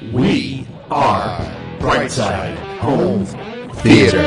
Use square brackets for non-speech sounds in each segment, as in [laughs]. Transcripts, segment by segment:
We are Brightside Home Theater.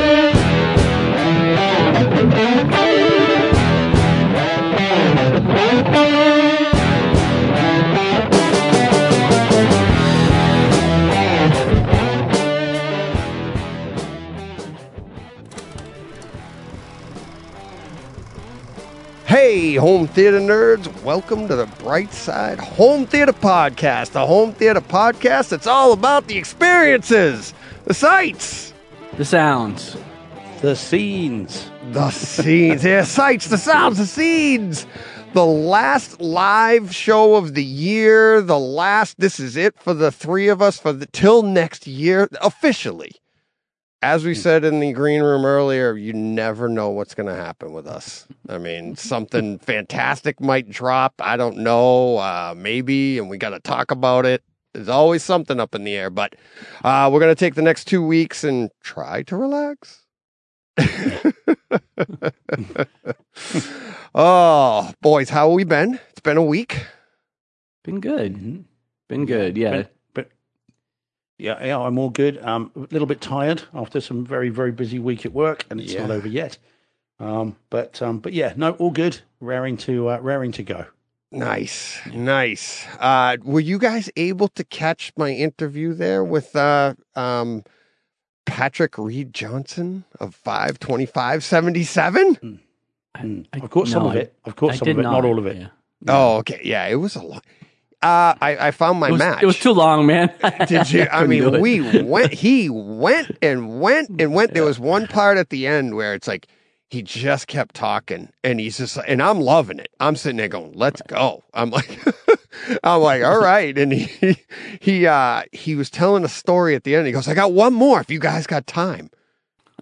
Hey, home theater nerds, welcome to the Bright Side Home Theater Podcast. The home theater podcast that's all about the experiences, the sights, The sounds. The scenes. the scenes, yeah, sights, the sounds, the scenes. The last live show of the year, the last, this is it for the three of us for the till next year, officially. As we said in the green room earlier, you never know what's going to happen with us. I mean, [laughs] something fantastic might drop. I don't know. Uh, maybe, and we got to talk about it. There's always something up in the air, but uh, we're going to take the next two weeks and try to relax. [laughs] oh, boys, how have we been? It's been a week. Been good. Been good. Yeah. But yeah, yeah, I'm all good. Um, a little bit tired after some very, very busy week at work, and it's not over yet. Um, but um, but yeah, no, all good. Raring to uh, raring to go. Nice, nice. Uh, were you guys able to catch my interview there with uh, um, Patrick Read Johnson of five twenty five seventy seven? Mm. I- I've caught some no, of it. I've caught I some did of it, not, all of it. Yeah. Oh, okay, yeah, it was a lot. Uh, I, I found my It was, match. it was too long, man. [laughs] Did you? I mean, we went. [laughs] He went and went and went. There was one part at the end where it's like he just kept talking, and he's just, and I'm loving it. I'm sitting there going, "Let's go." I'm like, [laughs] I'm like, all right. And he he uh he was telling a story at the end. He goes, "I got one more. If you guys got time."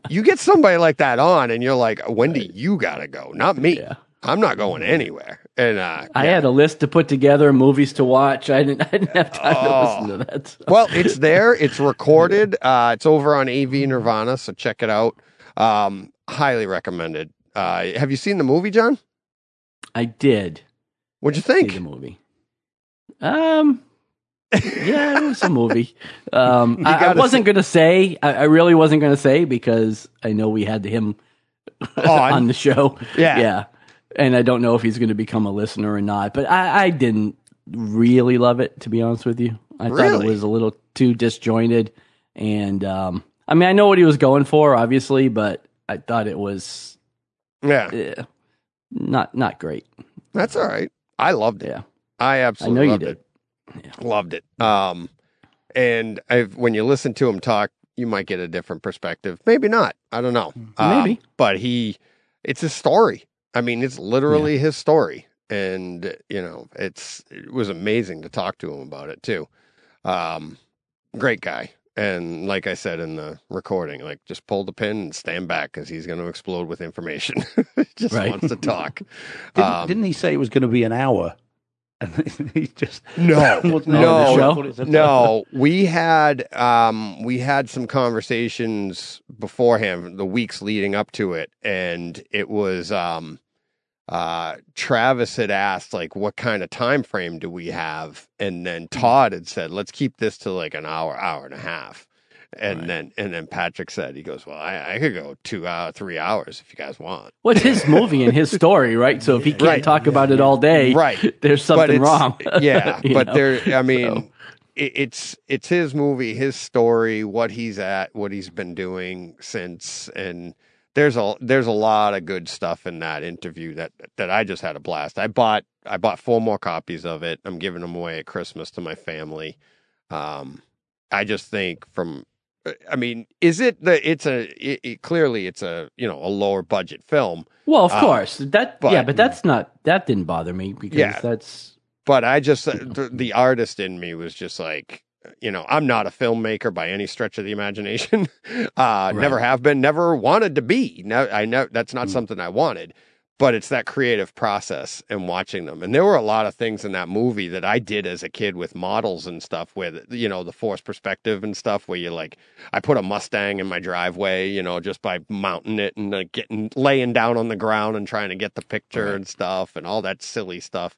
You get somebody like that on, and you're like, "When do you gotta go? Not me. Yeah. I'm not going anywhere." And uh, I yeah. had a list to put together, movies to watch. I didn't. I didn't have time Oh. to listen to that. so- Well, it's there. It's [laughs] recorded. Uh, it's over on AV Nirvana, so check it out. Um, highly recommended. Uh, have you seen the movie, John? I did What'd you see think? the movie. Um. Yeah, it was a movie. Um, [laughs] I, I wasn't gonna say. I, I really wasn't gonna say because I know we had him On. [laughs] on the show. Yeah. Yeah. And I don't know if he's going to become a listener or not, but I, I didn't really love it, to be honest with you. I thought it was a little too disjointed. And, um, I mean, I know what he was going for, obviously, but I thought it was Yeah, eh, not, not great. that's all right. I loved it. Yeah. I I absolutely know you loved did. it. Loved it. Um, and I've, when you listen to him talk, you might get a different perspective. Maybe not. I don't know. Maybe. but he, it's a story. I mean, it's literally his story, and you know, it's it was amazing to talk to him about it too. Um, great guy, and like I said in the recording, like just pull the pin and stand back because he's going to explode with information. [laughs] Just Right. wants to talk. [laughs] Didn't, Um, didn't he say it was going to be an hour? And [laughs] he just No, wasn't No, the the show? What it said. no. We had um we had some conversations beforehand the weeks leading up to it and it was um uh travis had asked like what kind of time frame do we have? And then todd had said let's keep this to like an hour hour and a half and Right. then and then patrick said he goes well i, I could go two hour three hours if you guys want Well, it's his movie and his story, right? So if he can't Right. talk about it all day, right [laughs] there's something wrong. yeah, [laughs] but know? there, I mean, So- it, it's it's his movie, his story, what he's at, what he's been doing since, and there's a there's a lot of good stuff in that interview that that I just had a blast. I bought I bought four more copies of it. I'm giving them away at Christmas to my family. Um, I just think from. I mean, is it the? It's a it, it, clearly it's a you know a lower budget film, Well, of Uh, course. That but- yeah, but that's not that didn't bother me because Yeah. that's but I just the, the artist in me was just like you know I'm not a filmmaker by any stretch of the imagination. [laughs] uh, Never have been. Never wanted to be. No, I know that's not Mm. something I wanted. But it's that creative process and watching them. And there were a lot of things in that movie that I did as a kid with models and stuff, with, you know the forced perspective and stuff, where you're like I put a Mustang in my driveway, you know, just by mounting it and like getting laying down on the ground and trying to get the picture Right. and stuff and all that silly stuff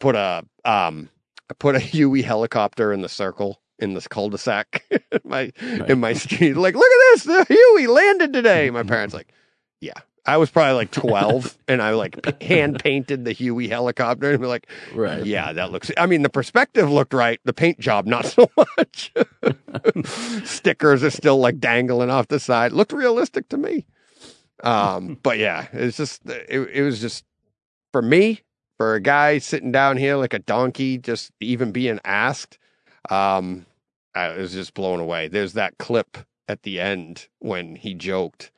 put a um I put a [laughs] Huey helicopter in the circle in this cul-de-sac [laughs] in my in my street. Like, look at this, the Huey landed today. My parents like, yeah. I was probably like twelve, and I like p- hand painted the Huey helicopter, and be like, Right. yeah, that looks. I mean, the perspective looked right. The paint job, not [laughs] so much. [laughs] Stickers are still like dangling off the side. Looked realistic to me. Um, [laughs] but yeah, it's just it, it was just for me, for a guy sitting down here like a donkey, just even being asked. Um, I was just blown away. There's that clip at the end when he joked.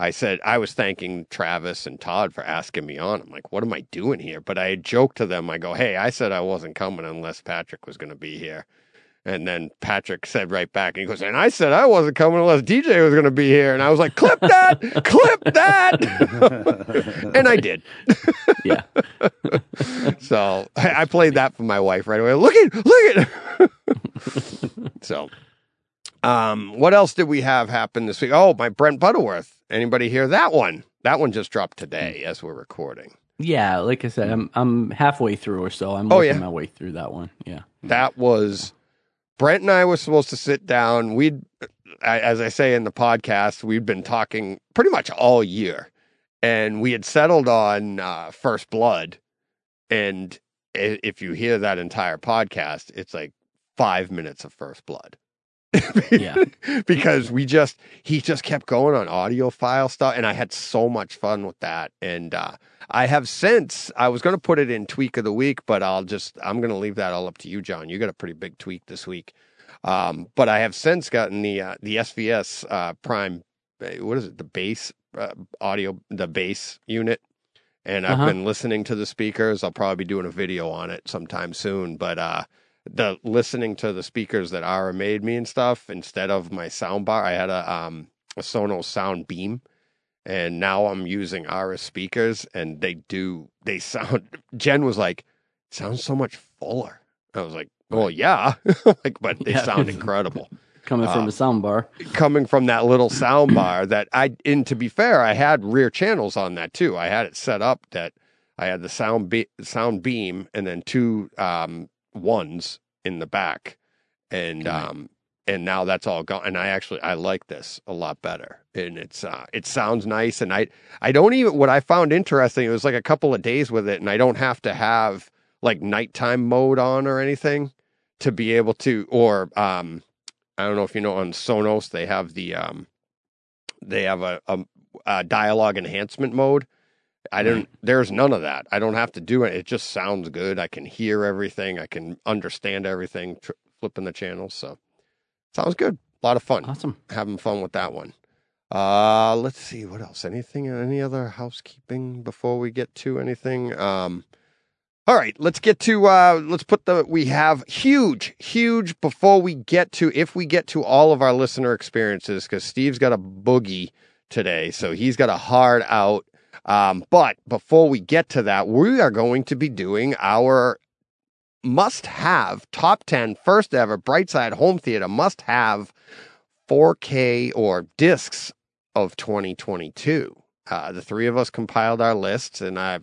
I said I was thanking Travis and Todd for asking me on. I'm like, what am I doing here? But I had joked to them. I go, hey, I said I wasn't coming unless Patrick was going to be here. And then Patrick said right back, and he goes, and I said I wasn't coming unless DJ was going to be here. And I was like, clip that, [laughs] clip that. [laughs] and I did. [laughs] Yeah. So I, I played that for my wife right away. Look at, look at. so, um, what else did we have happen this week? Oh, my Brent Butterworth. Anybody hear that one? That one just dropped today as we're recording. Yeah. Like I said, I'm I'm halfway through or so. I'm Oh, yeah. my way through that one. Yeah. That was Brent and I were supposed to sit down. We'd, as I say in the podcast, we'd been talking pretty much all year, and we had settled on uh, First Blood. And if you hear that entire podcast, it's like five minutes of First Blood. Yeah. [laughs] because we just he just kept going on audiophile stuff and I had so much fun with that. And uh I have since I was going to put it in tweak of the week but I'll just I'm going to leave that all up to you John. You got a pretty big tweak this week. Um but I have since gotten the uh, the SVS uh prime uh, what is it? The base uh, audio the base unit. And I've Uh-huh. been listening to the speakers. I'll probably be doing a video on it sometime soon. But uh the listening to the speakers that Ara made me and stuff instead of my sound bar. I had a um a Sonos Sound Beam, and now I'm using Ara speakers, and they do they [laughs] sound. Jen was like, "Sounds so much fuller." I was like, "Well, yeah," [laughs] like, but they Yeah. sound [laughs] incredible Coming from Uh, the sound bar. coming from that little sound bar that I and to be fair, I had rear channels on that too. I had it set up that I had the sound be, sound beam and then two um ones in the back. And Okay. um and now that's all gone and I actually I like this a lot better. And it's uh it sounds nice and I I don't even what I found interesting it was like a couple of days with it and I don't have to have like nighttime mode on or anything to be able to or um I don't know if you know on Sonos they have the um they have a, a, a dialogue enhancement mode. I don't. There's none of that. I don't have to do it. It just sounds good. I can hear everything. I can understand everything. Flipping the channels, so sounds good. A lot of fun. Awesome. Having fun with that one. Uh, let's see what else. Anything? Any other housekeeping before we get to anything? Um, all right, let's get to uh let's put the we have huge, huge before we get to if we get to all of our listener experiences, because Steve's got a boogie today, so he's got a hard out. Um, but before we get to that, we are going to be doing our must have top 10 first ever Brightside home theater must have 4K or discs of 2022. Uh, the three of us compiled our lists, and I,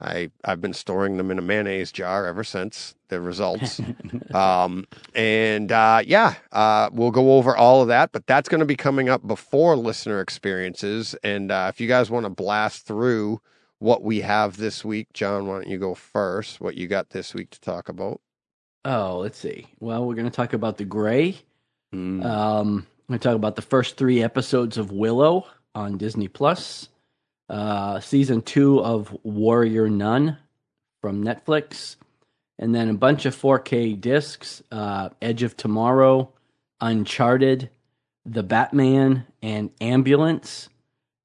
I, I've been storing them in a mayonnaise jar ever since the results. [laughs] um, and uh, yeah, uh, we'll go over all of that, but that's going to be coming up before listener experiences. And uh, if you guys want to blast through what we have this week, John, why don't you go first? What you got this week to talk about? Oh, let's see. Well, we're going to talk about the Gray. Mm. Um, I'm going to talk about the first three episodes of Willow on Disney Plus, uh, season two of Warrior Nun from Netflix, and then a bunch of 4K discs: uh, Edge of Tomorrow, Uncharted, The Batman, and Ambulance.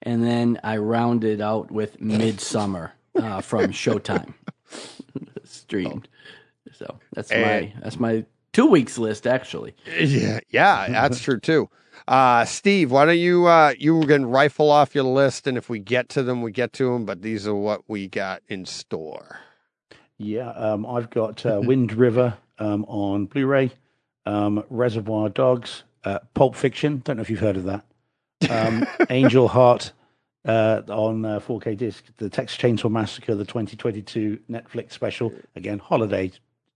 And then I rounded out with Midsommar uh, from [laughs] Showtime, [laughs] streamed. So that's my that's my two weeks list actually. Yeah, yeah, that's true too. Uh, Steve, why don't you uh, you can rifle off your list, and if we get to them, we get to them. But these are what we got in store. Yeah, um, I've got uh, Wind River um, on Blu-ray, um, Reservoir Dogs, uh, Pulp Fiction. Don't know if you've heard of that. Um, [laughs] Angel Heart uh, on uh, 4K disc. The Texas Chainsaw Massacre, the 2022 Netflix special. Again, holiday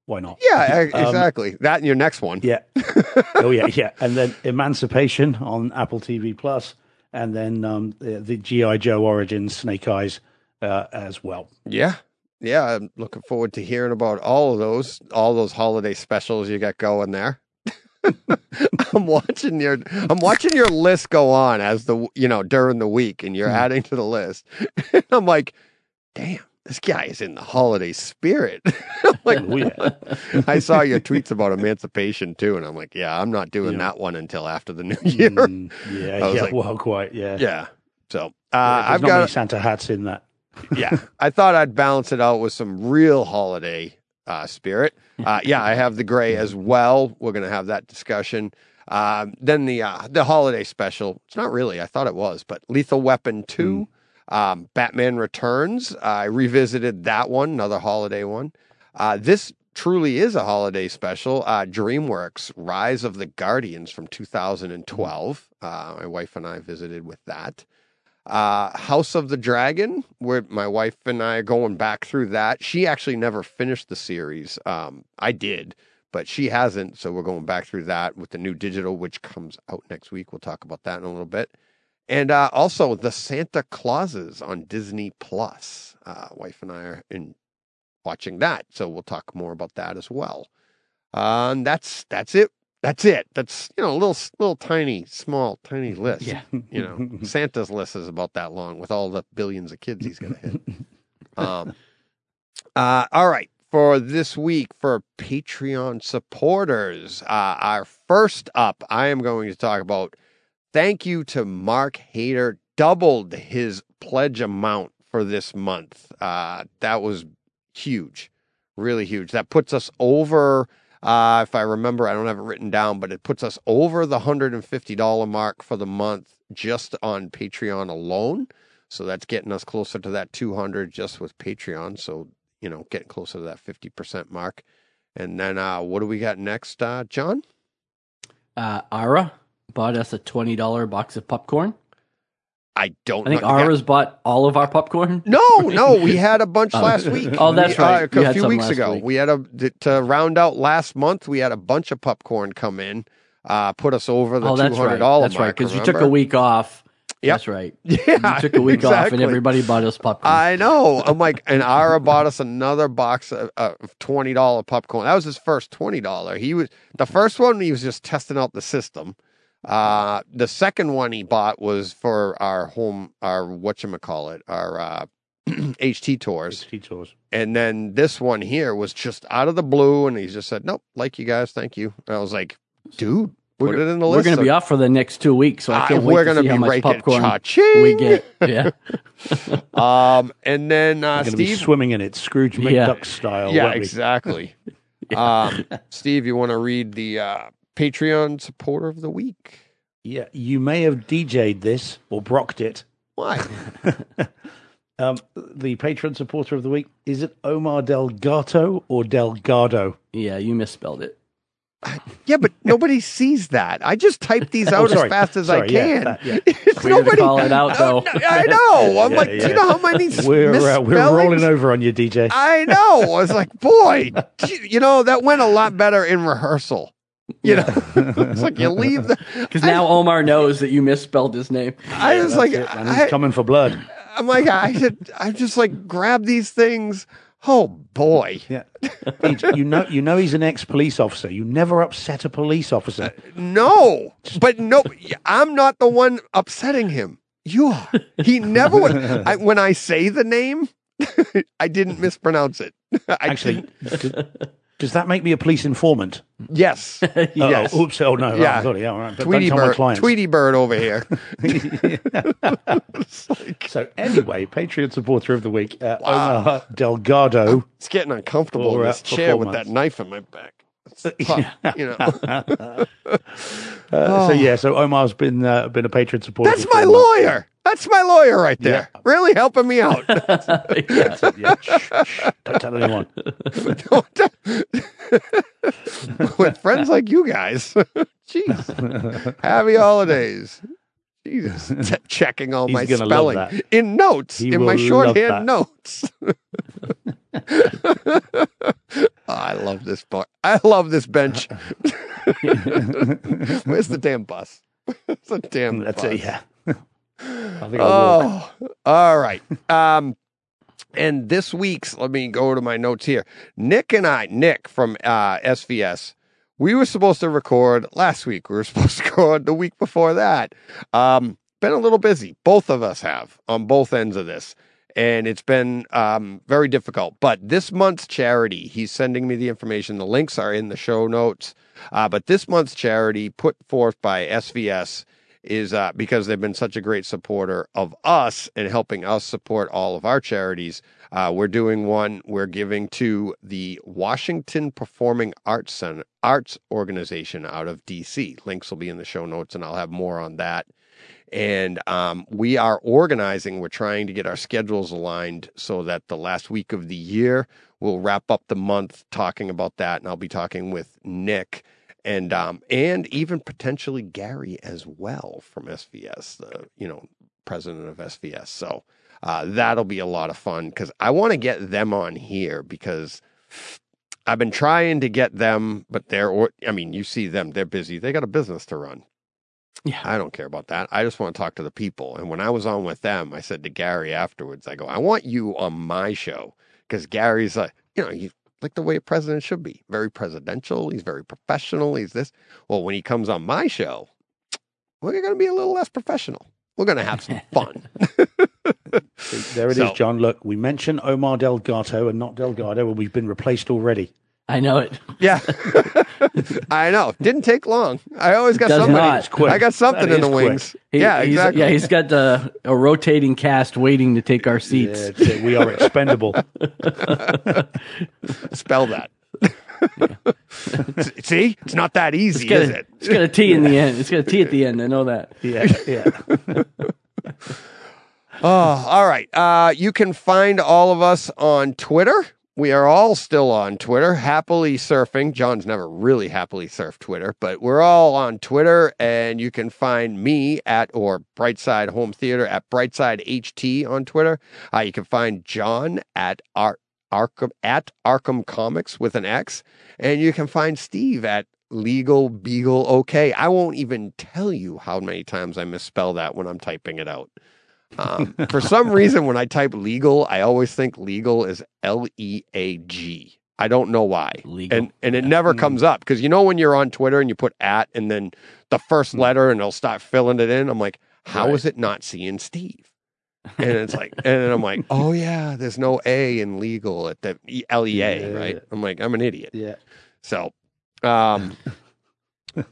Why not? Yeah, e- [laughs] exactly. that and your next one. Yeah. [laughs] oh yeah, yeah. And then Emancipation on Apple TV Plus, and then um, the, the GI Joe Origins Snake Eyes uh, as well. Yeah. Yeah, I'm looking forward to hearing about all of those, all those holiday specials you got going there. [laughs] I'm watching your I'm watching your list go on as the you know during the week and you're Hmm. adding to the list. And I'm like, damn, this guy is in the holiday spirit. Like. [laughs] I saw your tweets about emancipation too, and I'm like, yeah, I'm not doing Yeah. that one until after the new year. Mm, yeah, [laughs] yeah. like- well, quite. Yeah. Yeah. So uh, I've got many Santa hats in that. [laughs] yeah, I thought I'd balance it out with some real holiday uh, spirit. Uh, yeah, I have the gray as well. We're going to have that discussion. Um, then the uh, the holiday special. It's not really. I thought it was, but Lethal Weapon two, um, Batman Returns. I revisited that one, another holiday one. Uh, this truly is a holiday special. Uh, DreamWorks Rise of the Guardians from 2012. Uh, my wife and I visited with that uh, House of the Dragon, where my wife and I are going back through that. She actually never finished the series. Um, I did, but she hasn't. So we're going back through that with the new digital, which comes out next week. We'll talk about that in a little bit. And uh, also the Santa Clauses on Disney Plus. Uh, wife and I are in watching that, so we'll talk more about that as well. And that's that's it. That's it. That's you know a little little tiny small tiny list Yeah. you know, [laughs] Santa's list is about that long with all the billions of kids he's going to hit. [laughs] Um, uh, all right. For this week, for Patreon supporters, uh, our first up, I am going to talk about thank you to Mark Hader, doubled his pledge amount for this month. Uh, that was huge, really huge. That puts us over, uh, if I remember, I don't have it written down, but it puts us over the $150 mark for the month just on Patreon alone. So that's getting us closer to that 200 just with Patreon. So, you know, getting closer to that 50% mark. And then uh, what do we got next, uh, John? Uh, Ara bought us a twenty dollar box of popcorn. I don't I think know. Ara's bought all of our popcorn. No, no, [laughs] we had a bunch Oh. last week. Oh, that's We- uh, right. You a few weeks ago, week. we had a to round out last month. We had a bunch of popcorn come in, uh, put us over the oh, two that's hundred right. dollar That's right. Because you took a week off. Yep. That's right. [laughs] Yeah, You took a week off, and everybody bought us popcorn. I know. I'm like, and Ara bought us another box of, of twenty dollar popcorn. That was his first twenty dollar. He was the first one. He was just testing out the system. Uh, the second one he bought was for our home, our whatchamacallit, our uh, [clears throat] HT tours. HT tours. And then this one here was just out of the blue, and he just said, "Nope, like you guys, thank you." And I was like, "Dude, put We're- it in the list." We're going to be off for the next two weeks, so I Uh, can't wait we're to gonna see be how much popcorn cha-ching. we get. [laughs] Yeah. [laughs] Um, and then uh, going be Steve, swimming in it, Scrooge Yeah. McDuck style. yeah, won't we? exactly. [laughs] um, Steve, you want to read the uh, Patreon supporter of the week? Yeah, you may have DJ'd this or brocked it. Why? [laughs] Um, the patron supporter of the week is it Omar Delgato or Delgado? yeah, you misspelled it. [laughs] yeah, but nobody sees that. I just type these [laughs] Oh, out as fast as I Sorry, yeah, can. that- yeah. It's Way to call it out, though. I know. I'm Yeah, like, do you know how many We're uh, we're rolling over on you, DJ. I know. I was like, boy, you know, that went a lot better in rehearsal. You know, it's like you leave the. Because now Omar knows that you misspelled his name. I was That's like, it, and I, he's coming for blood. I'm like, I should, I just like grab these things. Oh boy, Yeah, you know, you know he's an ex-police officer. You never upset a police officer. Uh, no, but no, I'm not the one upsetting him. You are. He never would. I, when I say the name, [laughs] I didn't mispronounce it. [laughs] I Actually, didn't- does, that make me a police informant? yes, [laughs] [laughs] yes. Oh, oops! Oh no! Yeah. Oh, sorry. Yeah, all right. Tweety bird. Tweety bird over here. [laughs] So anyway, Patreon supporter of the week, uh, Wow. Omar Delgado. It's getting uncomfortable For, in uh, this chair with that knife in my back. [laughs] You know. [laughs] Uh, So yeah, so Omar's been uh, been a patron supporter. That's my lawyer. That's my lawyer right there. Really helping me out. [laughs] It, yeah. Shh, shh, don't tell anyone. With friends like you guys. Jeez. Happy holidays. Jesus. [laughs] Checking all He's my spelling in notes, He in my shorthand notes. Oh, [laughs] [laughs] I love this bar. I love this bench. Where's the damn bus? it's a damn That's bus. it. Yeah. I think I'll walk. Oh, all right. Um, and this week's, let me go to my notes here. Nick and I, Nick from uh, SVS, we were supposed to record last week. We were [laughs] supposed to record the week before that. Um, been a little busy. Both of us have on both ends of this. And it's been um, very difficult. But this month's charity, he's sending me the information. The links are in the show notes. Uh, but this month's charity put forth by SVS is uh, because they've been such a great supporter of us and helping us support all of our charities. Uh, we're doing one. We're giving to the Washington Performing Arts Center Arts Organization out of DC. Links will be in the show notes, and I'll have more on that. And um, we are organizing. We're trying to get our schedules aligned so that the last week of the year we'll wrap up the month talking about that, and I'll be talking with Nick and um, and even potentially Gary as well from SVS, the you know president of SVS. So uh, that'll be a lot of fun because I want to get them on here because I've been trying to get them, but they're or I mean you see them, they're busy. They got a business to run. Yeah. I don't care about that. I just want to talk to the people. And when I was on with them, I said to Gary afterwards, I go, I want you on my show because Gary's like, you know, he's like the way a president should be very presidential. He's very professional. He's this. Well, when he comes on my show, [tsk] we're going to be a little less professional. We're going to have some [laughs] fun. There it is, So- John. Look, we mentioned Omar Delgado and not Delgado, and we've been replaced already. I know it. yeah. [laughs] I know. Didn't take long. I always got Does somebody. not. Quick. I got something in the quick. wings. He- yeah, he's, exactly. Yeah, he's got the, a rotating cast waiting to take our seats. Yeah, we are expendable. [laughs] Spell that. [laughs] See, it's not that easy, got, is a, it? it's got a T in the end. It's got a T at the end. I know that. yeah, yeah. Oh, all right. Uh, you can find all of us on Twitter. We are all still on Twitter, happily surfing. John's never really happily surfed Twitter, but we're all on Twitter, and you can find me at or Brightside Home Theater at Brightside HT on Twitter. Uh, you can find John at Ar- Arkham at Arkham Comics with an X, and you can find Steve at Legal Beagle OK. I won't even tell you how many times I misspell that when I'm typing it out. Um, for some reason, when I type legal, I always think legal is L E A G. I don't know why. Legal. And and it never comes up because you know when you're on Twitter and you put at and then the first letter and it'll start filling it in. I'm like, how Right. is it not seeing Steve? [laughs] And it's like, and I'm like, oh yeah, there's no A in legal at the L E A, right? I'm like, I'm an idiot. yeah. So, um, [laughs]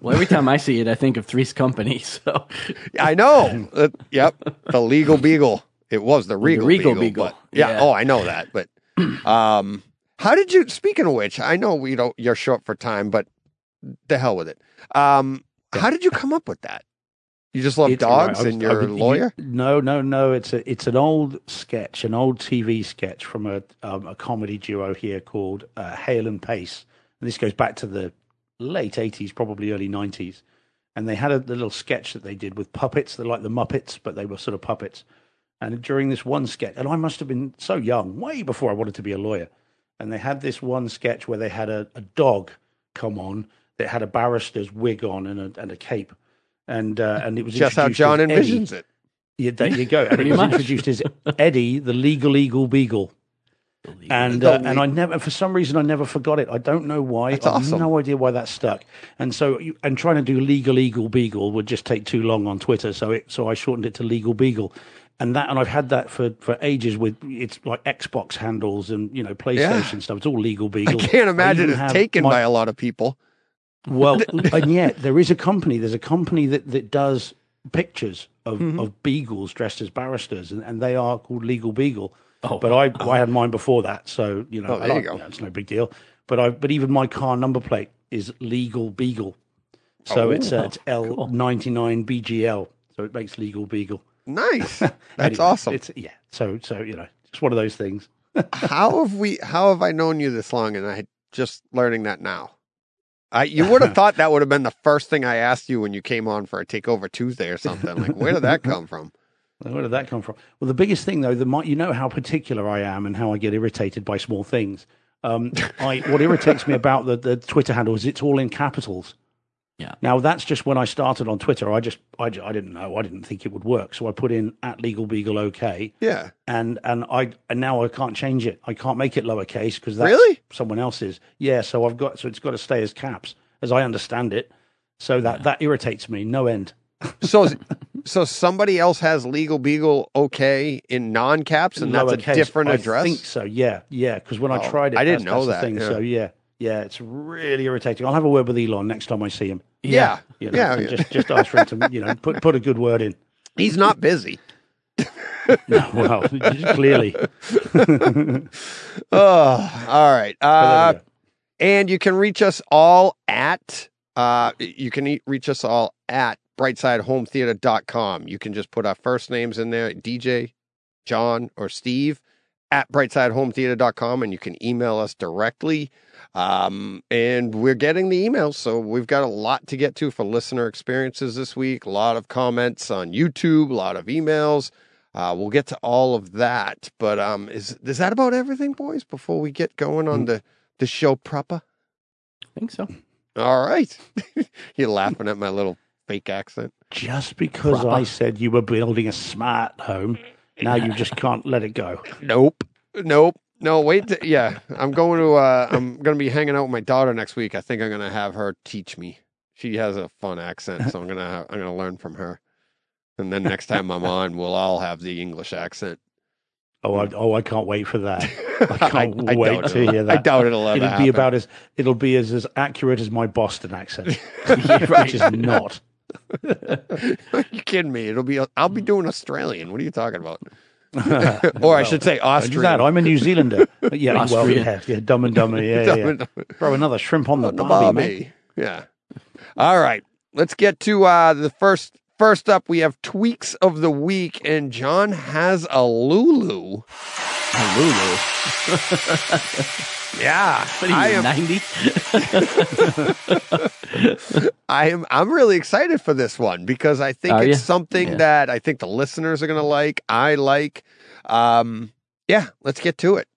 Well, every time I see it, I think of Three's Company. [laughs] So I know. Uh, yep, the legal beagle. It was the regal, Regal beagle. Beagle. but- yeah. Yeah. Oh, I know that. But um, how did you? Speaking of which, I know we don't. You're short for time, but the hell with it. Um, how did you come up with that? You just love It's- dogs, was- and you're I a lawyer. you- no, no, no. It's a it's an old sketch, an old TV sketch from a um, a comedy duo here called uh, Hale and Pace, and this goes back to the late eighties, probably early nineties. And they had a the little sketch that they did with puppets. They're like the Muppets, but they were sort of puppets. And during this one sketch, and I must have been so young, way before I wanted to be a lawyer. And they had this one sketch where they had a, a dog come on that had a barrister's wig on and a, and a cape. And uh, and it was Just how John as Eddie. envisions it. Yeah, there you go. And it [laughs] was introduced as Eddie, the legal eagle beagle. And uh, and I never, for some reason, I never forgot it. I don't know why. That's I have awesome. no idea why that stuck. And so, you- and trying to do legal eagle beagle would just take too long on Twitter. So it, so I shortened it to legal beagle. And that, and I've had that for, for ages with it's like Xbox handles and you know PlayStation stuff. It's all legal beagle. I can't imagine even it's taken my- by a lot of people. well, [laughs] and yet there is a company. There's a company that, that does pictures of, Mm-hmm. of beagles dressed as barristers, and, and they are called Legal Beagle. Oh, but I I had mine before that, so you know, Oh, there you I- go. it's no big deal. But I but even my car number plate is Legal Beagle, so Oh, it's uh, it's L ninety nine BGL, so it makes Legal Beagle. Nice. [laughs] That's Anyway, awesome. It's yeah. So so you know, it's one of those things. [laughs] how have we? How have I known you this long? And I just learning that now. I you would have [laughs] thought that would have been the first thing I asked you when you came on for a Takeover Tuesday or something. Like, where did that come from? Where did that come from? Well, the biggest thing though, the mi- you know how particular I am and how I get irritated by small things. Um, I what irritates me about the, the Twitter handle is it's all in capitals. Yeah. Now that's just when I started on Twitter. I just I, I didn't know. I didn't think it would work, so I put in at legal beagle okay, Yeah. and and I and now I can't change it. I can't make it lowercase because that's Really? someone else's. Yeah. So I've got so it's got to stay as caps as I understand it. So that that irritates me no end. So, [laughs] so somebody else has legal beagle okay in non caps, and that's a Lowercase. different address. I think so. Yeah, yeah. Because when Oh, I tried it, I didn't know that, Thing. yeah. So yeah, yeah. It's really irritating. I'll have a word with Elon next time I see him. Yeah, You know, yeah. Just just ask for him to you know put put a good word in. He's not busy. [laughs] Well, clearly. [laughs] Oh, all right. Uh, and you can reach us all at uh you can reach us all at brightsidehometheater.com. You can just put our first names in there, DJ, John, or Steve at brightsidehometheater.com and you can email us directly. Um, and we're getting the emails, so we've got a lot to get to for listener experiences this week. A lot of comments on YouTube, a lot of emails. Uh, we'll get to all of that, but um, is is that about everything, boys? Before we get going on the the show proper. I think so. All right, [laughs] you're laughing at my little fake accent. Just because Proper. I said you were building a smart home, now you just can't let it go. Nope, nope, no. Wait, t- yeah, I'm going to. Uh, I'm going to be hanging out with my daughter next week. I think I'm going to have her teach me. She has a fun accent, so I'm gonna ha- I'm gonna learn from her. And then next time I'm on, we'll all have the English accent. Oh, I, oh, I can't wait for that. [laughs] I can't I wait to hear that. I doubt it'll ever It'll happen. be about as it'll be as, as accurate as my Boston accent, right. [laughs] [laughs] which is not. [laughs] Are you kidding me? It'll be. I'll be doing Australian. What are you talking about? [laughs] or I should say Austrian. that? I'm a New Zealander. [laughs] Yeah, well, yeah, yeah, dumb and dumber. Yeah, yeah, Dumb yeah. and Throw another shrimp on the the barbie. Bobby. Yeah. All right. Let's get to uh the first first up we have tweaks of the week and John has a Lulu. Lulu. [laughs] Yeah. What are I you, am 90? [laughs] I am I'm really excited for this one because I think Are it's ya? something Yeah. that I think the listeners are going to like. I like um yeah, let's get to it.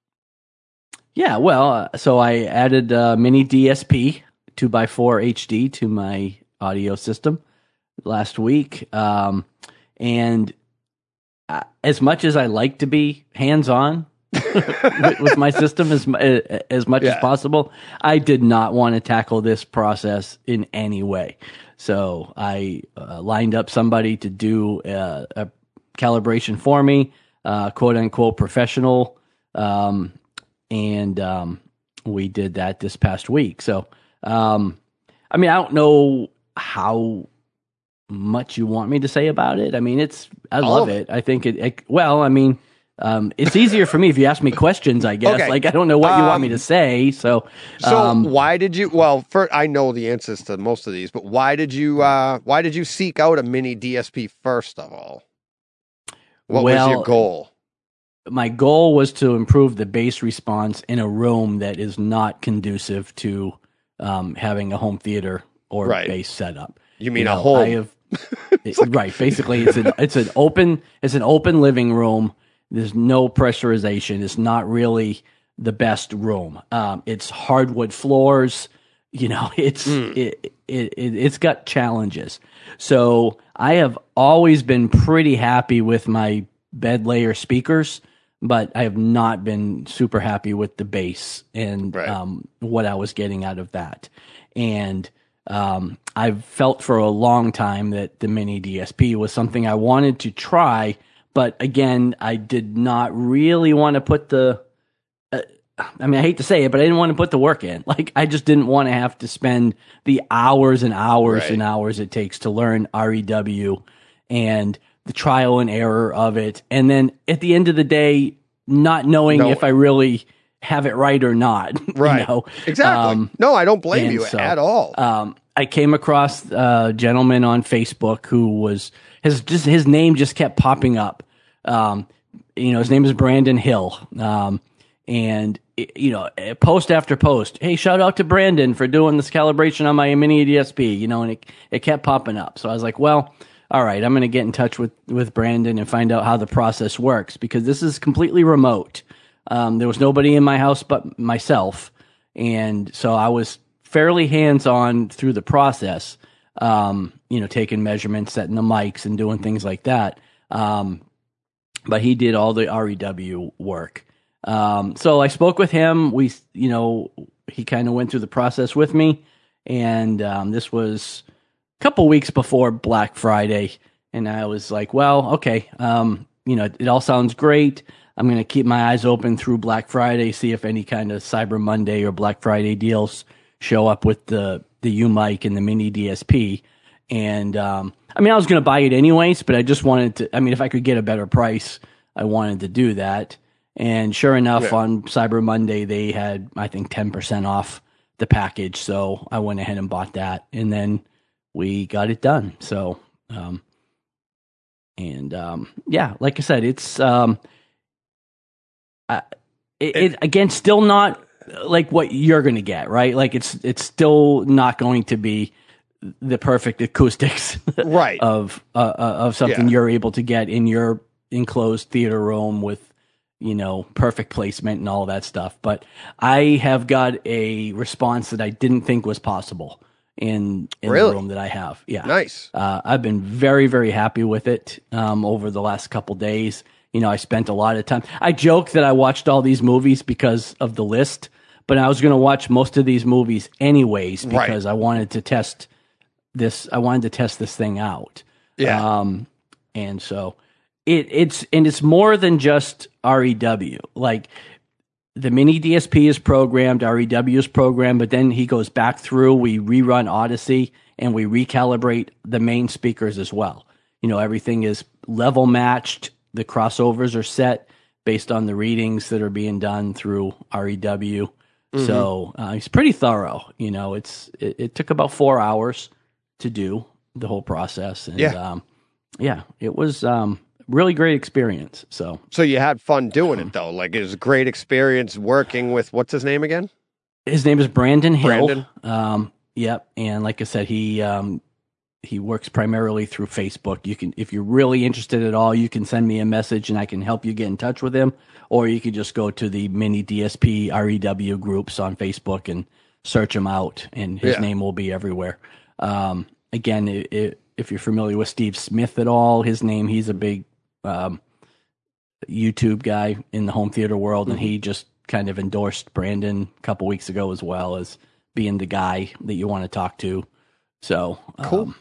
Yeah, well, uh, so I added uh, mini DSP 2x4 HD to my audio system last week. Um, and uh, as much as I like to be hands on with, with my system as, uh, as much Yeah. as possible, I did not want to tackle this process in any way. So I uh, lined up somebody to do uh, a calibration for me, uh, quote unquote professional. Um, and um, we did that this past week. So, um, I mean, I don't know how much you want me to say about it. I mean, it's I All love of it. I think it, it. Well, I mean, um, it's easier for me if you ask me questions. I guess. Okay. Like I don't know what you want me Um, to say. So, So um, why did you well, for I know the answers to most of these, but why did you uh why did you seek out a mini DSP first of all? What was your goal? my goal was to improve the bass response in a room that is not conducive to um, having a home theater or Right. bass setup. You mean You a know, whole I have, [laughs] it- right. Basically, it's an it's an open it's an open living room. There's no pressurization. It's not really the best room. Um, it's hardwood floors. You know, [laughs] it's Mm. it, it it it's got challenges. So I have always been pretty happy with my bed layer speakers, but I have not been super happy with the bass and Right. um, what I was getting out of that. And um, I've felt for a long time that the mini DSP was something I wanted to try, but again, I did not really want to put the. Uh, I mean, I hate to say it, but I didn't want to put the work in. [laughs] Like, I just didn't want to have to spend the hours and hours Right. and hours it takes to learn REW and the trial and error of it. And then at the end of the day, not knowing No. if I really have it right or not. [laughs] you Right. know? Exactly. Um, no, I don't blame you so, at all. um, I came across a gentleman on Facebook who was his just his name just kept popping up. Um, you know, his name is Brandon Hill. Um, and you know, eh, post after post, hey, shout out to Brandon for doing this calibration on my mini DSP. You know, and it it kept popping up. So I was like, well, all right, I'm going to get in touch with with Brandon and find out how the process works because this is completely remote. Um, there was nobody in my house but myself, and so I was fairly hands on through the process. Um, you know, taking measurements, setting the mics, and doing things like that. Um, but he did all the REW work. Um, so I spoke with him. We, you know, he kind of went through the process with me, and um, this was a couple weeks before Black Friday, and I was like, well, okay, um, you know, it all sounds great. I'm going to keep my eyes open through Black Friday, see if any kind of Cyber Monday or Black Friday deals show up with the the UMIK and the mini DSP. And um, I mean, I was going to buy it anyways, but I just wanted to. I mean, if I could get a better price, I wanted to do that. And sure enough, Yeah. on Cyber Monday, they had I think ten percent off the package, so I went ahead and bought that, and then we got it done. So, um, and um, yeah, like I said, it's um, I, it, it again still not like what you're going to get, right? Like it's it's still not going to be the perfect acoustics Right. [laughs] of uh, uh, of something Yeah. you're able to get in your enclosed theater room with you know perfect placement and all that stuff. But I have got a response that I didn't think was possible in in Really? the room that I have. Yeah, Nice. uh, I've been very, very happy with it um, over the last couple days. You know, I spent a lot of time. I joke that I watched all these movies because of the list, but I was going to watch most of these movies anyways Right. because I wanted to test this. I wanted to test this thing out. Yeah. Um, and so it it's and it's more than just REW. Like the mini DSP is programmed, REW is programmed, but then he goes back through. We rerun Audyssey and we recalibrate the main speakers as well. You know, everything is level matched. The crossovers are set based on the readings that are being done through REW. So uh, he's pretty thorough. You know, it's it, it took about four hours to do the whole process, and Yeah. um, yeah, it was um, really great experience. So so you had fun doing it though. Like it was a great experience working with what's his name again? His name is Brandon Hill. Brandon? Um, yep, and like I said, he um, he works primarily through Facebook. You can, if you're really interested at all, you can send me a message and I can help you get in touch with him, or you can just go to the Mini DSP REW groups on Facebook and search him out, and his Yeah. name will be everywhere. Um, again, i i if you're familiar with Steve Smith at all, his name he's a big um, YouTube guy in the home theater world, and he just kind of endorsed Brandon a couple weeks ago as well as being the guy that you want to talk to. So Cool. um,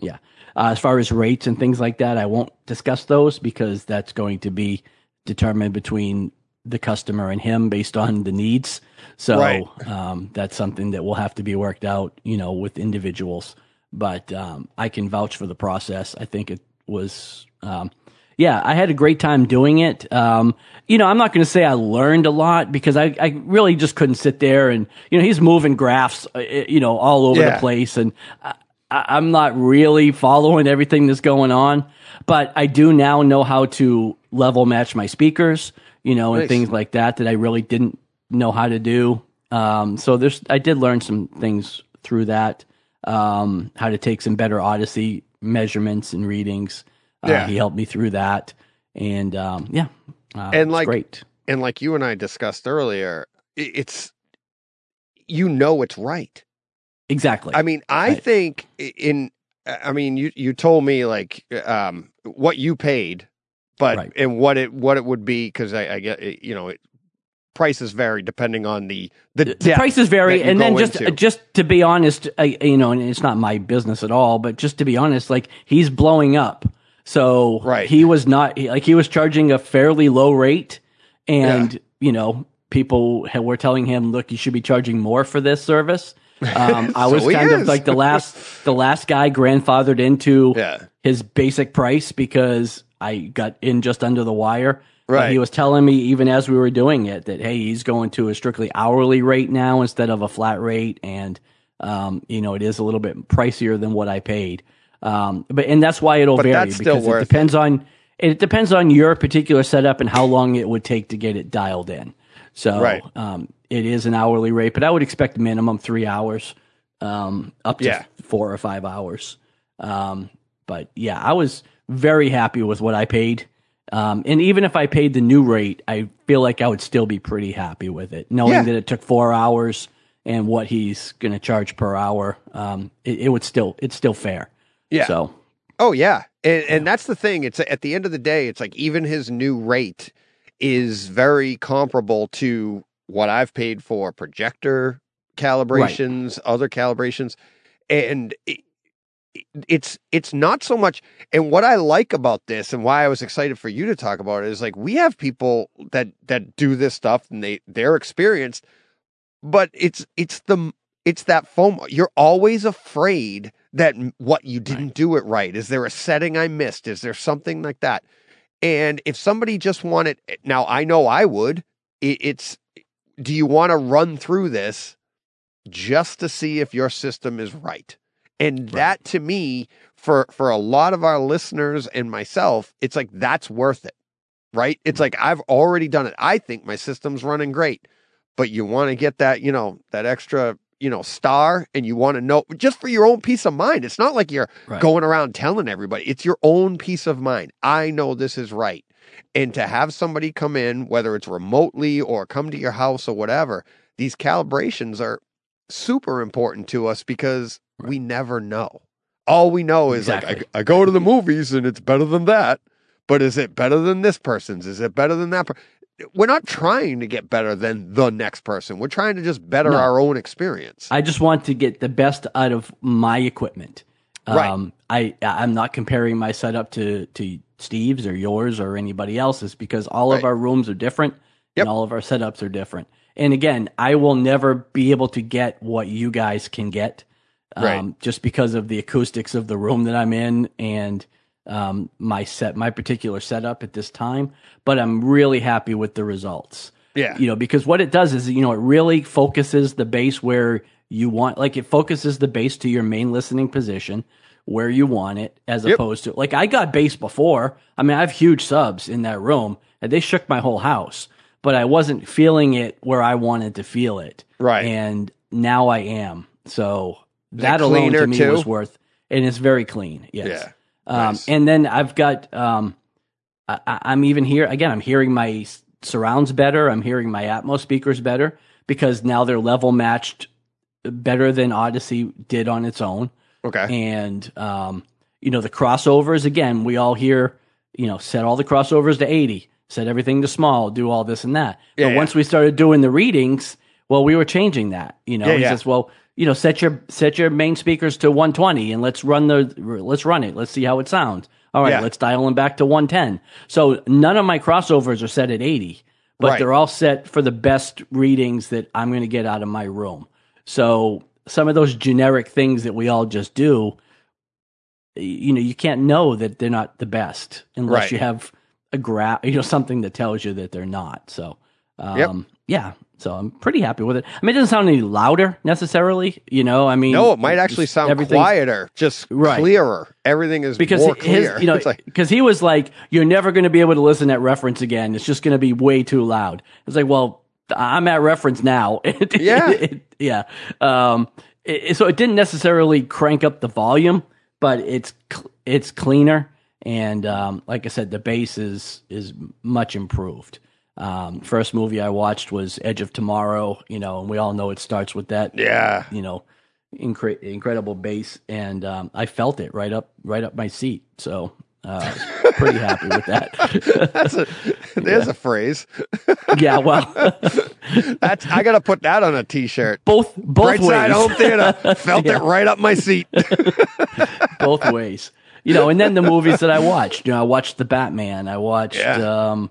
yeah. Uh, as far as rates and things like that, I won't discuss those because that's going to be determined between the customer and him based on the needs. So Right. um, that's something that will have to be worked out, you know, with individuals. But um, I can vouch for the process. I think it was, um, yeah, I had a great time doing it. Um, you know, I'm not going to say I learned a lot because I, I really just couldn't sit there and, you know, he's moving graphs, uh, you know, all over Yeah. the place. And I- I'm not really following everything that's going on, but I do now know how to level match my speakers, you know, and Nice. things like that that I really didn't know how to do. Um, so there's, I did learn some things through that, um, how to take some better Audyssey measurements and readings. Uh, Yeah. He helped me through that. And, um, yeah. Uh, And like- great. And like you and I discussed earlier, it's you know it's right. Exactly. I mean, I Right. think in I mean, you you told me like um what you paid, but Right. and what it what it would be because I, I get you know it, prices vary depending on the the, the prices vary and then just into. just to be honest I, you know and it's not my business at all but just to be honest like he's blowing up so Right. he was not like he was charging a fairly low rate and you know people were telling him look you should be charging more for this service um, [laughs] i was So kind of like the last [laughs] the last guy grandfathered into Yeah. his basic price because i got in just under the wire Right. he was telling me even as we were doing it that hey, he's going to a strictly hourly rate now instead of a flat rate, and um, you know it is a little bit pricier than what I paid. Um, but and that's why it'll But vary because it depends on it depends on your particular setup and how long it would take to get it dialed in. So Right. um, it is an hourly rate, but I would expect minimum three hours, um, up to Yeah. four or five hours. Um, but yeah, I was very happy with what I paid. Um, and even if I paid the new rate, I feel like I would still be pretty happy with it, knowing Yeah. that it took four hours and what he's going to charge per hour. Um, it, it would still, it's still fair. Yeah. So Oh yeah, and, and that's the thing. It's at the end of the day, it's like even his new rate is very comparable to what I've paid for projector calibrations, other calibrations, and it, it's it's not so much. And what I like about this, and why I was excited for you to talk about it, is like we have people that that do this stuff, and they they're experienced, but it's it's the it's that FOMO. You're always afraid that what you didn't do it right. Is there a setting I missed? Is there something like that? And if somebody just wanted, eh, now I know I would. It, it's, do you want to run through this just to see if your system is right? And that to me, for for a lot of our listeners and myself, it's like that's worth it, right? It's mm-hmm. like I've already done it. I think my system's running great, but you want to get that, you know, that extra, you know, star, and you want to know just for your own peace of mind. It's not like you're Right. going around telling everybody. It's your own peace of mind. I know this is right. And to have somebody come in, whether it's remotely or come to your house or whatever, these calibrations are super important to us because we never know. All we know is Exactly. like, I, I go to the movies and it's better than that. But is it better than this person's? Is it better than that? Per- We're not trying to get better than the next person. We're trying to just better No. our own experience. I just want to get the best out of my equipment. Right. Um, I I'm not comparing my setup to to Steve's or yours or anybody else's because all Right. of our rooms are different Yep. and all of our setups are different. And again, I will never be able to get what you guys can get, um, Right. just because of the acoustics of the room that I'm in and um, my set, my particular setup at this time. But I'm really happy with the results yeah. you know because what it does is you know it really focuses the bass where you want like it focuses the bass to your main listening position where you want it as Yep. opposed to like i got bass before i mean i have huge subs in that room and they shook my whole house but i wasn't feeling it where i wanted to feel it Right. and now i am so that alone to me too? was worth and it's very clean yes Yeah. um, Nice. and then i've got um, I, I'm even here again. I'm hearing my surrounds better. I'm hearing my Atmos speakers better because now they're level matched better than Audyssey did on its own. Okay. And um, you know the crossovers again. We all hear you know set all the crossovers to 80, set everything to small, do all this and that. Yeah, but yeah. once we started doing the readings, well, we were changing that. You know, Yeah, he yeah. says, well. You know, set your set your main speakers to 120 and let's run the let's run it. Let's see how it sounds. All right, Yeah. let's dial them back to 110. So none of my crossovers are set at 80, but Right. they're all set for the best readings that I'm going to get out of my room. So some of those generic things that we all just do, you know, you can't know that they're not the best unless Right. you have a graph, you know, something that tells you that they're not. So, um, Yep. yeah. So I'm pretty happy with it. I mean, it doesn't sound any louder necessarily, you know. I mean, No, it might actually sound quieter, just Right. clearer. Everything is because more his, clear. you know, [laughs] It's like, because he was like, "You're never going to be able to listen at reference again. It's just going to be way too loud." It's like, well, I'm at reference now. [laughs] Yeah. It- yeah. Um, it- so it didn't necessarily crank up the volume, but it's cl- it's cleaner, and um, like I said, the bass is is much improved. Um, first movie I watched was Edge of Tomorrow, you know, and we all know it starts with that yeah. you know, incre- incredible bass, and um, I felt it right up right up my seat. So uh, [laughs] pretty happy with that. [laughs] That's a there's a phrase. yeah, well, [laughs] That's I gotta put that on a t-shirt. both both Right ways, side home theater. Felt Yeah. it right up my seat. both ways. You know, and then the movies that I watched. You know, I watched the Batman. I watched. Yeah. Um,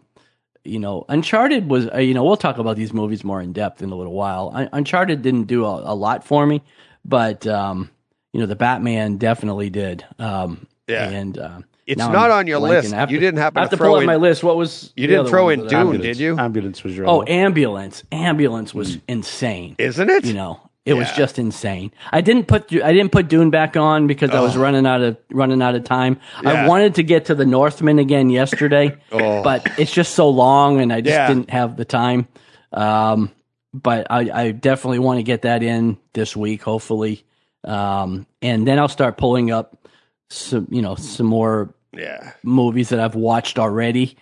you know, Uncharted was. Uh, you know, we'll talk about these movies more in depth in a little while. Un- Uncharted didn't do a, a lot for me, but um, you know, the Batman definitely did. Um, Yeah. and uh, It's not I'm on your list. I You didn't happen I have to to, pull throw up my list. What was You didn't throw in that Dune, did you? Ambulance was your Oh, other one. ambulance! Ambulance was insane. Isn't it? You know, it was just insane. I didn't put I didn't put Dune back on because I was running out of running out of time. Yeah. I wanted to get to the Northman again yesterday, [laughs] Oh. but it's just so long, and I just Yeah. didn't have the time. Um, but I, I definitely want to get that in this week, hopefully, um, and then I'll start pulling up some you know some more Yeah. movies that I've watched already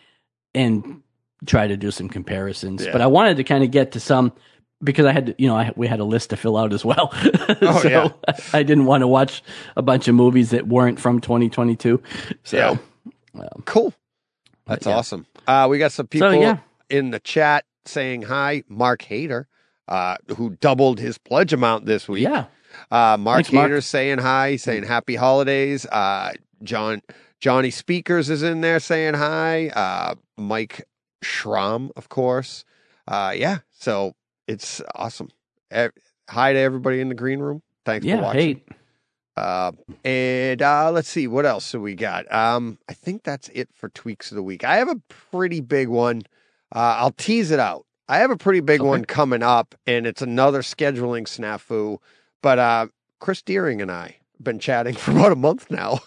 and try to do some comparisons. Yeah. But I wanted to kind of get to some because I had to, you know I, we had a list to fill out as well. [laughs] Oh, so yeah. [laughs] I didn't want to watch a bunch of movies that weren't from 2022. So Yeah. Cool. That's yeah. awesome. Uh, we got some people yeah. in the chat saying hi. Mark Hader, uh, who doubled his pledge amount this week. yeah, Uh, Mark Thanks, Mark. Saying hi, saying happy holidays. Uh, John Johnny Speakers is in there saying hi. Uh, Mike Schramm, of course. Uh, yeah, so it's awesome. Hi to everybody in the green room. Thanks for watching. Hey, Uh, and uh, let's see what else do we got. Um, I think that's it for tweaks of the week. I have a pretty big one. Uh, I'll tease it out. I have a pretty big Okay. one coming up, and it's another scheduling snafu. But uh, Chris Deering and I have been chatting [laughs] for about a month now.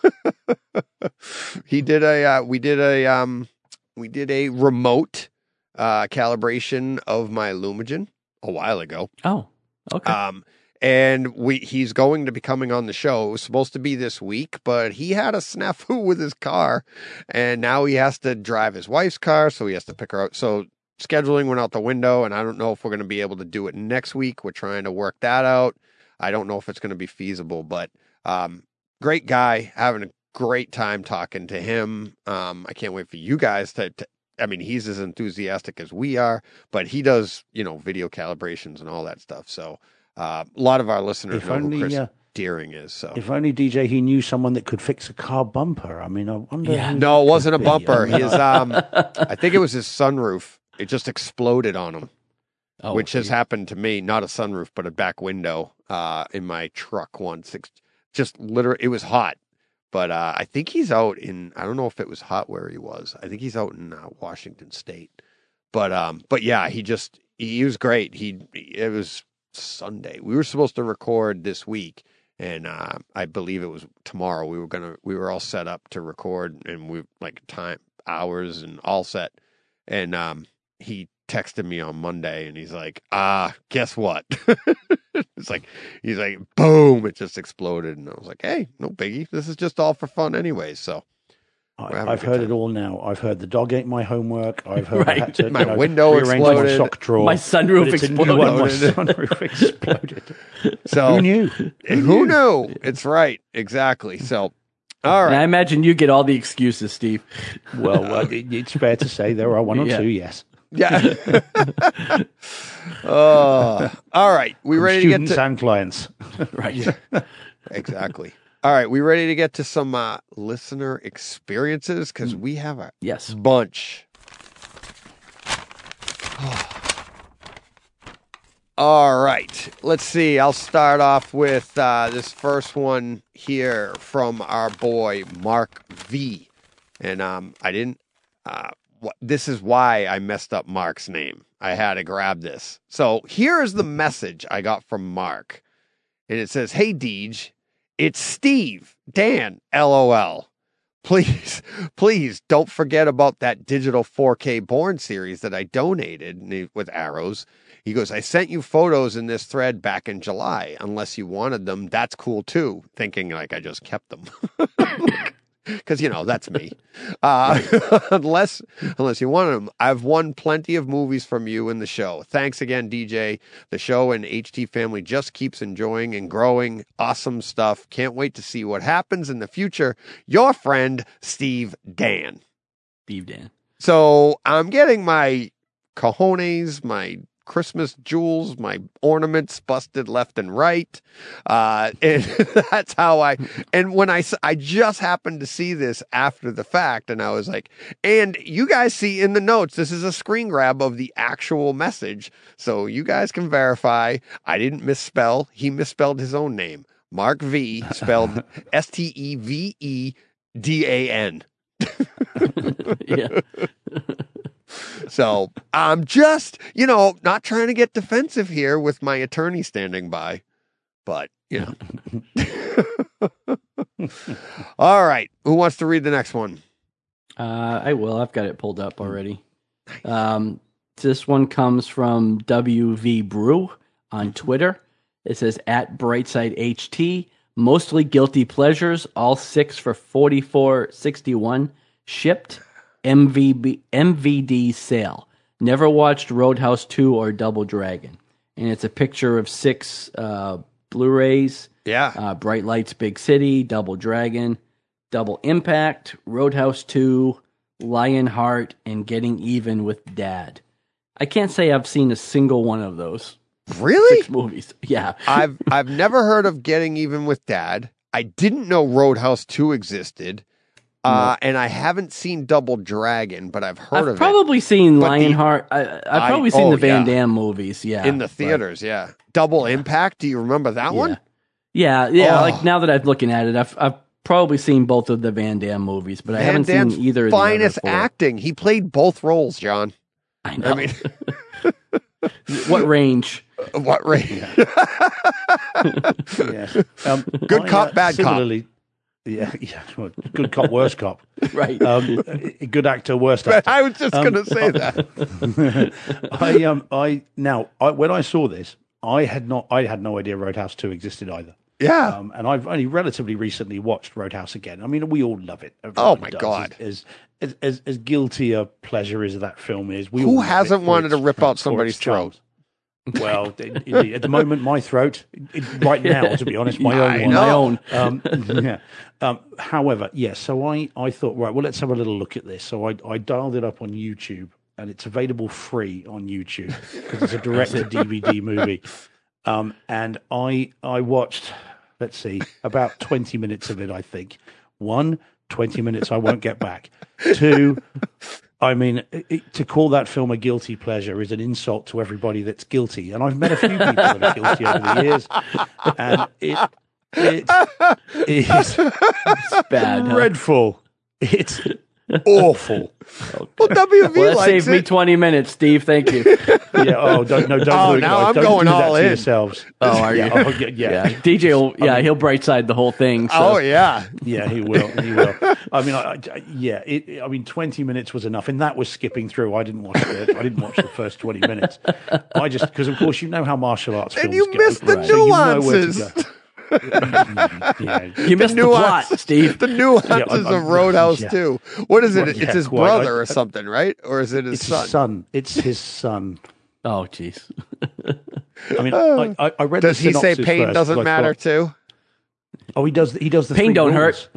[laughs] he did a uh, we did a um, we did a remote uh, calibration of my Lumagen a while ago. oh, okay. Um, and we he's going to be coming on the show. It was supposed to be this week, but he had a snafu with his car, and now he has to drive his wife's car, so he has to pick her up. So scheduling went out the window, and I don't know if we're going to be able to do it next week. We're trying to work that out. I don't know if it's going to be feasible, but um, great guy, having a great time talking to him. Um, I can't wait for you guys to. to I mean, he's as enthusiastic as we are, but he does, you know, video calibrations and all that stuff. So uh, a lot of our listeners If know who Chris uh, Deering is. So if only DJ he knew someone that could fix a car bumper. I mean, I wonder. Yeah. no, it wasn't a could be. Bumper. His, um, [laughs] I think it was his sunroof. It just exploded on him, oh, which has happened to me. Not a sunroof, but a back window uh, in my truck once. It's just literally, it was hot. But uh, I think he's out in. I don't know if it was hot where he was. I think he's out in uh, Washington State. But um, but yeah, he just he was great. He it was Sunday. We were supposed to record this week, and uh, I believe it was tomorrow. We were gonna we were all set up to record, and we like time hours and all set. And um, he texted me on Monday, and he's like, "Ah, guess what?" [laughs] [laughs] it's like he's like, "Boom!" It just exploded, and I was like, "Hey, no biggie. This is just all for fun, anyway. So We're having I, a I've heard time. it all now. I've heard the dog ate my homework. I've heard [laughs] I Right. had to My you know, window exploded. My sock drawer. My sunroof But it's a new exploded. one. [laughs] My sunroof exploded. so Who knew? Eh, who knew? It's right, exactly. So, all And I imagine you get all the excuses, Steve. Well, it, it's fair to say there are one or Yeah. two. Yes, Yeah. oh, [laughs] all right. We ready to get to and clients. [laughs] Right. [laughs] exactly. All right, we ready to get to some uh, listener experiences because we have a Yes. bunch. [sighs] All right, let's see. I'll start off with uh, this first one here from our boy Mark V, and um, I didn't. Uh, this is why I messed up Mark's name. I had to grab this. So here is the message I got from Mark, and it says, "Hey Deej, it's Steve Dan. LOL." Please, [laughs] please don't forget about that digital 4K Bourne series that I donated with arrows. He goes, I sent you photos in this thread back in July. Unless you wanted them, that's cool too. Thinking like I just kept them. [laughs] [laughs] Because, you know, that's me. Uh, [laughs] unless, unless you want them. I've won plenty of movies from you in the show. Thanks again, DJ. The show and HT family just keeps enjoying and growing. Awesome stuff. Can't wait to see what happens in the future. Your friend, Steve Dan. Steve Dan. So I'm getting my cojones, my Christmas jewels, my ornaments busted left and right. Uh, [laughs] and that's how I, and when I, I just happened to see this after the fact and I was like, and you guys see in the notes, this is a screen grab of the actual message. So you guys can verify I didn't misspell. He misspelled his own name. Mark V spelled [laughs] S T E V E D A N. [laughs] yeah. So I'm just, you know, not trying to get defensive here with my attorney standing by, but, you know. [laughs] All right. Who wants to read the next one? Uh, I will. I've got it pulled up already. Um, this one comes from WV Brew on Twitter. It says at Brightside HT. Mostly guilty pleasures, all six for forty four sixty one. Shipped MVB MVD sale. Never watched Roadhouse two or Double Dragon, and it's a picture of six uh, Blu-rays. Yeah. Uh, Bright Lights, Big City, Double Dragon, Double Impact, Roadhouse 2, Lionheart, and Getting Even with Dad. I can't say I've seen a single one of those really? six movies. [laughs] Yeah. I've I've never heard of getting even with dad. I didn't know Roadhouse 2 existed. Uh, and I haven't seen Double Dragon, but I've heard I've of probably seen But the- Lionheart. I, I've I- probably seen oh, the Van yeah. Damme movies. Yeah. in the but- theaters. Yeah, Double Impact. Do you remember that Yeah. one? Yeah. Yeah. Oh. Like now that I'm looking at it, I've, I've probably seen both of the Van Damme movies, but I haven't Damme's seen either of finest the other acting. He played both roles, John. I know. I mean, [laughs] what range? [laughs] what range? Yeah. [laughs] Um, Good cop, bad cop. Yeah, [laughs] yeah. well, Good cop, worst cop. [laughs] Right. Um, good actor, worst actor. I was just Um, going to say that. [laughs] I um I now I, when I saw this, I had not I had no idea Roadhouse Two existed either. Yeah. Um, and I've only relatively recently watched Roadhouse again. I mean, we all love it. Oh, my does. God. As, as as as guilty a pleasure as that film is, we Who hasn't wanted to rip out somebody's charms. Well, at the moment, my throat, right [laughs] now, to be honest, my own one. My own. Um, [laughs] yeah. Um, however, yes. so I, I thought, right, well, let's have a little look at this. So I, I dialed it up on YouTube, and it's available free on YouTube because it's a [laughs] direct to DVD movie. Um, and I, I watched, let's see, about twenty minutes of it. I think one, 20 minutes I won't get back. Two, I mean, it, to call that film a guilty pleasure is an insult to everybody that's guilty. And I've met a few people that are guilty over the years, and it it [laughs] is It's bad. huh? dreadful. It's awful. [laughs] Well, WV Well, that likes saved me 20 minutes, Steve. Thank you. [laughs] Yeah. Oh, don't no, don't Oh, do it, now guys. I'm Don't going do that all in. yourselves. [laughs] Oh, are yeah, you? Oh, yeah, yeah. Yeah. DJ will, yeah, he'll brightside the whole thing. So. Oh yeah. Yeah, he will. He will. I mean, I, I, yeah. It, I mean, twenty minutes was enough, and that was skipping through. I didn't watch the. I didn't watch the first twenty minutes. I just because, of course, you know how martial arts And films you go, missed the so you know where to nuances. go. yeah, You missed the, nuance. plot, Steve. The nuances Yeah, I'm- of I'm- Roadhouse yeah. too. What is it? Well, it's his quite. brother I- or something, right? Or is it his it's son? his son. It's his son. Oh, jeez. [laughs] I mean, uh, I, I, I read. Does the he say pain first, doesn't I matter thought- too? Oh, he does. He does the Pain three don't rules.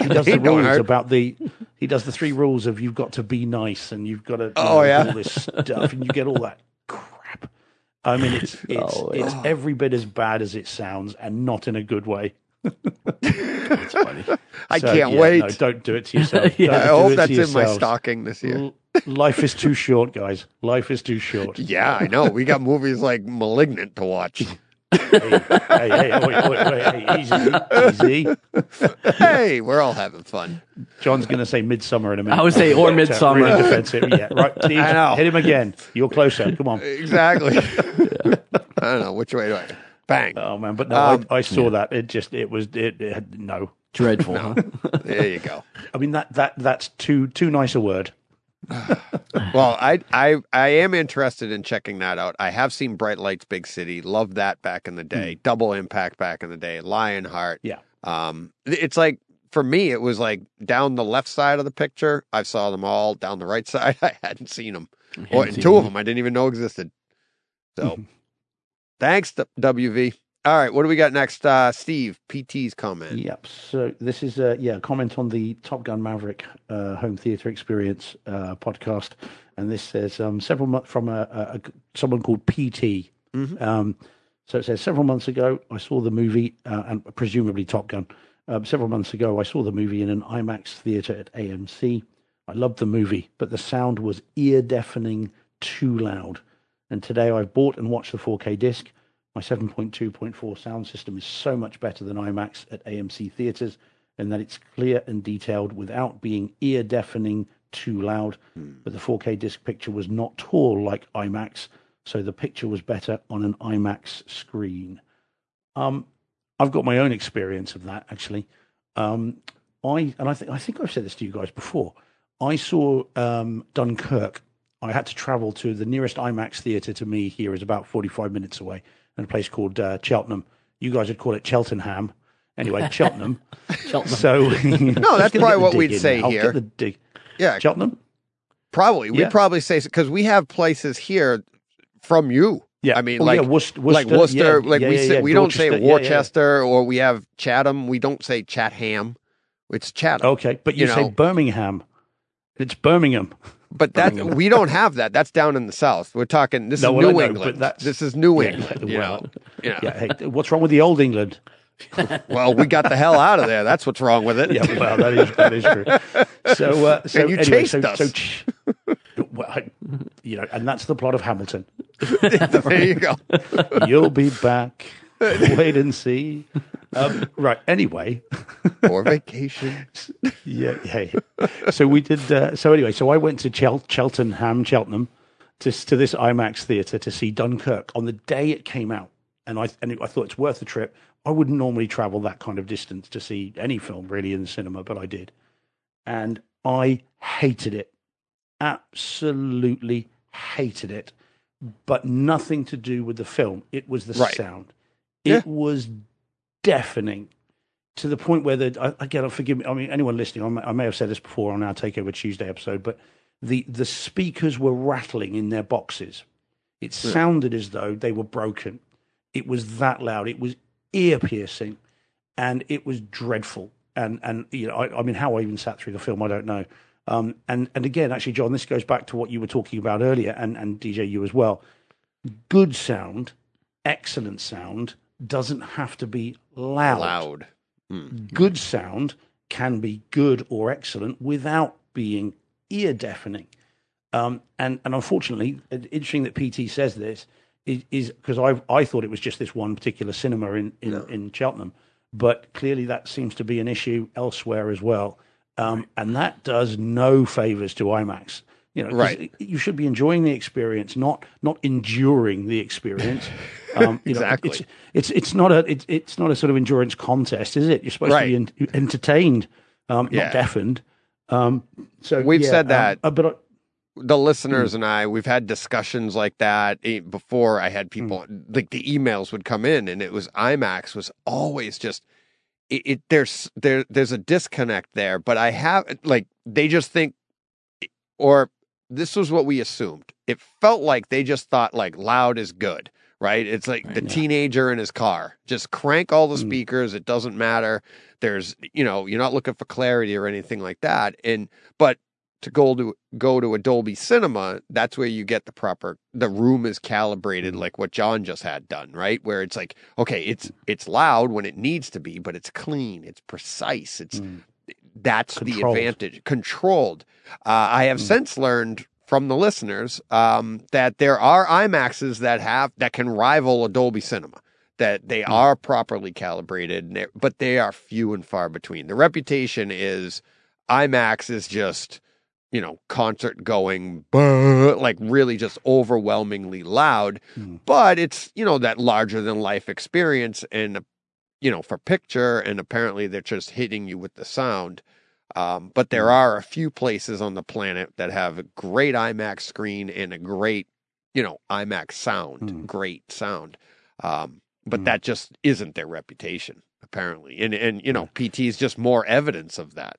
He does [laughs] the Pain rules hurt. about the. He does the three rules of you've got to be nice and you've got to. you Oh, know, yeah. all this stuff and you get all that crap. I mean, it's it's [laughs] Oh, it's every bit as bad as it sounds and not in a good way. That's funny. [laughs] I So, can't yeah, wait. No, don't do it to yourself. [laughs] Yeah. I hope that's to in my stocking this year. L- Life is too short, guys. Life is too short. Yeah, I know. We got movies like Malignant to watch. Hey, hey, hey, wait, wait, wait, hey, easy, easy. hey, we're all having fun. John's going to say Midsommar in a minute. I would say or Really Midsommar. defensive. Yeah, right. [laughs] Steve, I know. Hit him again. You're closer. Come on. Exactly. [laughs] I don't know which way do I. Bang. Oh man, but no, Um, I, I saw that. It just it was it, it had, no. Dreadful, huh? There you go. I mean that that that's too too nice a word. Well, I I I am interested in checking that out. I have seen Bright Lights, Big City. Loved that back in the day. Double Impact back in the day. Lionheart. Yeah. Um, it's like for me, it was like down the left side of the picture. I saw them all. Down the right [laughs] side, I hadn't seen them. Or Hadn't and seen two of them. them I didn't even know existed. So, [laughs] thanks to WV. All right, what do we got next? Uh, Steve, PT's comment. Yep. So this is a yeah comment on the Top Gun Maverick uh, home theater experience uh, podcast, and this says um, several months from a, a, a someone called PT. Mhm. Um, so it says several months ago I saw the movie uh, and presumably Top Gun. Um, several months ago I saw the movie in an IMAX theater at AMC. I loved the movie, but the sound was ear deafening, too loud. And today I've bought and watched the 4K disc. My 7.2.4 sound system is so much better than IMAX at AMC theaters in that it's clear and detailed without being ear deafening too loud. But the 4K disc picture was not tall like IMAX, so the picture was better on an IMAX screen. Um, I've got my own experience of that actually. Um, I and I think I think I've said this to you guys before. I saw um, Dunkirk. I had to travel to the nearest IMAX theater to me here is about 45 minutes away, in a place called uh, Cheltenham. You guys would call it Cheltenham. Anyway, [laughs] Cheltenham. Cheltenham. So [laughs] No, [laughs] that's probably what we'd in say now. I'll here. Get the dig. Yeah, Cheltenham. probably. We'd Yeah. probably say because we have places here from you. Yeah, I mean, Oh, like yeah, Worcester, like Worcester, Worcester. yeah, like yeah, we say, yeah, we don't say Dorchester, yeah, yeah. Worcester, or we have Chatham. We don't say Chatham. It's Chatham. Okay, but you, You say know. Birmingham. It's Birmingham. But that we don't have that. That's down in the south. We're talking. This No, is New know, England. This is New Yeah, England. you well, know. Yeah. Hey, what's wrong with the old England? [laughs] Well, we got the hell out of there. That's what's wrong with it. Yeah, well, that is that is true. [laughs] So, uh, so And you anyway, chased so, us. so well, I- you know, and that's the plot of Hamilton. [laughs] there you go. You'll be back. [laughs] Wait and see. [laughs] Um, right. Anyway, [laughs] Or vacation. yeah. So we did. Uh, so anyway, so I went to Chel- Cheltenham, Cheltenham, to to this IMAX theatre to see Dunkirk on the day it came out, and I and I thought it's worth the trip. I wouldn't normally travel that kind of distance to see any film really in the cinema, but I did, and I hated it. Absolutely hated it. But nothing to do with the film. It was the Right. sound. Yeah. It was deafening to the point where the again, forgive me. I mean, anyone listening, I may, I may have said this before on our Takeover Tuesday episode, but the the speakers were rattling in their boxes. It sounded as though they were broken. It was that loud. It was ear piercing, and it was dreadful. And and you know, I, I mean, how I even sat through the film, I don't know. Um, and and again, actually, John, this goes back to what you were talking about earlier, and and DJ, you as well. Good sound, excellent sound, doesn't have to be Loud. good sound can be good or excellent without being ear deafening. Um, and and unfortunately, interesting that PT says this is because I I thought it was just this one particular cinema in in, in Cheltenham, but clearly that seems to be an issue elsewhere as well. Um, And that does no favors to IMAX. You know, Right. You should be enjoying the experience, not not enduring the experience. [laughs] Um, you know, Exactly. it's, it's it's not a it's, it's not a sort of endurance contest, is it? You're supposed Right. to be en- entertained, um, Yeah. not deafened. Um, so We've yeah, said um, that. uh, but I, the listeners and I, we've had discussions like that eh, before. I had people like the emails would come in, and it was IMAX was always just it, it. There's there there's a disconnect there, but I have like they just think, or this was what we assumed. It felt like they just thought like loud is good, right? It's like the yeah. teenager in his car, just crank all the Mm. speakers. It doesn't matter. There's you know you're not looking for clarity or anything like that, and but to go to go to a Dolby Cinema, that's where you get the proper the room is calibrated Mm. like what John just had done, right? Where it's like, okay, it's it's loud when it needs to be, but it's clean, it's precise, it's Mm. That's Controlled. the advantage. Controlled. Uh, I have Mm. since learned from the listeners um, that there are IMAXs that have that can rival a Dolby Cinema. That they Mm. are properly calibrated, but they are few and far between. The reputation is IMAX is just you know concert going like really just overwhelmingly loud Mm. but it's you know that larger than life experience and you know for picture and apparently they're just hitting you with the sound um, but there are a few places on the planet that have a great imax screen and a great you know imax sound Mm. great sound um, but Mm. that just isn't their reputation apparently and and you know pt is just more evidence of that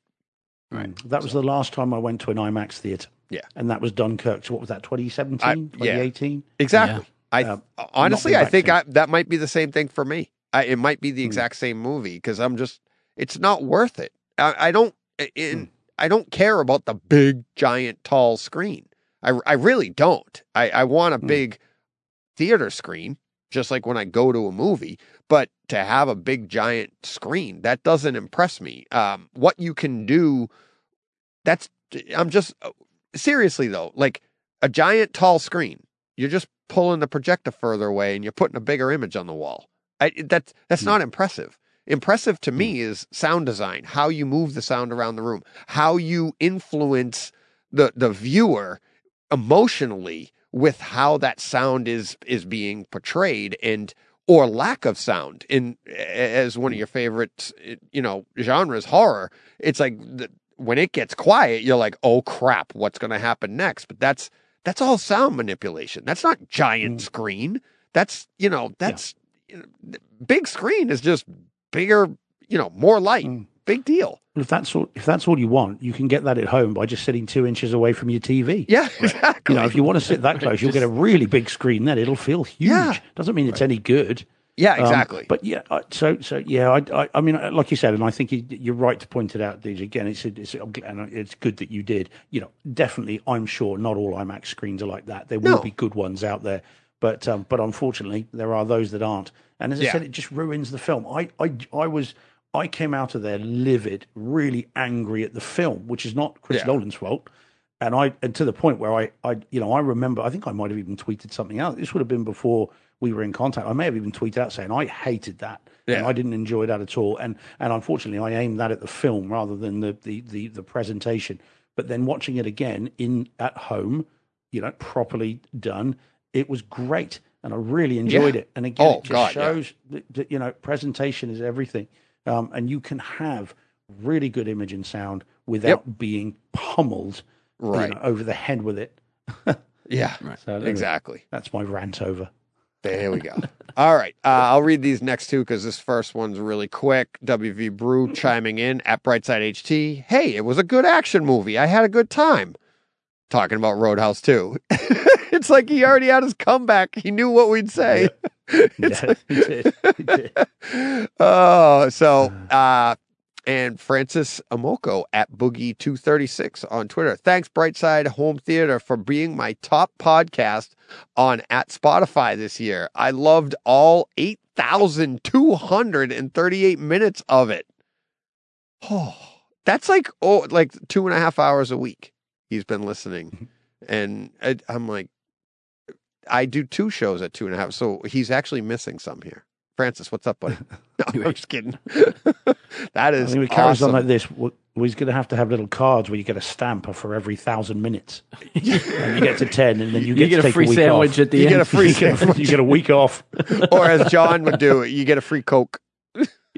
Right. that was the last time I went to an IMAX theater. Yeah. and that was Dunkirk. So what was that? 2017, I- yeah. 2018. Exactly. I Um, honestly, I think I, that might be the same thing for me. I, it might be the Hmm. exact same movie because I'm just, it's not worth it. I, I don't, Hmm. in, I don't care about the big, giant, tall screen. I, I really don't. I, I want a Hmm. big theater screen, just like when I go to a movie. But to have a big, giant screen, that doesn't impress me. Um, what you can do, that's, I'm just, seriously though, like a giant, tall screen you're just pulling the projector further away and you're putting a bigger image on the wall. I, that's that's Hmm. not impressive. Impressive to hmm. me is sound design, how you move the sound around the room, how you influence the the viewer emotionally with how that sound is is being portrayed and or lack of sound in as one of hmm. your favorite you know genres horror it's like the, when it gets quiet you're like oh crap what's going to happen next but that's that's all sound manipulation. That's not giant hmm. screen. That's you know that's you know, th- big screen is just bigger. you know, more light. Mm. Big deal. Well, if that's all, if that's all you want, you can get that at home by just sitting two inches away from your TV. Yeah, [laughs] exactly. You know, if you want to sit that [laughs] close, you'll get a really big screen. Then it'll feel huge. Yeah. Doesn't mean it's any good. yeah, Um, exactly. but yeah, so so yeah, I, I I mean, uh, like you said, and I think you, you're right to point it out, DJ. Again, it's it's and it's good that you did. You know, definitely, I'm sure not all IMAX screens are like that. There will No. be good ones out there, but um, but unfortunately, there are those that aren't. And as I Yeah. said, it just ruins the film. I I I was. I came out of there livid, really angry at the film, which is not Chris Yeah. Nolan's fault. And I, and to the point where I, I, you know, I remember, I think I might have even tweeted something out. This would have been before we were in contact. I may have even tweeted out saying I hated that. And Yeah. I didn't enjoy that at all. And, and unfortunately, I aimed that at the film rather than the, the, the, the presentation. But then watching it again in at home, you know, properly done, it was great. And I really enjoyed Yeah. it. And again, Oh, it just God, yeah. shows that, that, you know, presentation is everything. Um, and you can have really good image and sound without being pummeled you Right. know, over the head with it. [laughs] yeah, So there- exactly. That's my rant over. There we go. [laughs] All right. Uh, I'll read these next two because this first one's really quick. WV Brew chiming in at Brightside HT. Hey, it was a good action movie. I had a good time. Talking about Roadhouse 2. [laughs] it's like he already had his comeback. He knew what we'd say. [laughs] It's Yeah, he did. He did. [laughs] oh, so uh, uh and Francis Amoko at Boogie236 on Twitter. Thanks, Brightside Home Theater, for being my top podcast on at Spotify this year. I loved all 8,238 minutes of it. Oh, that's like oh, like two and a half hours a week he's been listening. Mm-hmm. And I, I'm like, I do two shows at two and a half. So he's actually missing some here. Francis, what's up, buddy? [laughs] No, I'm just kidding. [laughs] that is. I is mean, it carries awesome. on like this. w- He's going to have to have little cards where you get a stamper for every thousand minutes. [laughs] and you get to 10, and then you You, get, get to a take free a week sandwich off. at the You end. get a free you, get, sandwich. you get a week off. or as John would do it, you get a free Coke.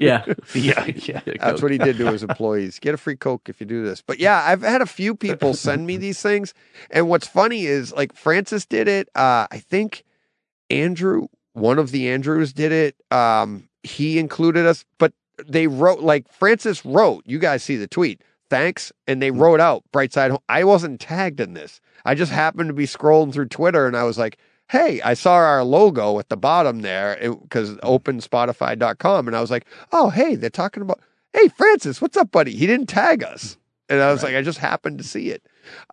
[laughs] yeah. yeah, yeah. That's what he did to [laughs] his employees. Get a free Coke if you do this. But yeah, I've had a few people send me these things. And what's funny is like Francis did it. Uh, I think Andrew, one of the Andrews did it. Um, he included us, but they wrote like Francis wrote, you guys see the tweet. Thanks. And they wrote out Brightside. Home. I wasn't tagged in this. I just happened to be scrolling through Twitter and I was like, hey, I saw our logo at the bottom there because openspotify.com. And I was like, oh, hey, they're talking about, hey, Francis, what's up, buddy? He didn't tag us. And I was like, I just happened to see it.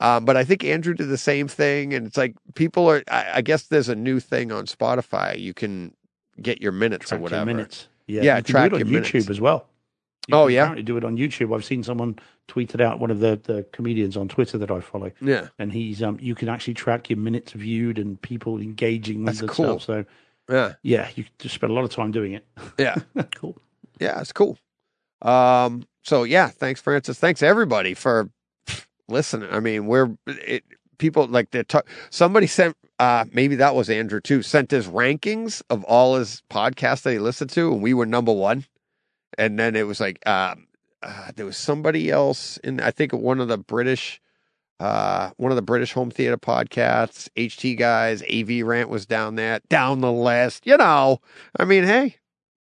Um, but I think Andrew did the same thing. And it's like people are, I, I guess there's a new thing on Spotify. You can get your minutes Track or whatever. minutes. Yeah, Yeah, you can track do it on your YouTube minutes. as well. You Oh, can yeah? apparently do it on YouTube. I've seen someone tweeted out one of the, the comedians on Twitter that I follow, Yeah. and he's um you can actually track your minutes viewed and people engaging with That's the cool. stuff. So Yeah. yeah, you just spend a lot of time doing it. [laughs] Yeah. Cool. Yeah, it's cool. Um, so yeah, thanks, Francis. Thanks everybody for listening. I mean, we're it, people like they're somebody sent uh maybe that was Andrew too, sent his rankings of all his podcasts that he listened to, and we were number one. And then it was like um uh, there was somebody else in I think one of the British uh one of the British home theater podcasts, HT guys, AV rant was down there, down the list. You know, I mean, hey,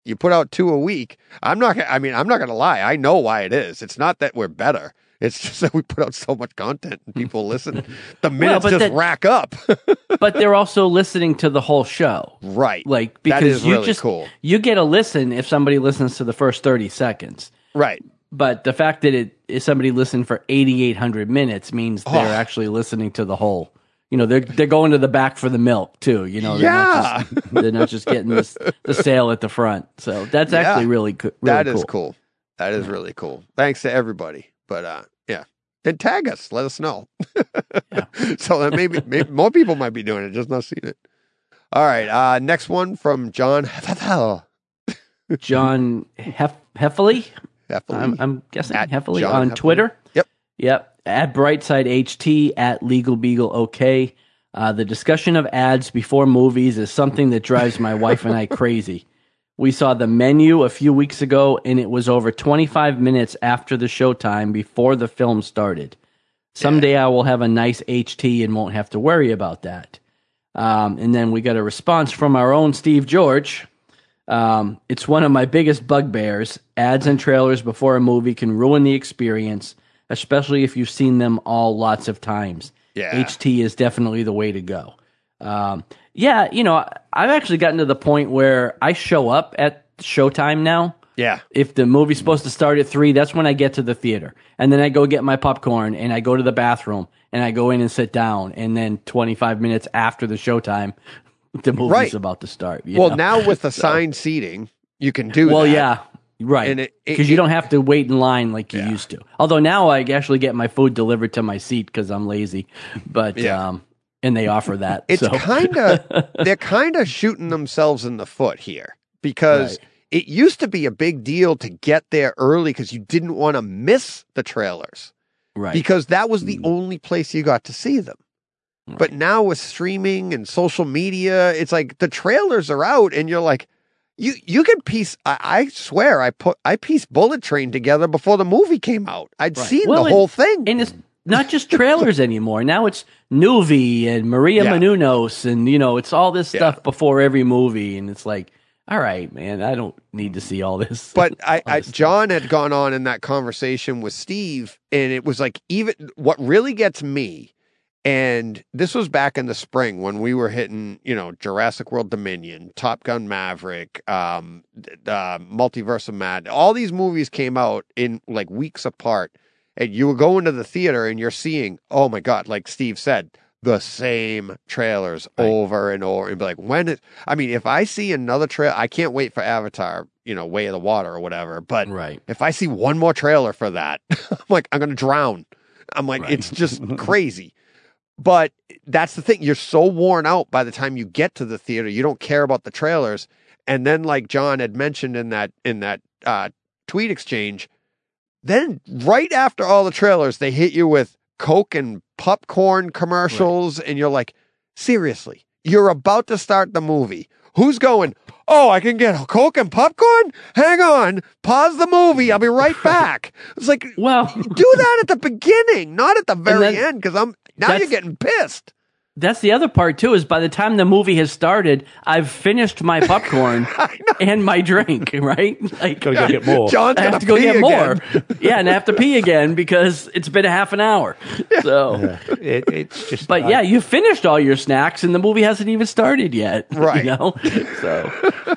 you put out two a week. I'm not. I mean, I'm not going to lie. I know why it is. It's not that we're better. It's just that we put out so much content and people listen. [laughs] The minutes but just that- rack up. [laughs] but they're also listening to the whole show. right. Like because is you really just cool. you get a listen if somebody listens to the first 30 seconds. Right. But the fact that it if somebody listened for 8800 minutes means they're actually listening to the whole you know, they're they're going to the back for the milk too. You know, they're not just, [laughs] they're not just getting this, the sale at the front. So that's Yeah. actually really, co- really That is cool. cool. That is really cool. Thanks to everybody. But uh, yeah. Then tag us. Let us know. [laughs] so that maybe, maybe more people might be doing it, just not seeing it. All right. Uh, next one from John Heffel. [laughs] John Hef- Heffley, Heffley. I'm, I'm guessing At Heffley John on Heffley. Twitter. Yep. Yep. At Brightside HT, at Legal Beagle OK. Uh, the discussion of ads before movies is something that drives my wife and I crazy. We saw the menu a few weeks ago, and it was over 25 minutes after the showtime before the film started. Someday I will have a nice HT and won't have to worry about that. Um, and then we got a response from our own Steve George. Um, it's one of my biggest bugbears. Ads and trailers before a movie can ruin the experience, especially if you've seen them all lots of times. Yeah. HT is definitely the way to go. Um, yeah, you know, I've actually gotten to the point where I show up at showtime now. Yeah. If the movie's supposed to start at three, that's when I get to the theater. And then I go get my popcorn and I go to the bathroom and I go in and sit down. And then 25 minutes after the showtime, [laughs] the movie's Right. about to start. Well, know? now with [laughs] assigned seating, you can do Well, that. yeah, right. And it- it- Because you don't have to wait in line like you Yeah. used to. Although now I actually get my food delivered to my seat because I'm lazy. But Yeah. um, and they offer that. [laughs] It's so. kind of [laughs] they're kind of shooting themselves in the foot here because Right. it used to be a big deal to get there early because you didn't want to miss the trailers right. because that was the mm. only place you got to see them. But now with streaming and social media, it's like the trailers are out and you're like, you you can piece. I, I swear, I put I pieced Bullet Train together before the movie came out. I'd Right. seen Well, the and- whole thing. and it's not just trailers anymore. Now it's Noovie and Maria Yeah. Menounos, and you know, it's all this Yeah. stuff before every movie, and it's like, all right, man, I don't need to see all this. But [laughs] I, all I this stuff. John had gone on in that conversation with Steve, and it was like even what really gets me, and this was back in the spring when we were hitting, you know, Jurassic World Dominion, Top Gun Maverick, um, uh, Multiverse of Mad. All these movies came out in like weeks apart, and you were going to the theater and you're seeing, oh my god, like Steve said. The same trailers Right. over and over, and be like, when is? I mean, if I see another trail, I can't wait for Avatar, you know, Way of the Water or whatever. But right, if I see one more trailer for that, [laughs] I'm like, I'm going to drown. I'm like, Right. it's just [laughs] crazy. But that's the thing. You're so worn out by the time you get to the theater. You don't care about the trailers. And then, like John had mentioned in that in that uh, tweet exchange, then right after all the trailers, they hit you with Coke and popcorn commercials, and you're like, seriously, you're about to start the movie. Who's going? Oh, I can get Coke and popcorn? Hang on. Pause the movie. I'll be right [laughs] back. It's like, well, do that at the beginning, not at the very then- end, because I'm now you're getting pissed. That's the other part too. Is by the time the movie has started, I've finished my [laughs] popcorn and my drink. Right, [laughs] like, Gotta go get more. John's I gonna have to go pee get more. [laughs] yeah, and I have to pee again because it's been a half an hour. So. Yeah. It, it's just. But I- yeah, you finished all your snacks and the movie hasn't even started yet. Right. You know? So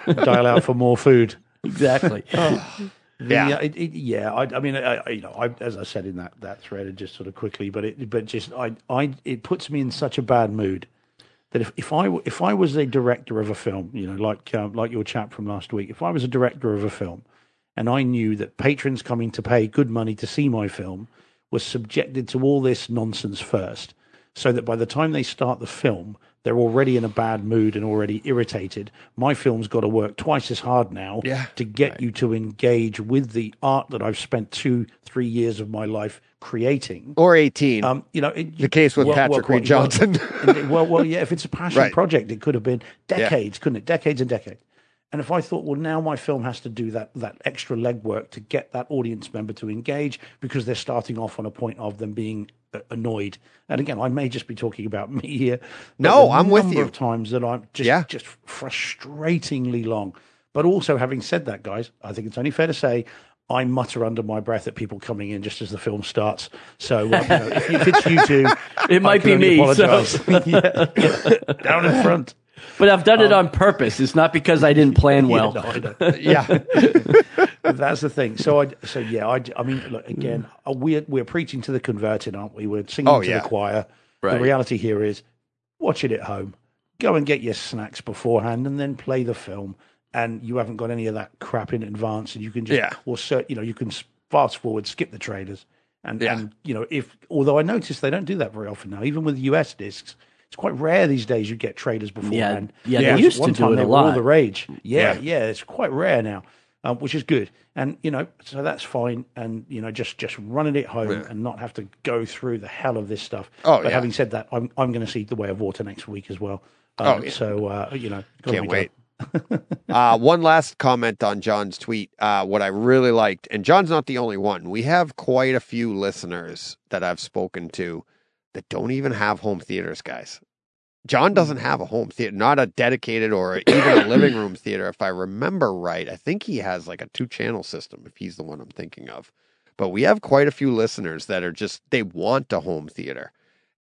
dial out for more food. exactly. Oh. The, Yeah. uh, it, it, yeah. I, I mean, I, I- you know, I, as I said in that that thread, and just sort of quickly, but it, but just, I, I, it puts me in such a bad mood that if, if I if I was a director of a film, you know, like um, like your chap from last week, if I was a director of a film, and I knew that patrons coming to pay good money to see my film was subjected to all this nonsense first, so that by the time they start the film, they're already in a bad mood and already irritated. My film's got to work twice as hard now Yeah. to get you to engage with the art that I've spent two, three years of my life creating. Or 18. Um, you know, it, the case with well, Patrick well, Read well, Johnson. [laughs] well, well, yeah. If it's a passion Right. project, it could have been decades, couldn't it? Decades and decades. And if I thought, well, now my film has to do that that extra legwork to get that audience member to engage because they're starting off on a point of them being annoyed. And again, I may just be talking about [laughs] me here. No, the I'm with number you. Of times that I'm just Yeah. just frustratingly long. But also, having said that, guys, I think it's only fair to say. I mutter under my breath at people coming in just as the film starts. So, uh, you know, if, if it's you two, [laughs] It I might can be only me. So. yeah, [laughs] yeah. down in front. But I've done it on purpose. It's not because I didn't plan well. Yeah, no, I know. yeah. That's the thing. So I, so yeah, I, I mean, look again. uh, We're we're preaching to the converted, aren't we? We're singing Oh, to yeah. the choir. Right. The reality here is, watch it at home. Go and get your snacks beforehand, and then play the film. And you haven't got any of that crap in advance, and you can just, Yeah. or cert, you know, you can fast forward, skip the trailers, and Yeah. and you know, if although I notice they don't do that very often now, even with US discs. It's quite rare these days you get trailers beforehand. yeah, they Whereas used to one do time it a they were all lot. the rage. Yeah, Yeah. yeah, it's quite rare now, um, which is good. And you know, so that's fine. And you know, just just running it home and not have to go through the hell of this stuff. Oh, but yeah. having said that, I'm I'm going to see the Way of Water next week as well. Um, Oh, yeah. so uh, you know, Can't wait. [laughs] uh, one last comment on John's tweet. Uh, what I really liked, and John's not the only one. We have quite a few listeners that I've spoken to that don't even have home theaters, guys. John doesn't have a home theater, not a dedicated or even a living [coughs] room theater. If I remember right, I think he has like a two channel system. If he's the one I'm thinking of, but we have quite a few listeners that are just they want a home theater,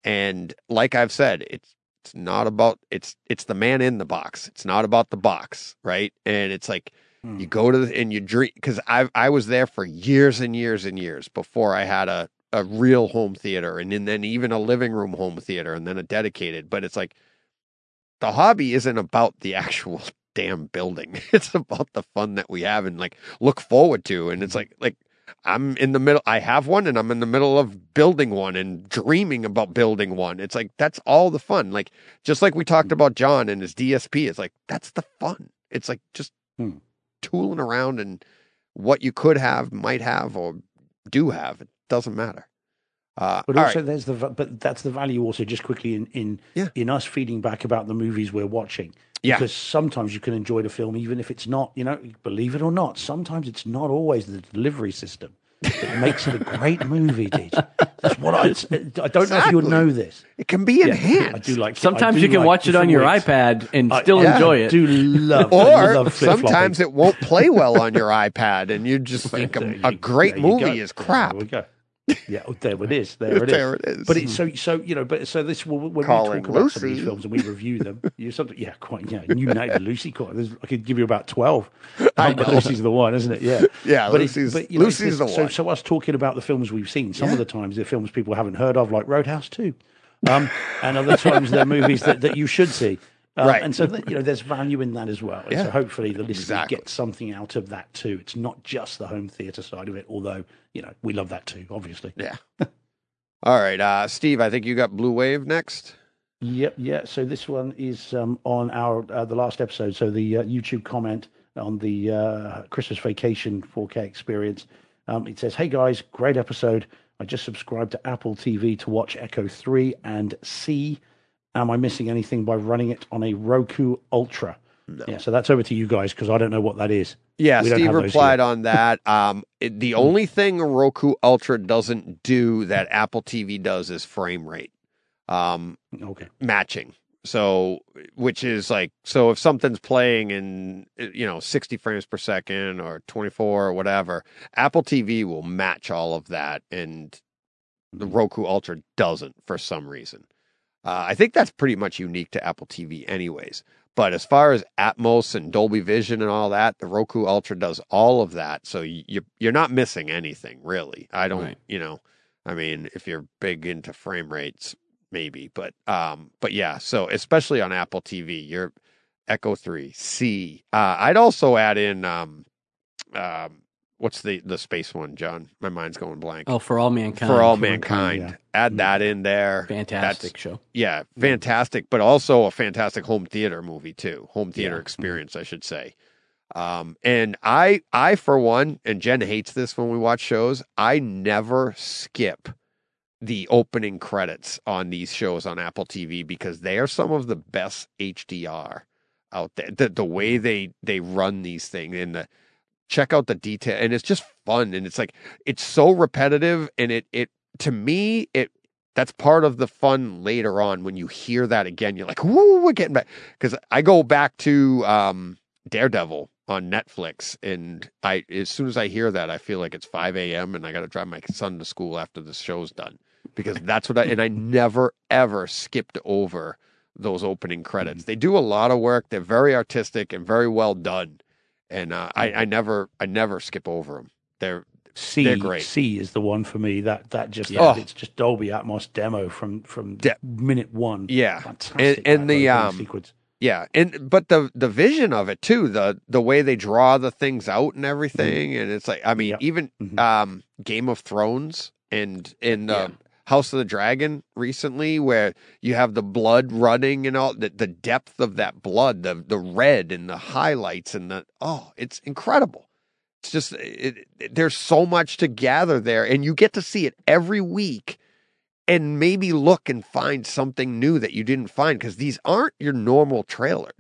and like I've said, it's it's not about it's it's the man in the box. It's not about the box, right? And it's like Hmm. you go to the, and you dream because I I was there for years and years and years before I had a a real home theater and, and then even a living room home theater and then a dedicated. But it's like the hobby isn't about the [laughs] actual damn building. It's about the fun that we have and like look forward to. And it's like like I'm in the middle I have one and I'm in the middle of building one and dreaming about building one. It's like that's all the fun. Like just like we talked about John and his DSP, it's like that's the fun. It's like just Hmm. tooling around and what you could have, might have, or do have. It doesn't matter. Uh, But also, right. there's the but that's the value also just quickly in in Yeah. in us feeding back about the movies we're watching. Yeah. Because sometimes you can enjoy the film even if it's not, you know, believe it or not, sometimes it's not always the delivery system that [laughs] makes it a great movie. Deej. That's what I. it's- I don't know if you would know this. it can be Yeah, enhanced. I do like. Sometimes do you can like watch it on your ways. iPad and I- still yeah, enjoy I it. do love. [laughs] I or love sometimes it won't play well on your iPad, and you just [laughs] think a, a great there movie go. is There crap. we go. Yeah, oh, there it is. There it is. There it is. But it's so so you know. But so this will, when we talk about some of these films and we review them, you something yeah quite yeah the Lucy call. There's, I could give you about twelve. [laughs] I But know. Lucy's the one, isn't it? Yeah. Yeah, But Lucy's- but, you know, Lucy's the so, one. So us talking about the films we've seen, some Yeah. of the times they're films people haven't heard of, like Roadhouse Two, um, and other times they're movies that, that you should see. Um, Right. And so that, you know, there's value in that as well. Yeah. so hopefully the listeners Exactly. get something out of that too. It's not just the home theatre side of it, although you know we love that too, obviously. Yeah. [laughs] All right, uh, Steve. I think you got Blue Wave next. Yep, yeah. So this one is um, on our uh, the last episode. So the uh, YouTube comment on the uh, Christmas Vacation 4K experience. Um, it says, "Hey guys, great episode. I just subscribed to Apple TV to watch Echo 3 and See. Am I missing anything by running it on a Roku Ultra? No. Yeah. So that's over to you guys because I don't know what that is. Yeah, We Steve replied on that. [laughs] Um, it, the only thing Roku Ultra doesn't do that Apple TV does is frame rate um, Okay. matching. So, which is like, so if something's playing in, you know, 60 frames per second or 24 or whatever, Apple TV will match all of that. And the Roku Ultra doesn't for some reason. Uh, I think that's pretty much unique to Apple TV, anyways. But as far as Atmos and Dolby Vision and all that, the Roku Ultra does all of that. So you you're, you're not missing anything really. I don't, Right. you know, I mean, if you're big into frame rates, maybe, but um, but yeah. So especially on Apple TV, your Echo Three See. Uh, I'd also add in um, um, what's the the space one, John? My mind's going blank. Oh, for all mankind. For all For Mankind, mankind, add that in there. fantastic That's- show. yeah, fantastic, but also a fantastic home theater movie too. Home theater Yeah. experience, I should say. Um, and I, I for one, and Jen hates this when we watch shows. I never skip the opening credits on these shows on Apple TV because they are some of the best HDR out there. The the way they they run these things and the check out the detail and it's just fun and it's like it's so repetitive and it it to me it that's part of the fun later on when you hear that again you're like we're getting back because i go back to um daredevil on netflix and i as soon as i hear that i feel like it's 5 a.m and i gotta drive my son to school after the show's done because that's what i and i never ever skipped over those opening credits. They do a lot of work they're very artistic and very well done and uh, I, I never i never skip over them they're See They're great. See is the one for me. That that just Yeah. it's just Dolby Atmos demo from from De- minute one. yeah Fantastic. and that the, um, sequence. Yeah, and but the the vision of it too, the the way they draw the things out and everything, and it's like I mean, Yep. even Mhm. um Game of Thrones and in uh, Yeah. House of the Dragon recently, where you have the blood running and all the the depth of that blood, the the red and the highlights and the oh, it's incredible. It's just it, it, there's so much to gather there, and you get to see it every week and maybe look and find something new that you didn't find because these aren't your normal trailer,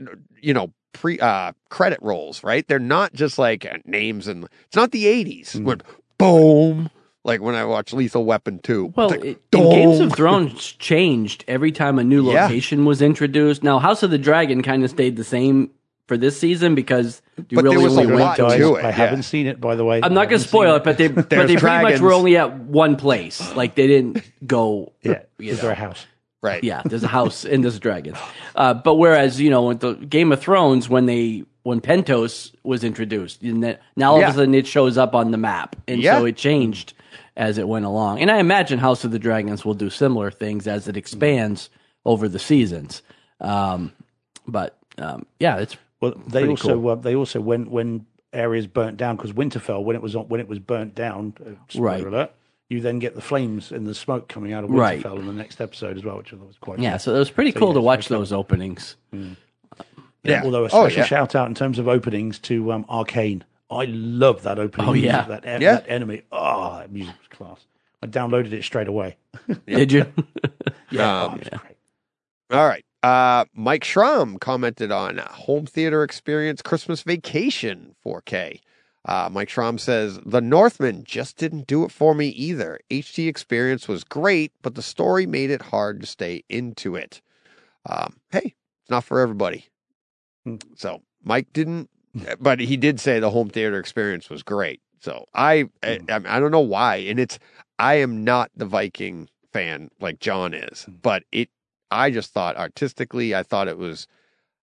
you know, pre uh credit rolls, right? They're not just like uh, names and it's not the 80s Mhm. when boom, Like when I watch Lethal Weapon 2. Well, like, it, Games of Thrones changed every time a new Yeah. location was introduced. Now, House of the Dragon kind of stayed the same for this season because you But there really was only lot went to to. it, I yeah. haven't seen it, by the way. I'm not going to spoil it, but they [laughs] but they pretty much were only at one place. Like they didn't go. [laughs] Yeah, you is there a house? Right. Yeah, there's a [laughs] house and there's dragons. Uh, but whereas you know with the Game of Thrones when they when Pentos was introduced, and that now all Yeah. of a sudden it shows up on the map, and Yeah. so it changed as it went along. And I imagine House of the Dragons will do similar things as it expands over the seasons. Um, but um, yeah, it's Well, they also cool. uh, they also when when areas burnt down because Winterfell when it was on, when it was burnt down. Uh, Right. alert. You then get the flames and the smoke coming out of Right. Winterfell in the next episode as well, which I thought was quite yeah. cool. So it was pretty cool yeah, to watch very those openings. Yeah. Although a Oh, special yeah. shout out in terms of openings to um, Arcane. I love that opening. Oh, music, yeah. that, en- Yeah. that enemy. Oh, that music was class. I downloaded it straight away. [laughs] Did you? [laughs] Yeah, Um, oh, it. All right. Uh, Mike Schramm commented on home theater experience Christmas vacation 4K. Uh, Mike Schramm says, The Northman just didn't do it for me either. HD experience was great, but the story made it hard to stay into it. Um, hey, it's not for everybody. Hmm. So Mike didn't, but he did say the home theater experience was great. So I, I, Hmm. I don't know why. And it's, I am not the Viking fan like John is, Hmm. but it, I just thought artistically, I thought it was,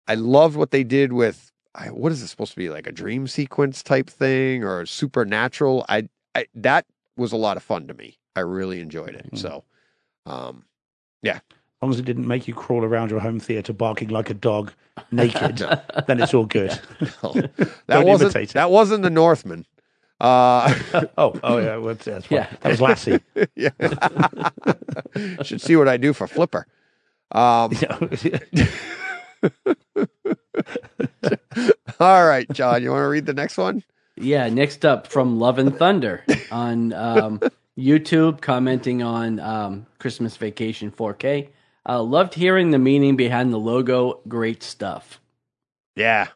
I loved what they did with, I, what is it supposed to be like a dream sequence type thing or supernatural? I, I that was a lot of fun to me. I really enjoyed it. Mhm. So, um, As long as it didn't make you crawl around your home theater barking like a dog [laughs] naked, then it's all good. [laughs] no, [laughs] that wasn't it. that wasn't the Northman. Uh, oh, oh yeah, well, that's fine. Yeah. That was Lassie. yeah, should see what I do for Flipper. Um, all right, John, you want to read the next one? Yeah, next up from Love and Thunder on um, YouTube, commenting on um, Christmas Vacation 4K. Uh, loved hearing the meaning behind the logo. Great stuff. Yeah,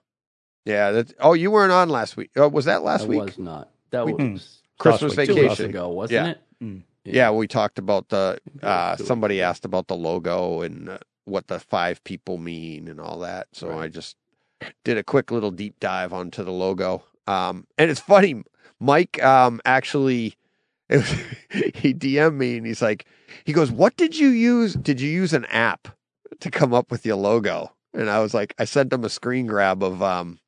yeah. That. Oh, you weren't on last week. Oh, was that last That week? was not. That We- was Christmas week, two two weeks vacation. ago, wasn't Yeah. it? Mm. Yeah, we talked about the. Uh, Two weeks somebody asked about the logo and uh, what the five people mean and all that. So Right. I just did a quick little deep dive onto the logo. Um, and it's funny, Mike. Um, actually, was, [laughs] he DM'd me and he's like, he goes, "What did you use? Did you use an app to come up with your logo?" And I was like, I sent him a screen grab of um,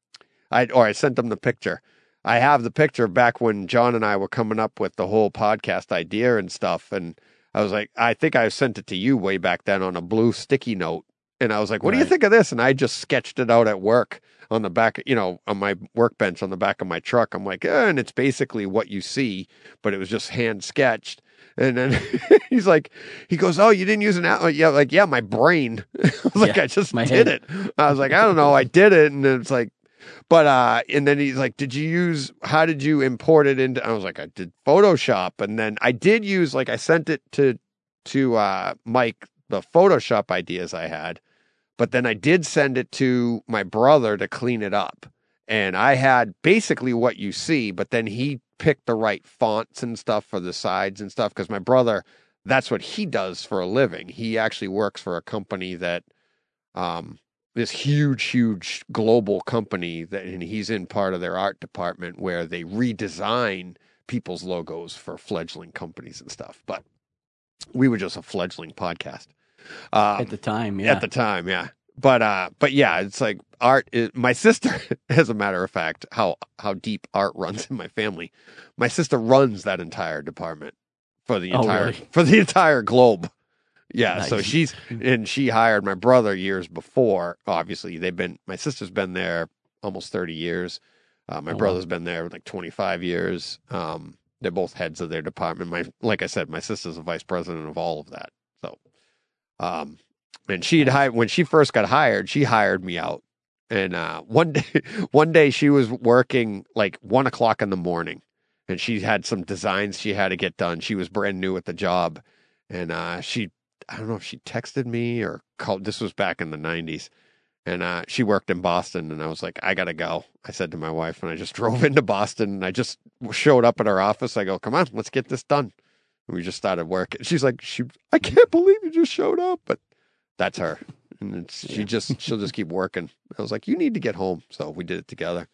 I or I sent him the picture. I have the picture back when John and I were coming up with the whole podcast idea and stuff. And I was like, I think I sent it to you way back then on a blue sticky note. And I was like, what do you think of this? And I just sketched it out at work on the back, you know, on my workbench on the back of my truck. I'm like, eh, and it's basically what you see, but it was just hand sketched. And then [laughs] he's like, he goes, oh, you didn't use an app? Yeah, like, yeah, my brain. [laughs] I was like, Yeah, I just did head. it. I was like, I don't know, I did it. And then it's like, but uh and then he's like, Did you use how did you import it into I was like, I did Photoshop. And then I did use like I sent it to to uh Mike the Photoshop ideas I had, but then I did send it to my brother to clean it up. And I had basically what you see, but then he picked the right fonts and stuff for the sides and stuff because my brother that's what he does for a living. He actually works for a company that um this huge, huge global company that, and he's in part of their art department where they redesign people's logos for fledgling companies and stuff. But we were just a fledgling podcast um, At the time, yeah. at the time, yeah. But uh, but yeah, it's like art. Is, my sister, [laughs] as a matter of fact, how how deep art runs in my family. My sister runs that entire department for the Oh, entire really? for the entire globe. Yeah, so she's and she hired my brother years before. Obviously, they've been my sister's been there almost thirty years. Uh, my Oh, wow. brother's been there like twenty five years. Um, they're both heads of their department. My like I said, my sister's a vice president of all of that. Um, and she'd hired when she first got hired, she hired me out. And uh, [laughs] one day, one day she was working like one o'clock in the morning, and she had some designs she had to get done. She was brand new at the job, and uh, she, I don't know if she texted me or called. This was back in the '90s, and uh, she worked in Boston, and I was like, I gotta go. I said to my wife, and I just [laughs] drove into Boston, and I just showed up at her office. I go, come on, let's get this done. And we just started working. She's like, she, I can't believe you just showed up, but that's her, and it's, she just she'll just keep working. I was like, you need to get home, so we did it together.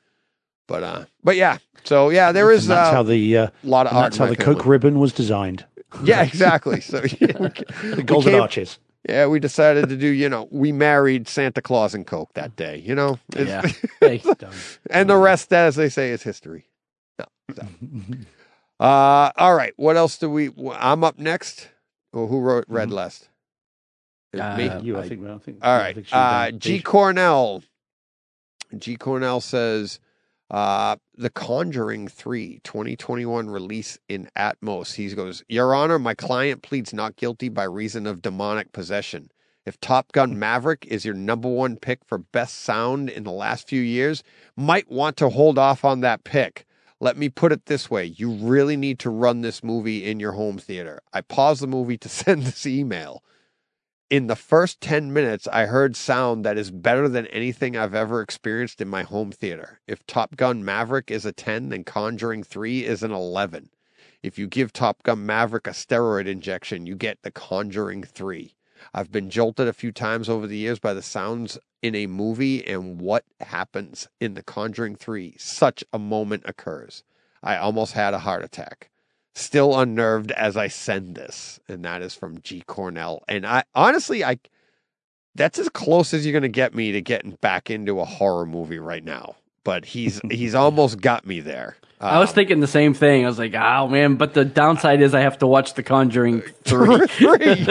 But uh, but yeah, so yeah, there is And that's uh, how the uh, lot of art. that's how the family. Coke ribbon was designed. Yeah, exactly. So [laughs] yeah, we, The golden came- arches. yeah, we decided to do. You know, we married Santa Claus and Coke that day. You know, Yeah. [laughs] And the rest, as they say, is history. No. so. [laughs] Uh, all right. What else do we? I'm up next. Well, who wrote read Mhm. last? It Uh, me. you, I I- think. Well, I think. All I right. think Uh. G Cornell. G Cornell says, uh, The Conjuring 3 2021 release in Atmos. He goes, Your Honor, my client pleads not guilty by reason of demonic possession. If Top Gun Maverick is your number one pick for best sound in the last few years, might want to hold off on that pick. Let me put it this way you really need to run this movie in your home theater. I paused the movie to [laughs] send this email. In the first 10 minutes, I heard sound that is better than anything I've ever experienced in my home theater. If Top Gun Maverick is a 10, then Conjuring 3 is an 11. If you give Top Gun Maverick a steroid injection, you get The Conjuring 3. I've been jolted a few times over the years by the sounds in a movie and what happens in The Conjuring 3. Such a moment occurs. I almost had a heart attack. Still unnerved as I send this. And that is from G Cornell. And I honestly I that's as close as you're gonna get me to getting back into a horror movie right now. But he's [laughs] he's almost got me there. I was Um, thinking the same thing. I was like, oh man, but the downside is I have to watch The Conjuring 3. [laughs] Three.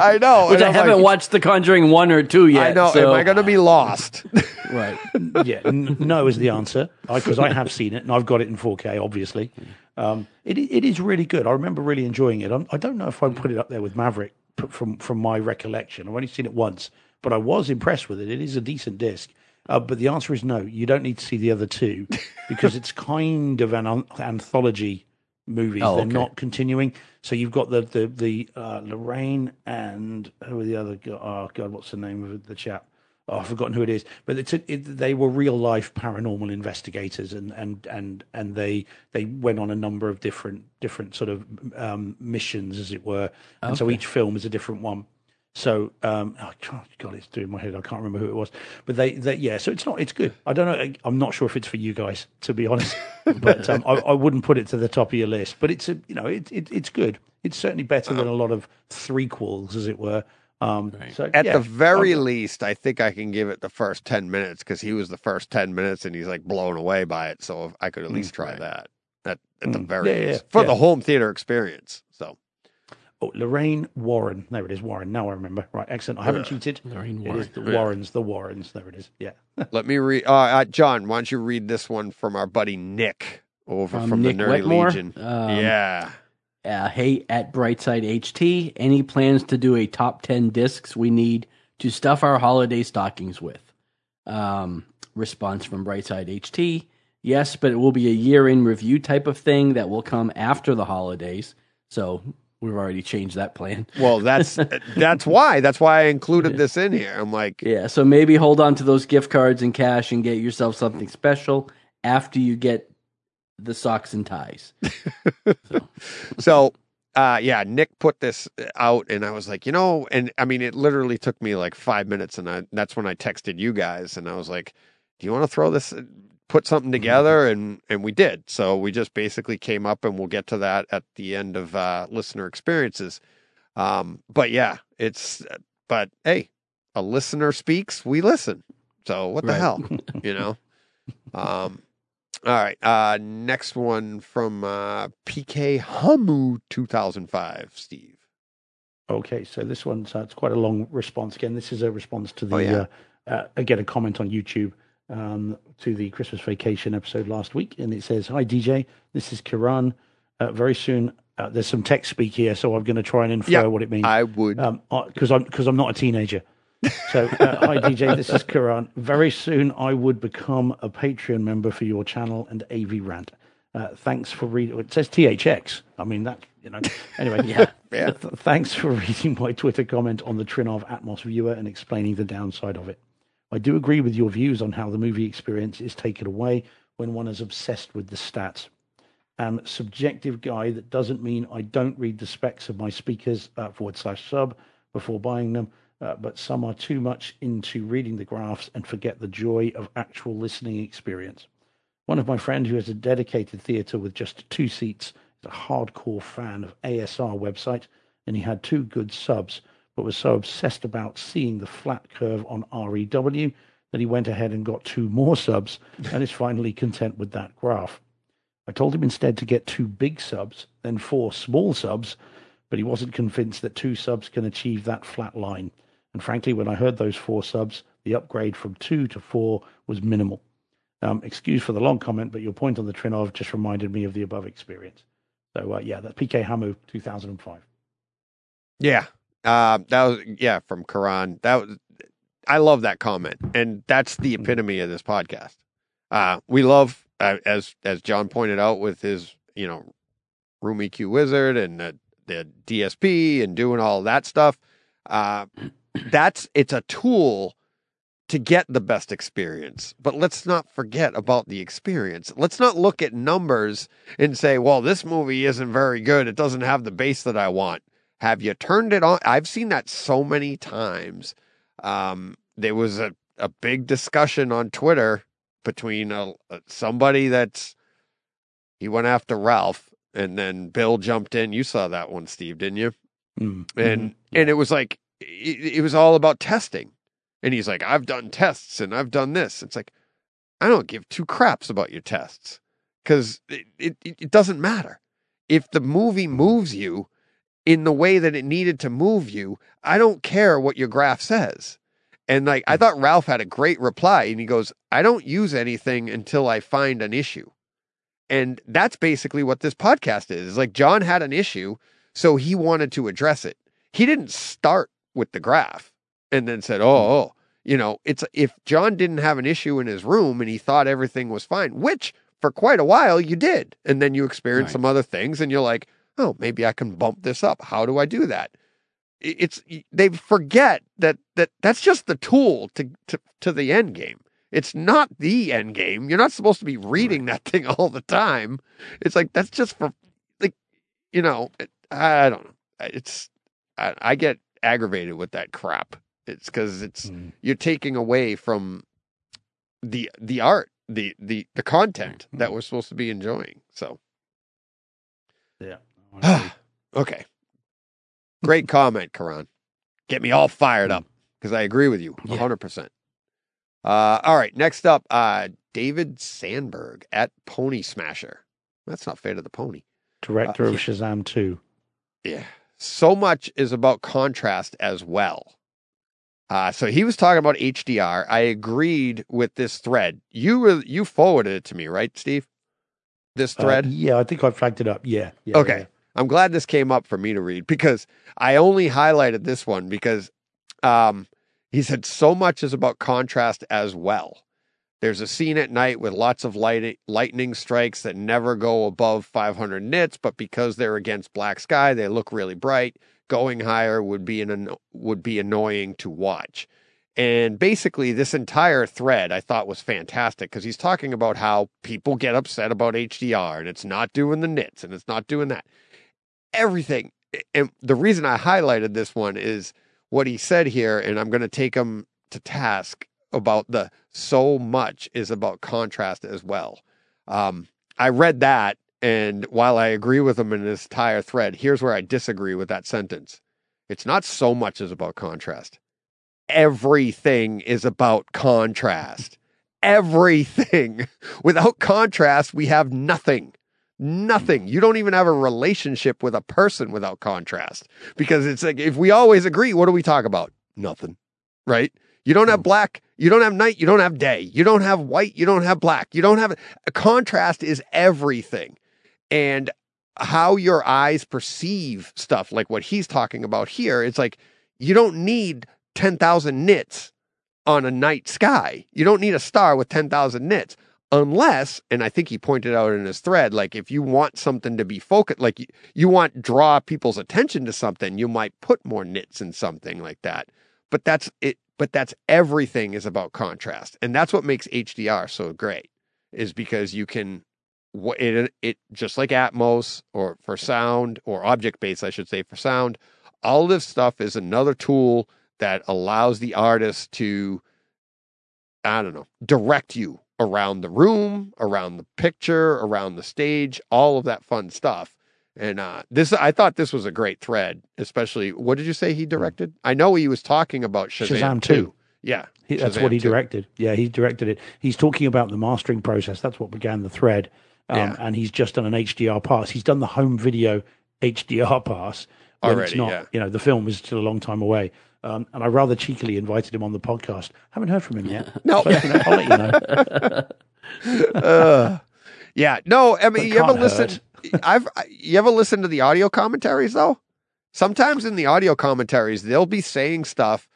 I know. [laughs] Which and I I'm haven't like, watched The Conjuring 1 or 2 yet. I know. So, Am I gonna be lost? [laughs] right. yeah, n- no is the answer because I, have seen it and I've got it in 4K. Obviously, um, it it is really good. I remember really enjoying it. I'm, I don't know if I would put it up there with Maverick from from my recollection. I've only seen it once, but I was impressed with it. It is a decent disc. Uh, but the answer is no. You don't need to see the other two [laughs] because it's kind of an an- anthology movies. Oh, They're okay. not continuing. So you've got the the the uh, Lorraine and who are the other? go- Oh God, what's the name of the chap? Oh, I've forgotten who it is. But it's a, it, they were real life paranormal investigators, and and and and they they went on a number of different different sort of um, missions, as it were. And so each film is a different one. So, um, oh, God, God, it's doing my head. I can't remember who it was, but they, they, yeah. So it's not, it's good. I don't know. I'm not sure if it's for you guys, to be honest, [laughs] but um, I, I wouldn't put it to the top of your list. But it's a, you know, it, it it's good. It's certainly better than a lot of three threequels, as it were. Um, so At yeah, the very I'm- least, I think I can give it the first 10 minutes because he was the first 10 minutes and he's like blown away by it. So I could at least try that at, at the Mm. very Yeah, yeah, least for yeah. the home theater experience. So oh, Lorraine Warren. There it is, Warren. Now I remember. Right, excellent. I haven't cheated. Lorraine It is the Yeah. Warrens. The Warrens. There it is. Yeah. [laughs] let me read. Uh, uh, John, why don't you read this one from our buddy Nick over From from, Nick the Nerdy Wetmore. Legion? Um, yeah. uh, hey at brightside ht any plans to do a top 10 discs we need to stuff our holiday stockings with um, response from brightside ht yes but it will be a year in review type of thing that will come after the holidays so we've already changed that plan [laughs] Well, that's [laughs] that's why. That's why I included this in here. I'm like, yeah so maybe hold on to those gift cards and cash and get yourself something special after you get the socks and ties [laughs] so uh yeah nick put this out and i was like you know and i mean it literally took me like five minutes and I, that's when i texted you guys and i was like do you want to throw this put something together and and we did so we just basically came up and we'll get to that at the end of uh listener experiences um but yeah it's but hey a listener speaks we listen so what the Right. hell [laughs] you know um all right. Uh, next one from uh, PK Hamu 2005, Steve. Okay, so this one's uh, it's quite a long response. Again, this is a response to the Oh, yeah. uh, uh, again a comment on YouTube um, to the Christmas Vacation episode last week, and it says, "Hi DJ, this is Kiran. Uh, very soon, uh, there's some text speak here, so I'm going to try and infer Yeah, what it means I would. because I'm because I'm not a teenager." So, uh, [laughs] hi DJ, this is Kiran. Very soon, I would become a Patreon member for your channel and AV Rant. Uh, thanks for reading. It says THX. I mean that you know. Anyway, [laughs] Yeah. Yeah. Th- [laughs] Thanks for reading my Twitter comment on the Trinnov Atmos viewer and explaining the downside of it. I do agree with your views on how the movie experience is taken away when one is obsessed with the stats. And subjective guy that doesn't mean I don't read the specs of my speakers uh, forward slash sub before buying them, uh, but some are too much into reading the graphs and forget the joy of actual listening experience. One of my friends who has a dedicated theatre with just two seats is a hardcore fan of ASR website, and he had two good subs, but was so obsessed about seeing the flat curve on REW that he went ahead and got two more subs and is finally content with that graph. I told him instead to get two big subs, then four small subs, but he wasn't convinced that two subs can achieve that flat line. And frankly, when I heard those four subs, the upgrade from two to four was minimal. Um, excuse for the long comment, but your point on the Trinnov just reminded me of the above experience. So uh, yeah, that's PK Hamu 2005. Yeah. Uh, that was yeah from Karan. That was I love that comment, and that's the Mm. epitome of this podcast. Uh, we love uh, as as John pointed out with his you know Room EQ Wizard and the, the DSP and doing all that stuff. Uh, [clears throat] that's it's a tool to get the best experience. But let's not forget about the experience. Let's not look at numbers and say, well, this movie isn't very good. It doesn't have the bass that I want. Have you turned it on? I've seen that so many times. Um, there was a, a big discussion on Twitter between a, somebody that's he went after Ralph and then Bill jumped in. You saw that one, Steve, didn't you? Mm, and mhm. and it was like it, it was all about testing and he's like i've done tests and i've done this it's like i don't give two craps about your tests because it, it, it doesn't matter if the movie moves you in the way that it needed to move you i don't care what your graph says and like i hmm. thought ralph had a great reply and he goes i don't use anything until i find an issue and that's basically what this podcast is. It's like John had an issue, so he wanted to address it. He didn't start with the graph and then said, "Oh, oh." you know, it's if John didn't have an issue in his room and he thought everything was fine, which for quite a while you did, and then you experienced Right. some other things, and you're like, "Oh, maybe I can bump this up. How do I do that?" It's they forget that that that's just the tool to to to the end game. It's not the end game. You're not supposed to be reading that thing [laughs] all the time. It's like that's just for like you know. It, I don't know. It's I, I get aggravated with that crap. It's because it's Mm. you're taking away from the the art, the the the content that we're supposed to be enjoying. So Yeah. [sighs] Okay, great comment, Karan. Get me all fired up because I agree with you hundred percent. Uh, all right, next up, uh, David Sandberg at Pony Smasher. That's not fair to the pony. Director Uh, of Shazam 2. Yeah. So much is about contrast as well. Uh, so he was talking about HDR. I agreed with this thread. You were, you forwarded it to me, right, Steve? This Uh, thread. yeah, I think I flagged it up. Yeah. yeah Okay. yeah. I'm glad this came up for me to read because I only highlighted this one because um, he said so much is about contrast as well. There's a scene at night with lots of light, lightning strikes that never go above 500 nits, but because they're against black sky, they look really bright. Going higher would be an would be annoying to watch. And basically, this entire thread I thought was fantastic because he's talking about how people get upset about HDR and it's not doing the nits and it's not doing that. Everything. And the reason I highlighted this one is what he said here, and I'm going to take him to task about the so much is about contrast as well. Um, I read that, and while I agree with him in this entire thread, here's where I disagree with that sentence. It's not so much is about contrast. Everything is about contrast. Everything. [laughs] Without contrast, we have nothing. Nothing. You don't even have a relationship with a person without contrast. Because it's like if we always agree, what do we talk about? Nothing. Right? You don't have mm. black, you don't have night, you don't have day, you don't have white, you don't have black, you don't have a contrast is everything. And how your eyes perceive stuff, like what he's talking about here, it's like you don't need 10,000 nits on a night sky. You don't need a star with 10,000 nits unless, and I think he pointed out in his thread, like if you want something to be focused, like you, you want draw people's attention to something, you might put more nits in something like that. But that's it but that's everything is about contrast. And that's what makes HDR so great is because you can it it just like Atmos or for sound or object based I should say for sound, all this stuff is another tool that allows the artist to I don't know, direct you around the room, around the picture, around the stage, all of that fun stuff. And uh, this, I thought this was a great thread, especially. What did you say he directed? I know he was talking about Shazam, Shazam 2. 2. Yeah, He, that's Shazam what he 2. directed. Yeah, he directed it. He's talking about the mastering process. That's what began the thread. Um, Yeah. And he's just done an HDR pass. He's done the home video HDR pass. when it's not, yeah. You know, the film is still a long time away. Um, and I rather cheekily invited him on the podcast. Haven't heard from him yet. No. But, you know, I'll let you know. Uh, yeah, no. I mean, But you ever listen? [laughs] I've you ever listen to the audio commentaries though? Sometimes in the audio commentaries, they'll be saying stuff,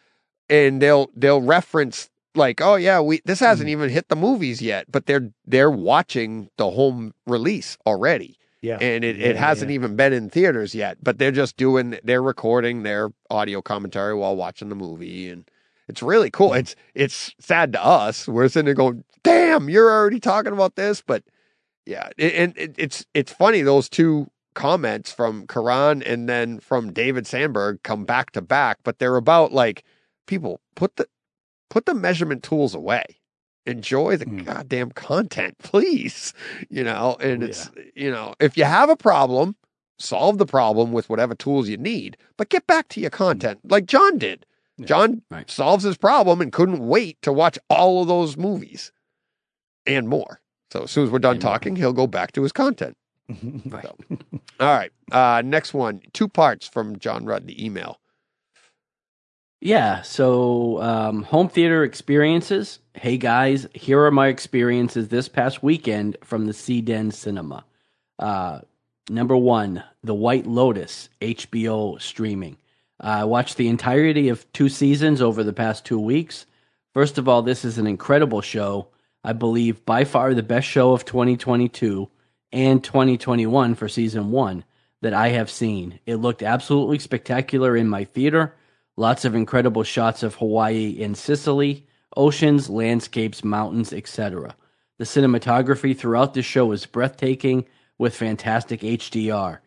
and they'll they'll reference like, "Oh yeah, we this hasn't even hit the movies yet," but they're they're watching the home release already, Yeah. and it, Yeah, it hasn't yeah. even been in theaters yet. But they're just doing they're recording their audio commentary while watching the movie, and it's really cool. It's it's sad to us. We're sitting there going, "Damn, you're already talking about this," but yeah, and it, it's it's funny those two comments from Karan and then from David Sandberg come back to back, but they're about like people put the put the measurement tools away. Enjoy the Mm. goddamn content, please. You know, and Oh, it's you know, if you have a problem, solve the problem with whatever tools you need, but get back to your content like John did. Yeah. John Right. solves his problem and couldn't wait to watch all of those movies and more. So as soon as we're done And more. talking, he'll go back to his content. [laughs] Right. All right. Uh, next one, two parts from John Rudd, the email. Yeah, so um, home theater experiences. Hey guys, here are my experiences this past weekend from the Sea Den Cinema. Uh, number one, The White Lotus, HBO streaming. I watched the entirety of two seasons over the past two weeks. First of all, this is an incredible show. I believe by far the best show of 2022 and 2021 for season one that I have seen. It looked absolutely spectacular in my theater. Lots of incredible shots of Hawaii and Sicily, oceans, landscapes, mountains, etc. The cinematography throughout the show is breathtaking with fantastic HDR.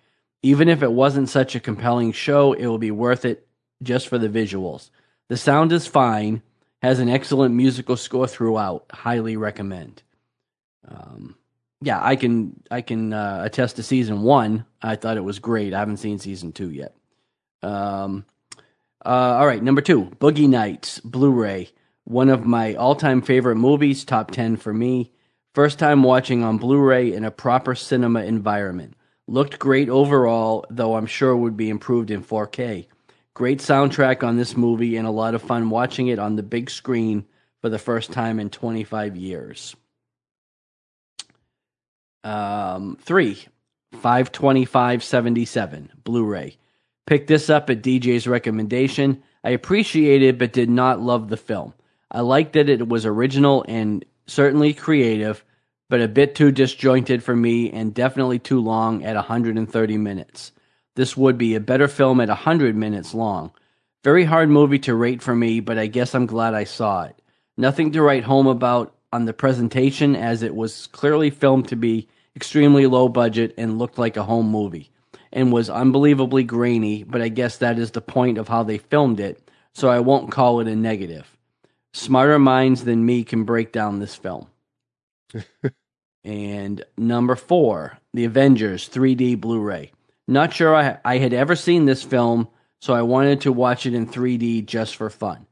Even if it wasn't such a compelling show, it will be worth it just for the visuals. The sound is fine, has an excellent musical score throughout. Highly recommend. Um, yeah, I can I can uh, attest to season one. I thought it was great. I haven't seen season two yet. Um, uh, all right, number two, Boogie Nights Blu-ray. One of my all-time favorite movies, top ten for me. First time watching on Blu-ray in a proper cinema environment. Looked great overall, though I'm sure would be improved in 4K. Great soundtrack on this movie, and a lot of fun watching it on the big screen for the first time in 25 years. Um, three, 5-25-77 Blu-ray. Picked this up at DJ's recommendation. I appreciated but did not love the film. I liked that it was original and certainly creative, but a bit too disjointed for me and definitely too long at 130 minutes. This would be a better film at 100 minutes long. Very hard movie to rate for me, but I guess I'm glad I saw it. Nothing to write home about on the presentation, as it was clearly filmed to be extremely low budget and looked like a home movie, and was unbelievably grainy, but I guess that is the point of how they filmed it, so I won't call it a negative. Smarter minds than me can break down this film. [laughs] and number four, The Avengers 3D Blu ray. Not sure I, I had ever seen this film, so I wanted to watch it in 3D just for fun.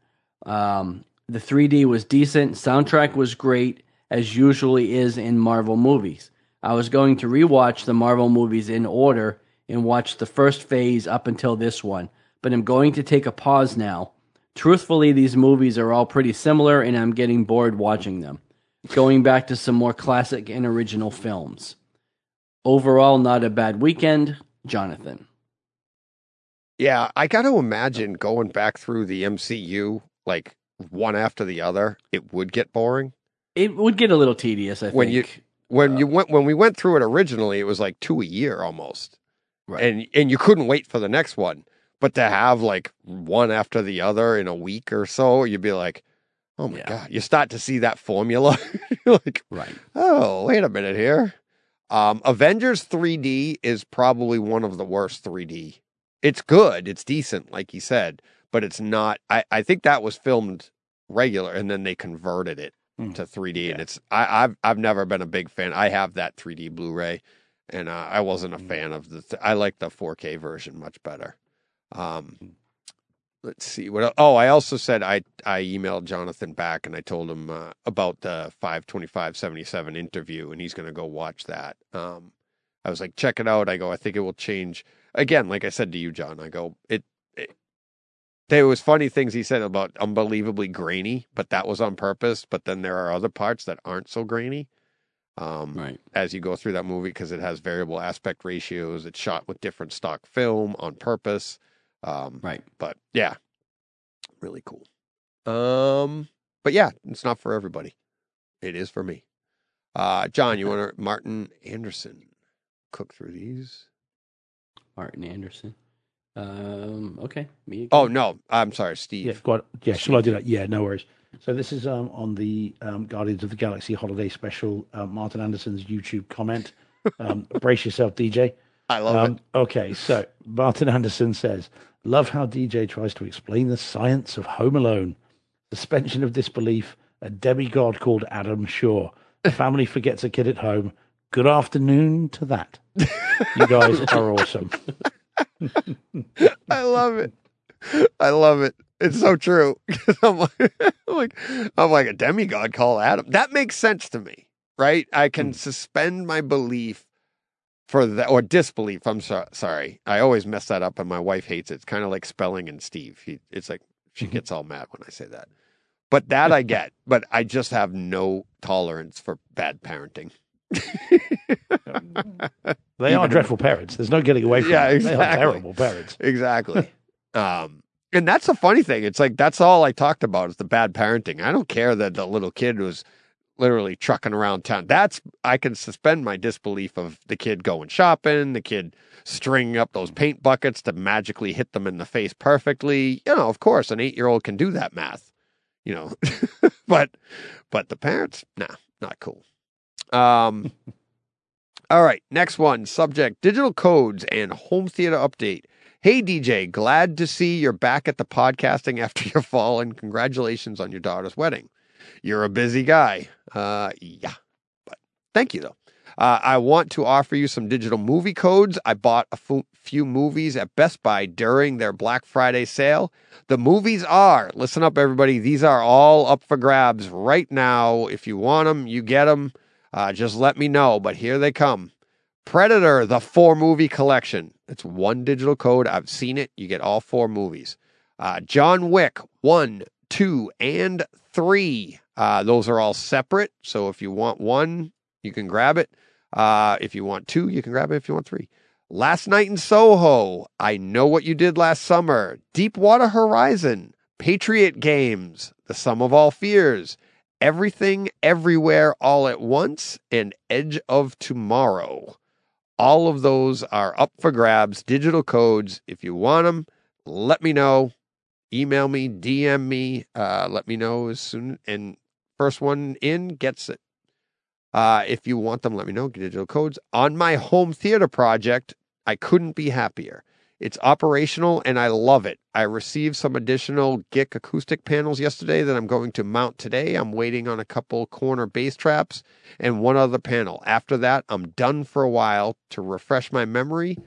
Um, the 3D was decent, soundtrack was great, as usually is in Marvel movies. I was going to rewatch the Marvel movies in order and watch the first phase up until this one, but I'm going to take a pause now. Truthfully, these movies are all pretty similar, and I'm getting bored watching them. Going back to some more classic and original films. Overall, not a bad weekend. Jonathan. Yeah, I got to imagine going back through the MCU like one after the other, it would get boring. It would get a little tedious, I When think. you- When uh, you went when we went through it originally, it was like two a year almost. Right. And and you couldn't wait for the next one. But to have like one after the other in a week or so, you'd be like, oh my Yeah. God. You start to see that formula. [laughs] You're like, Right. oh, wait a minute here. Um, Avengers 3D is probably one of the worst 3D. It's good, it's decent, like you said, but it's not. I, I think that was filmed regular and then they converted it Hmm. to 3D, and it's I, I've I've never been a big fan. I have that 3D Blu-ray, and uh, I wasn't a Hmm. fan of the. Th- I like the 4K version much better. Um, Hmm. let's see what. el- Oh, I also said I I emailed Jonathan back and I told him uh, about the 5-25-77 interview, and he's going to go watch that. Um, I was like, check it out. I go, I think it will change. Again, like I said to you, John, I go, it. it there was funny things he said about unbelievably grainy, but that was on purpose. But then there are other parts that aren't so grainy. Um, Right. as you go through that movie because it has variable aspect ratios. It's shot with different stock film on purpose. Um, Right. but yeah, really cool. Um, but yeah, it's not for everybody. It is for me. Uh, John, you want to Martin Anderson cook through these? Martin Anderson. Um. Okay. Me. Again. Oh no, I'm sorry, Yeah, Steve. go on. Yeah, shall I do that? Yeah, no worries. So this is um, on the um, Guardians of the Galaxy holiday special. Uh, Martin Anderson's YouTube comment. Um, [laughs] brace yourself, DJ. I love Um, it. okay, so Martin Anderson says, "Love how DJ tries to explain the science of Home Alone, suspension of disbelief, a demigod called Adam Shaw, a family [laughs] forgets a kid at home. Good afternoon to that. You guys are awesome. [laughs] I love it. I love it. It's so true. [laughs] I'm like, [laughs] I'm like, I'm like a demigod called Adam. That makes sense to me, right? I can suspend my belief for that or disbelief. I'm so, sorry. I always mess that up, and my wife hates it. It's kind of like spelling and Steve. He, it's like she Mhm. gets all mad when I say that. But that I [laughs] get. But I just have no tolerance for bad parenting. They are dreadful parents. There's no getting away from Yeah, it. They are terrible parents. Exactly. um, and that's the funny thing. It's like that's all I talked about is the bad parenting. I don't care that the little kid was literally trucking around town. That's I can suspend my disbelief of the kid going shopping, the kid stringing up those paint buckets to magically hit them in the face perfectly. You know, of course, an eight-year-old can do that math. You know, [laughs] but but the parents, nah, not cool. Um. [laughs] All right, next one. Subject digital codes and home theater update. Hey, DJ, glad to see you're back at the podcasting after your [laughs] fall and congratulations on your daughter's wedding. You're a busy guy. Uh, yeah, but thank you, though. Uh, I want to offer you some digital movie codes. I bought a few movies at Best Buy during their Black Friday sale. The movies are, listen up, everybody, these are all up for grabs right now. If you want them, you get them. Uh, just let me know. But here they come. Predator, the four movie collection. It's one digital code. I've seen it. You get all four movies. Uh, John Wick, one, two, and three. Uh, those are all separate. So if you want one, you can grab it. Uh, if you want two, you can grab it. If you want three. Last Night in Soho, I Know What You Did Last Summer, Deepwater Horizon, Patriot Games, The Sum of All Fears, Everything, Everywhere, All at Once, and Edge of Tomorrow. All of those are up for grabs, digital codes. If you want them, let me know. Email me, DM me, uh, let me know as soon. And first one in gets it. Uh, if you want them, let me know. Digital codes. On my home theater project, I couldn't be happier. It's operational and I love it. I received some additional GIK acoustic panels yesterday that I'm going to mount today. I'm waiting on a couple corner bass traps and one other panel. After that, I'm done for a while to refresh my memory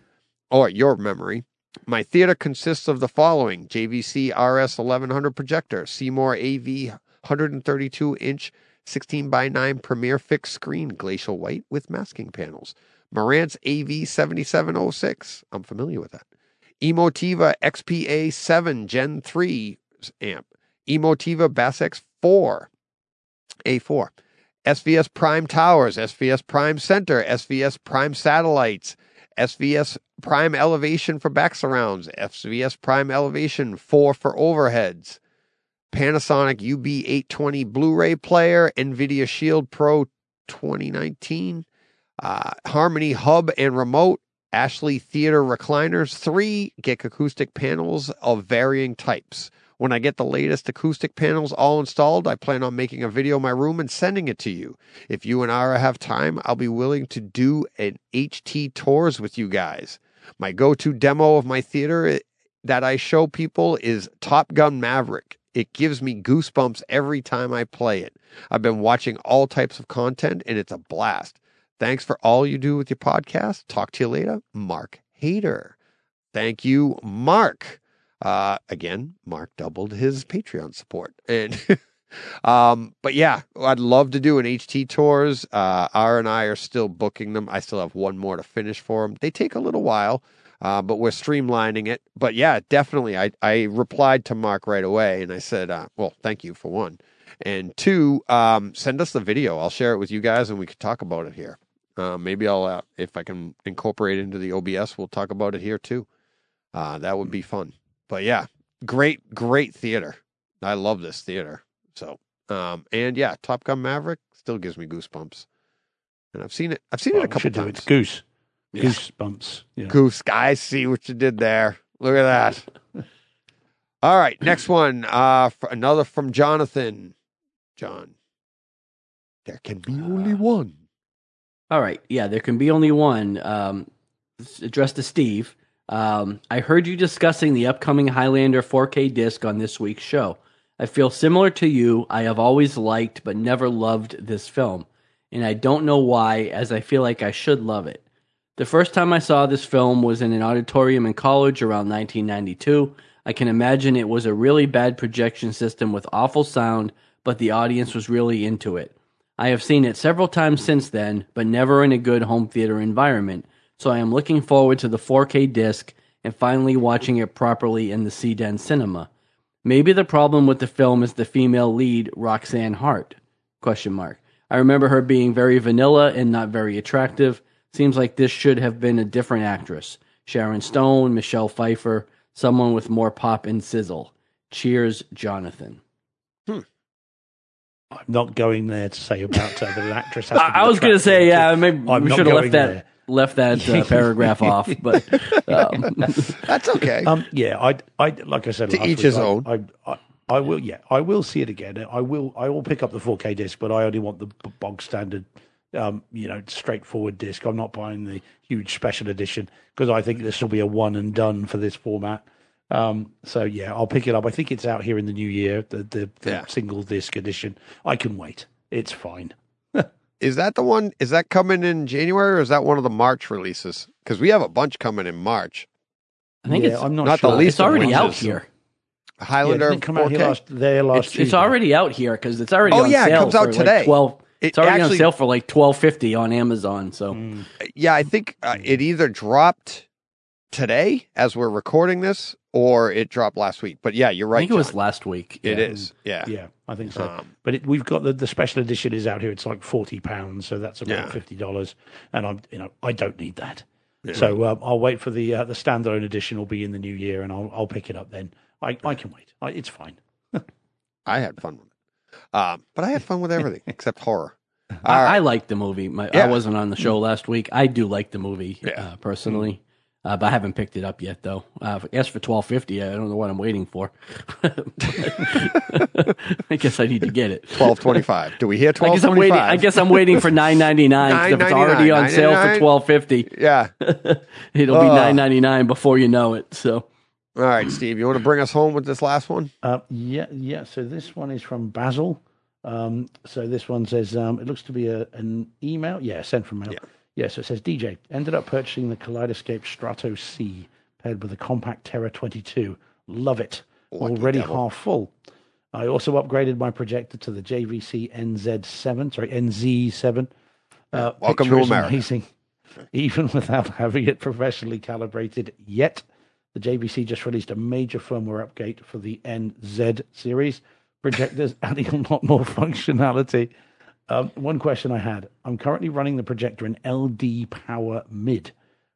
or your memory. My theater consists of the following JVC RS 1100 projector, Seymour AV 132 inch 16 by 9 Premier fixed screen glacial white with masking panels. Marantz AV 7706. I'm familiar with that. Emotiva XPA 7 Gen 3 amp. Emotiva Bass X 4 A4. SVS Prime Towers, SVS Prime Center, SVS Prime Satellites, SVS Prime Elevation for back surrounds, SVS Prime Elevation 4 for overheads, Panasonic UB820 Blu ray player, NVIDIA Shield Pro 2019, uh, Harmony Hub and Remote, Ashley Theater recliners. Three, get acoustic panels of varying types. When I get the latest acoustic panels all installed, I plan on making a video of my room and sending it to you. If you and Ara have time, I'll be willing to do an HT tours with you guys. My go to demo of my theater that I show people is Top Gun Maverick. It gives me goosebumps every time I play it. I've been watching all types of content and it's a blast. Thanks for all you do with your podcast. Talk to you later, Mark Hader. Thank you, Mark. Uh, again, Mark doubled his Patreon support. And [laughs] um, but yeah, I'd love to do an HT tours. Uh, R and I are still booking them. I still have one more to finish for them. They take a little while, uh, but we're streamlining it. But yeah, definitely. I I replied to Mark right away, and I said, uh, well, thank you for one, and two, um, send us the video. I'll share it with you guys, and we could talk about it here. Uh, maybe I'll, uh, if I can incorporate into the OBS, we'll talk about it here too. Uh, that would be fun. But yeah, great, great theater. I love this theater. So, um, and yeah, Top Gun Maverick still gives me goosebumps. And I've seen it. I've seen Well, it a couple times. Goose. Yeah. Goose bumps. Yeah. Goose. I see what you did there. Look at that. [laughs] All right, next one. Uh, another from Jonathan. John. There can be only one. All right. Yeah, there can be only one. Um, addressed to Steve. Um, I heard you discussing the upcoming Highlander 4K disc on this week's show. I feel similar to you. I have always liked but never loved this film. And I don't know why, as I feel like I should love it. The first time I saw this film was in an auditorium in college around 1992. I can imagine it was a really bad projection system with awful sound, but the audience was really into it. I have seen it several times since then, but never in a good home theater environment, so I am looking forward to the 4K disc and finally watching it properly in the CDEN cinema. Maybe the problem with the film is the female lead, Roxanne Hart? Question mark. I remember her being very vanilla and not very attractive. Seems like this should have been a different actress. Sharon Stone, Michelle Pfeiffer, someone with more pop and sizzle. Cheers, Jonathan. I'm not going there to say about uh, that an actress. Has to I, I was going to say, yeah, maybe I'm we should have going left that there. left that uh, [laughs] paragraph off. But [laughs] um, [laughs] That's okay. Um, yeah, I, I, like I said, To each week, his I, own. I, I, I will, yeah, I will see it again. I will, I will pick up the 4K disc, but I only want the bog standard, um, you know, straightforward disc. I'm not buying the huge special edition because I think this will be a one and done for this format. Um, so yeah, I'll pick it up. I think it's out here in the new year, the the, the Yeah. single disc edition. I can wait. It's fine. [laughs] Is that the one? Is that coming in January or is that one of the March releases? Because we have a bunch coming in March. I think Yeah, it's I'm not, not the least it's already out here. Highlander didn't it come out here last, there last It's, it's already out here because it's already Oh, on yeah, it comes out today. Like Twelve. It It's already actually- on sale for like twelve fifty on Amazon. So Mm. Yeah, I think uh, it either dropped today as we're recording this or it dropped last week. But yeah, you're right. I think it was last week. It Yeah. is. Yeah. Yeah, I think so. Um, but it, we've got the, the special edition is out here. It's like forty pounds, so that's about Yeah. fifty dollars. And I'm, you know, I don't need that. So um, I'll wait for the uh, the standalone edition. Will be in the new year, and I'll I'll pick it up then. I, I can wait. I, it's fine. [laughs] I had fun with it. Um, but I had fun with everything [laughs] except horror. All I, right. I like the movie. My, Yeah. I wasn't on the show last week. I do like the movie Yeah. uh, personally, uh, but I haven't picked it up yet. Though, uh, as for twelve fifty, I don't know what I'm waiting for. [laughs] I guess I need to get it. Twelve twenty five. Do we hear I twelve guess I'm twenty waiting. I five? guess I'm waiting for nine ninety nine. If it's already on sale for twelve fifty, Yeah. [laughs] it'll be nine ninety nine before you know it. So All right, Steve. You want to bring us home with this last one? Uh, yeah, yeah. So this one is from Basil. Um, so this one says um, it looks to be a, an email. Yeah, sent from mail. Yeah. Yeah. So it says DJ ended up purchasing the Kaleidescape Strato C paired with the Compact Terra 22. Love it. Lucky Already devil. half full. I also upgraded my projector to the JVC NZ7. Sorry, NZ7. Uh, welcome to America. Amazing, [laughs] even without having it professionally calibrated yet. The JVC just released a major firmware update for the NZ series projectors, [laughs] adding a lot more functionality. Um, one question I had I'm currently running the projector in LD Power Mid,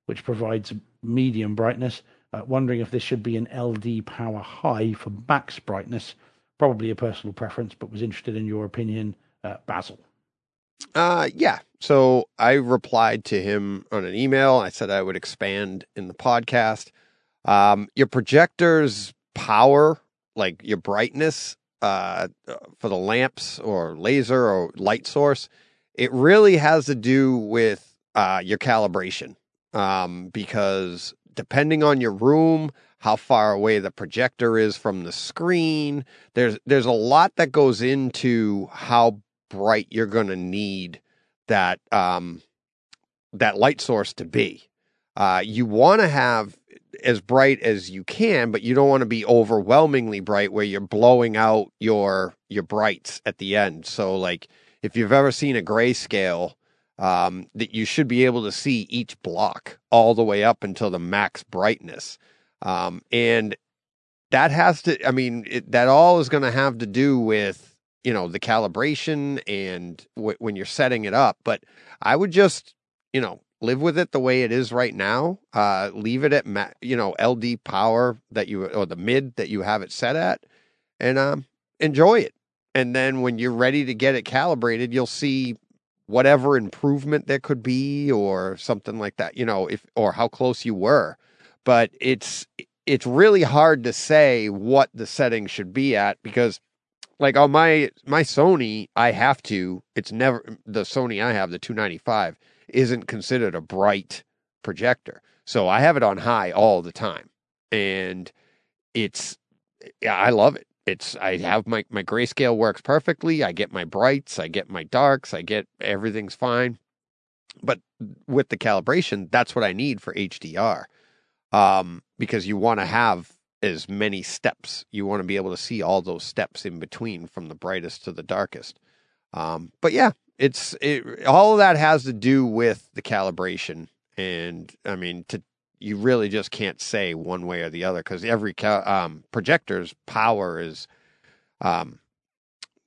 which provides medium brightness. Uh, wondering if this should be an LD Power High for max brightness. Probably a personal preference, but was interested in your opinion, uh, Basil. Uh, yeah. So I replied to him on an email. I said I would expand in the podcast. Um, your projector's power, like your brightness, uh, for the lamps or laser or light source, it really has to do with uh, your calibration. Um, because depending on your room, how far away the projector is from the screen, there's there's a lot that goes into how bright you're going to need that um, that light source to be. Uh, you want to have as bright as you can, but you don't want to be overwhelmingly bright where you're blowing out your your brights at the end. So, like if you've ever seen a grayscale, um, that you should be able to see each block all the way up until the max brightness, um, and that has to. I mean, it, that all is going to have to do with you know the calibration and w- when you're setting it up but i would just you know live with it the way it is right now uh leave it at ma- you know ld power that you or the mid that you have it set at and um enjoy it and then when you're ready to get it calibrated you'll see whatever improvement there could be or something like that you know if or how close you were but it's it's really hard to say what the setting should be at because like on my my Sony, I have to. It's never the Sony I have, the 295, isn't considered a bright projector, so I have it on high all the time, and it's I love it. It's I have my my grayscale works perfectly. I get my brights, I get my darks, I get everything's fine. But with the calibration, that's what I need for HDR, um, because you want to have as many steps. You want to be able to see all those steps in between from the brightest to the darkest. Um, but yeah, it's it, all of that has to do with the calibration, and I mean, to you really just can't say one way or the other because every um, projector's power is um,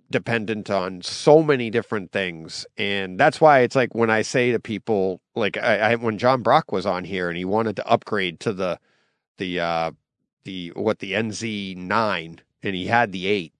dependent on so many different things, and that's why it's like when I say to people, like I, I when John Brock was on here and he wanted to upgrade to the the uh, the what the NZ9 and he had the 8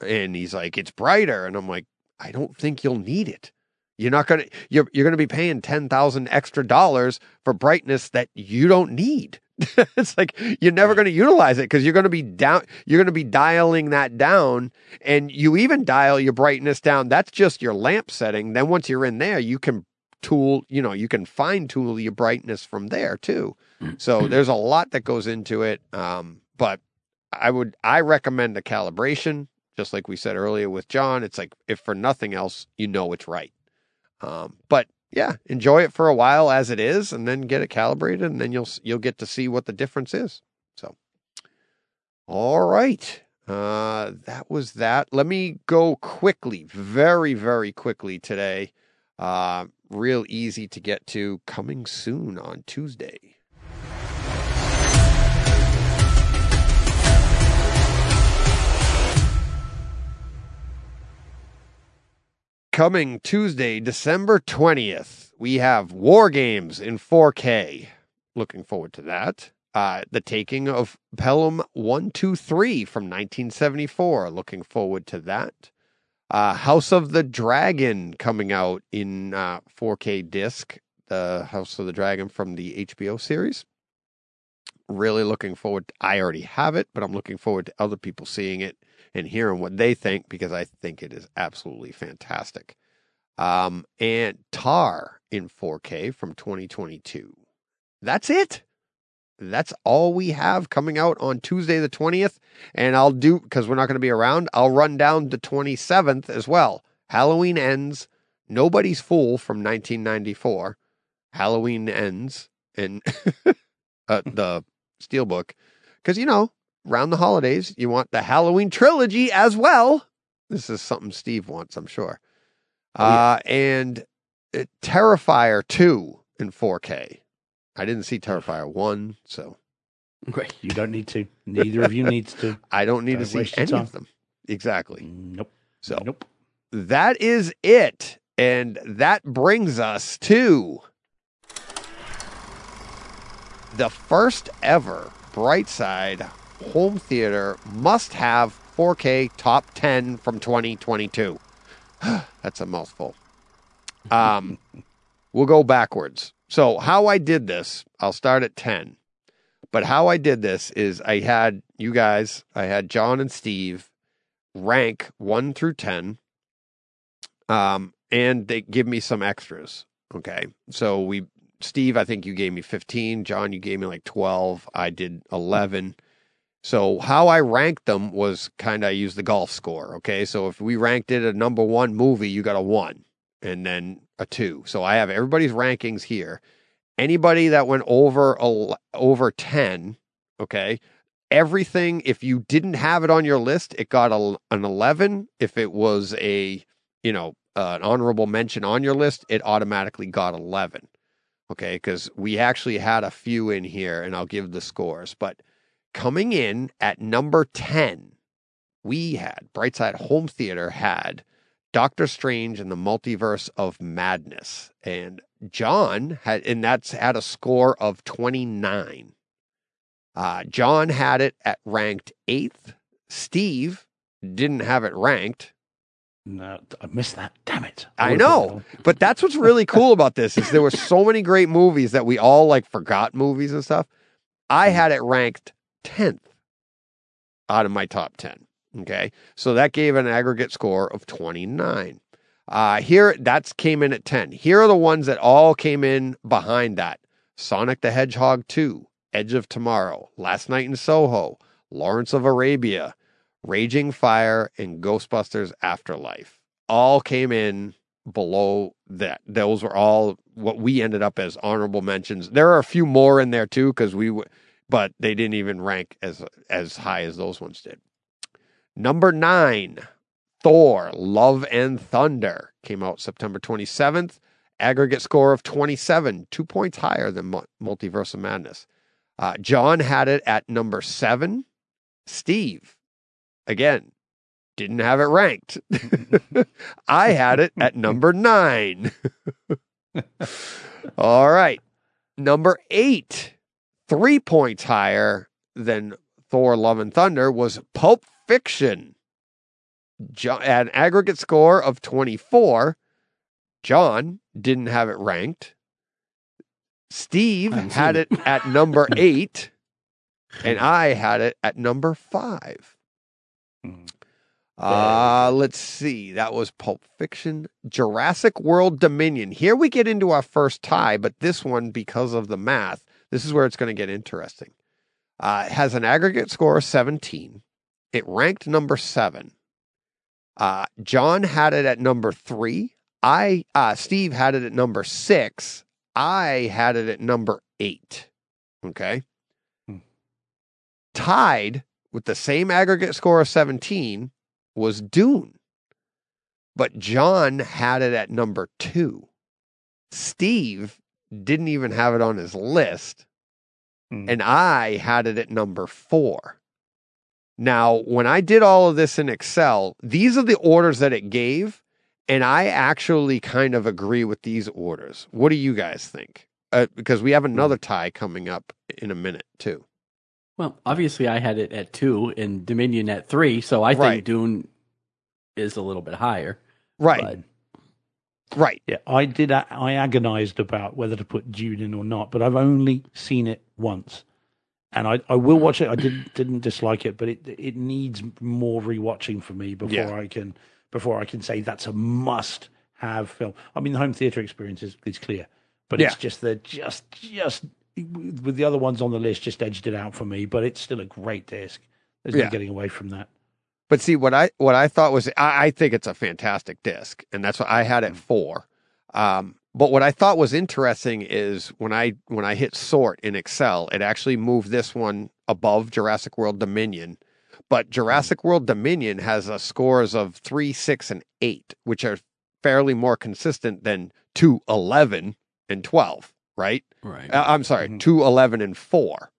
and he's like it's brighter. And I'm like I don't think you'll need it. You're not going to you're you're going to be paying 10,000 extra dollars for brightness that you don't need. [laughs] it's like you're never going to utilize it because you're going to be down you're going to be dialing that down and you even dial your brightness down that's just your lamp setting then once you're in there you can tool you know you can fine tool your brightness from there too so there's a lot that goes into it. Um, but I would I recommend the calibration, just like we said earlier with John. It's like if for nothing else, you know it's right. Um, but yeah, enjoy it for a while as it is, and then get it calibrated, and then you'll you'll get to see what the difference is. So, all right, uh, that was that. Let me go quickly, very very quickly today. Uh, real easy to get to. Coming soon on Tuesday. Coming Tuesday, December 20th, we have War Games in 4K. Looking forward to that. Uh, the taking of Pelham 123 from 1974. Looking forward to that. Uh, House of the Dragon coming out in uh, 4K disc. The House of the Dragon from the HBO series. Really looking forward. To, I already have it, but I'm looking forward to other people seeing it and hearing what they think because I think it is absolutely fantastic. Um, and Tar in 4K from 2022. That's it. That's all we have coming out on Tuesday the 20th. And I'll do, because we're not going to be around, I'll run down the 27th as well. Halloween ends. Nobody's Fool from 1994. Halloween ends. And [laughs] uh, the Steelbook. Because, you know, around the holidays, you want the Halloween trilogy as well. This is something Steve wants, I'm sure. Oh, yeah. uh, and uh, Terrifier 2 in 4K. I didn't see Terrifier 1, so. Great. You don't need to. Neither of you needs to. [laughs] I don't need don't to see any of them. Exactly. Nope. So nope. That is it. And that brings us to the first ever Brightside home theater must have 4K top 10 from 2022. [sighs] That's a mouthful. Um, [laughs] we'll go backwards. So how I did this, I'll start at ten. But how I did this is I had you guys, I had John and Steve rank one through ten. Um, and they give me some extras. Okay. So we Steve, I think you gave me 15. John, you gave me like 12. I did 11. So how I ranked them was kind of I used the golf score. Okay. So if we ranked it a number one movie, you got a one and then a two. So I have everybody's rankings here. Anybody that went over a, over 10, okay, everything, if you didn't have it on your list, it got a, an 11. If it was a, you know, uh, an honorable mention on your list, it automatically got 11. Okay, because we actually had a few in here, and I'll give the scores. But coming in at number 10, we had Brightside Home Theater had Doctor Strange and the Multiverse of Madness. And John had, and that's had a score of 29. Uh, John had it at ranked eighth. Steve didn't have it ranked. No, I missed that. Damn it! I would've know. But that's what's really cool about this is there were so many great movies that we all like forgot movies and stuff. I had it ranked 10th out of my top 10. Okay. So that gave an aggregate score of 29. Uh, here, that's came in at 10. Here are the ones that all came in behind that Sonic the Hedgehog 2, Edge of Tomorrow, Last Night in Soho, Lawrence of Arabia, Raging Fire, and Ghostbusters Afterlife all came in below that. Those were all what we ended up as honorable mentions. There are a few more in there too because we, but they didn't even rank as as high as those ones did. Number nine, Thor: Love and Thunder came out September twenty seventh. Aggregate score of twenty seven, two points higher than Mu- Multiverse of Madness. Uh, John had it at number seven. Steve, again, didn't have it ranked. [laughs] I had it at number nine. [laughs] All right. Number eight, three points higher than Thor Love and Thunder was Pulp Fiction. John, at an aggregate score of 24. John didn't have it ranked. Steve had it at number [laughs] eight, and I had it at number five. Hmm. Uh, let's see. That was Pulp Fiction, Jurassic World Dominion. Here we get into our first tie, but this one, because of the math, this is where it's going to get interesting. Uh, it has an aggregate score of 17. It ranked number seven. Uh, John had it at number three. I, uh, Steve had it at number six. I had it at number eight. Okay. Hmm. Tied with the same aggregate score of 17 was Dune. But John had it at number two. Steve didn't even have it on his list. Hmm. And I had it at number four. Now, when I did all of this in Excel, these are the orders that it gave. And I actually kind of agree with these orders. What do you guys think? Uh, because we have another tie coming up in a minute, too. Well, obviously, I had it at two and Dominion at three, so I Right. think Dune is a little bit higher. Right. But Right. Yeah, I did. I agonized about whether to put Dune in or not, but I've only seen it once, and I, I will watch it. I didn't didn't dislike it, but it it needs more rewatching for me before Yeah. I can before I can say that's a must have film. I mean, the home theater experience is, is clear, but it's just the just just with the other ones on the list just edged it out for me. But it's still a great disc. There's Yeah. no getting away from that. But see, what I what I thought was I, I think it's a fantastic disc, and that's what I had at four. Um, but what I thought was interesting is when I when I hit sort in Excel, it actually moved this one above Jurassic World Dominion. But Jurassic World Dominion has a scores of three, six, and eight, which are fairly more consistent than two, 11, and twelve, right? right. Uh, I'm sorry, Mhm. two, 11, and four.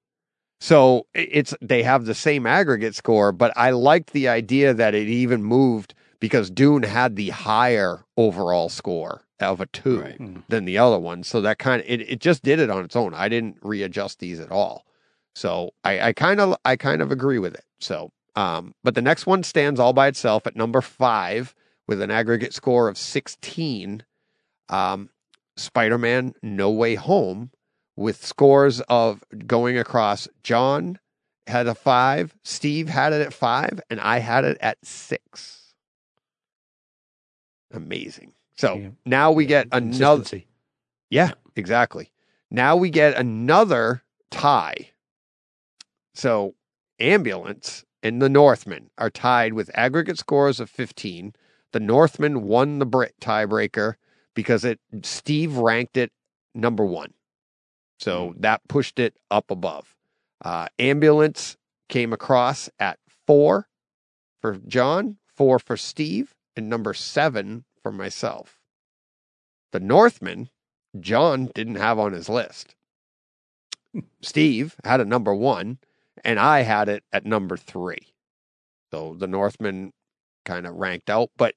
So it's they have the same aggregate score, but I liked the idea that it even moved because Dune had the higher overall score of a two Right. Mm. than the other one. So that kind of it, it just did it on its own. I didn't readjust these at all. So I, I kind of I kind of agree with it. So um, but the next one stands all by itself at number five with an aggregate score of 16. um, Spider Man No Way Home with scores of going across. John had a five, Steve had it at five, and I had it at six. Amazing. So Yeah. now we get another. Yeah, exactly. Now we get another tie. So ambulance and the Northman are tied with aggregate scores of 15. The Northman won the bra- tiebreaker because it Steve ranked it number one. So that pushed it up above. Uh, ambulance came across at four for John, four for Steve, and number seven for myself. The Northman John didn't have on his list. Steve had a number one, and I had it at number three. So the Northman kind of ranked out, but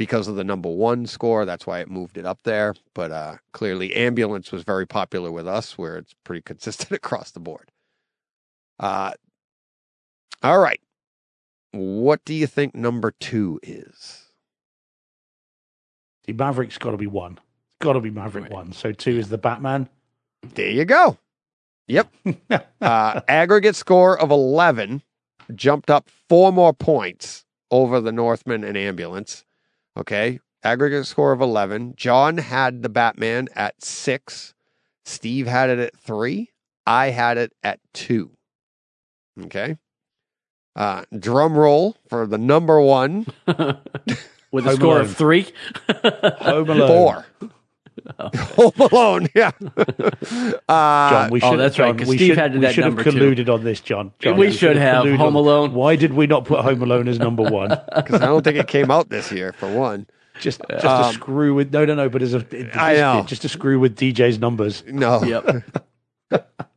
because of the number one score, that's why it moved it up there. But uh, clearly, ambulance was very popular with us, where it's pretty [laughs] consistent across the board. Uh, all right. What do you think number two is? The Maverick's got to be one. It's got to be Maverick Right. one. So two is the Batman. There you go. Yep. [laughs] uh, aggregate score of 11 jumped up four more points over the Northman and ambulance. Okay. Aggregate score of 11. John had the Batman at six. Steve had it at three. I had it at two. Okay. Uh, drum roll for the number one, [laughs] With a score Alone. of three. Home [laughs] Alone. four. [laughs] Home Alone, yeah. uh, [laughs] John, we Oh, should, that's right, John, we Steve should, had we that should have colluded on this, John. John, We should have colluded Home on- Alone. Why did we not put Home Alone as number one? [laughs] because I don't think it came out this year, for one. Just, just Um, to screw with no, no, no. But as a, it- I just, know. just to screw with DJ's numbers. No. Yep.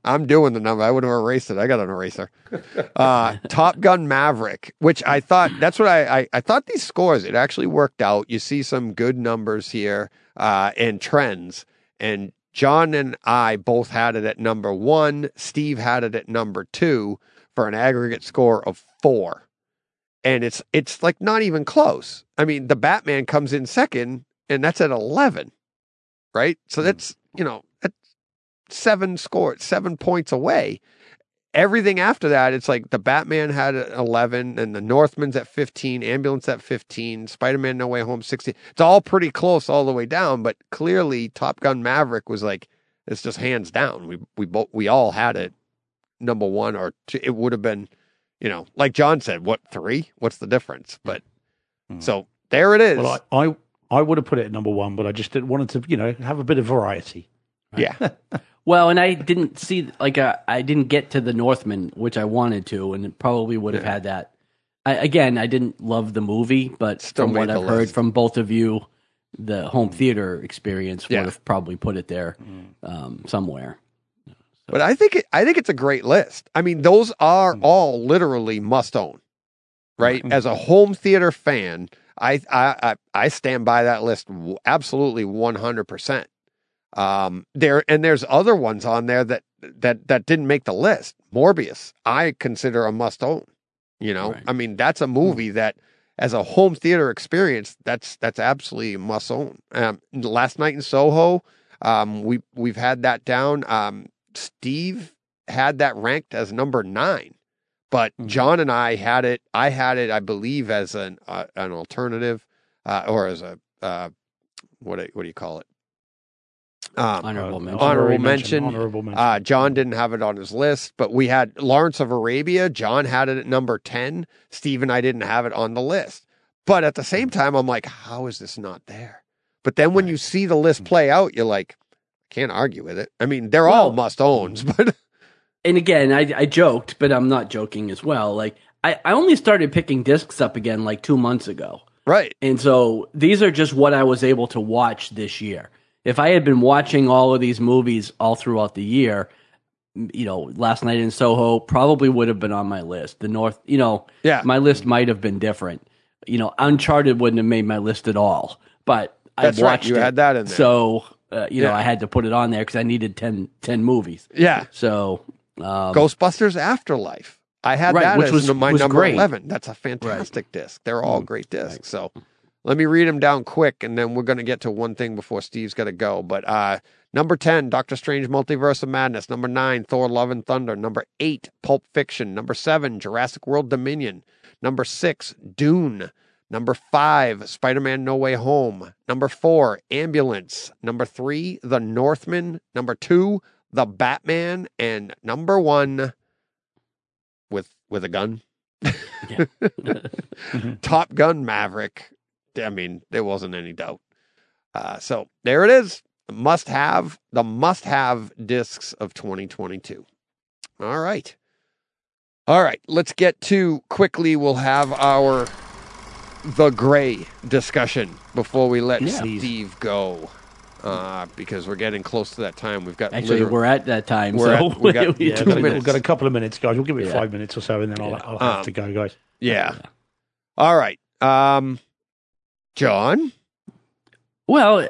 I'm doing the number. I would have erased it. I got an eraser. [laughs] Uh, Top Gun Maverick, which I thought that's what I, I I thought these scores. It actually worked out. You see some good numbers here uh, and trends. And John and I both had it at number one. Steve had it at number two for an aggregate score of four. And it's it's like not even close. I mean, the Batman comes in second, and that's at eleven, right? So that's you know seven score, seven points away. Everything after that, it's like the Batman had 11 and the Northman's at 15, Ambulance at 15, Spider Man No Way Home 16. It's all pretty close all the way down, but clearly Top Gun Maverick was like, it's just hands down. We, we both, we all had it number one or two. It would have been, you know, like John said, what, three? What's the difference? But Hmm. so there it is. Well, I, I, I would have put it at number one, but I just didn't wanted to, you know, have a bit of variety. yeah. [laughs] Well, and I didn't see like uh, I didn't get to the Northman, which I wanted to, and probably would have Yeah. had that. I, again, I didn't love the movie, but Still from what I've heard list. from both of you, the home theater experience Yeah. would have probably put it there um, somewhere. But I think it, I think it's a great list. I mean, those are all literally must own, right? As a home theater fan, I I I, I stand by that list w- absolutely one hundred percent. Um, there and there's other ones on there that that that didn't make the list. Morbius, I consider a must own. You know, Right. I mean, that's a movie that, as a home theater experience, that's that's absolutely a must own. Um, last night in Soho, um, we we've had that down. Um, Steve had that ranked as number nine, but Mhm. John and I had it. I had it, I believe, as an uh, an alternative, uh, or as a uh, what do, what do you call it? Um, Honorable Uh, mention. Honorable mention. Honorable mention. uh, John didn't have it on his list, but we had Lawrence of Arabia. John had it at number 10. Steve and I didn't have it on the list. But at the same time, I'm like, how is this not there? But then when you see the list play out, you're like, can't argue with it. I mean, they're all must owns, [laughs] but And again, I, I joked, but I'm not joking as well. Like I, I only started picking discs up again like two months ago. right. And so these are just what I was able to watch this year. If I had been watching all of these movies all throughout the year, you know, last night in Soho probably would have been on my list. The North, you know, Yeah. my list might have been different. You know, Uncharted wouldn't have made my list at all. But That's I right. You it. had that in there. So, uh, you know, I had to put it on there because I needed 10, 10 movies. Yeah. So, um, Ghostbusters Afterlife. I had Right, that which as was- my was number great. 11. That's a fantastic disc. They're all great discs. So, Let me read them down quick, and then we're going to get to one thing before Steve's got to go. But uh, number 10, Doctor Strange Multiverse of Madness. Number 9, Thor Love and Thunder. Number 8, Pulp Fiction. Number 7, Jurassic World Dominion. Number 6, Dune. Number 5, Spider Man No Way Home. Number 4, Ambulance. Number 3, The Northman. Number 2, The Batman. And number 1, with, with a gun. [laughs] [laughs] Top Gun Maverick. I mean, there wasn't any doubt. Uh, so there it is. Must have the must have discs of 2022. All right. All right. Let's get to quickly. We'll have our the Grey discussion before we let Yeah. Steve go. Uh, because we're getting close to that time. We've got Actually, we're at that time. We're so at- we got- we [laughs] Yeah, Two took we've, it. got, minutes. we've got a couple of minutes, guys. We'll give it Yeah. five minutes or so, and then I'll, I'll have Um, to go, guys. yeah. All right. Um, John. Well,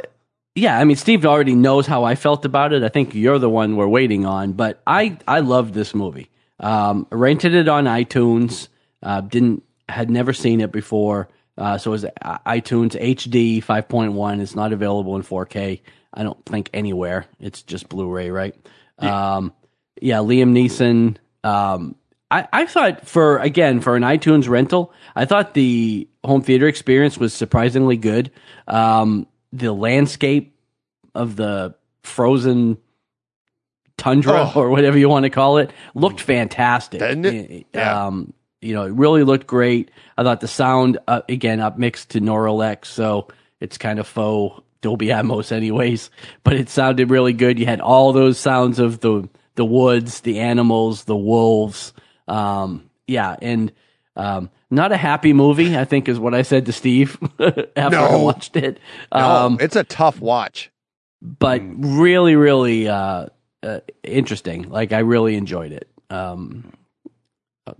yeah, I mean, Steve already knows how I felt about it. I think you're the one we're waiting on, but I I loved this movie. Um, rented it on iTunes. Uh, didn't had never seen it before, uh, so it was uh, iTunes HD 5.1. It's not available in 4K. I don't think anywhere. It's just Blu-ray, right? Yeah, um, yeah Liam Neeson. Um, I, I thought for again for an iTunes rental, I thought the home theater experience was surprisingly good. Um, the landscape of the frozen tundra Oh. or whatever you want to call it looked fantastic. Didn't it? Yeah. Um, you know, it really looked great. I thought the sound uh, again up mixed to Neural:X, so it's kind of faux Dolby Atmos, anyways. But it sounded really good. You had all those sounds of the the woods, the animals, the wolves. Um, yeah, and um, not a happy movie. I think is what I said to Steve [laughs] after I watched it. No, Um, it's a tough watch. but really, really uh, uh, interesting. Like I really enjoyed it. Um,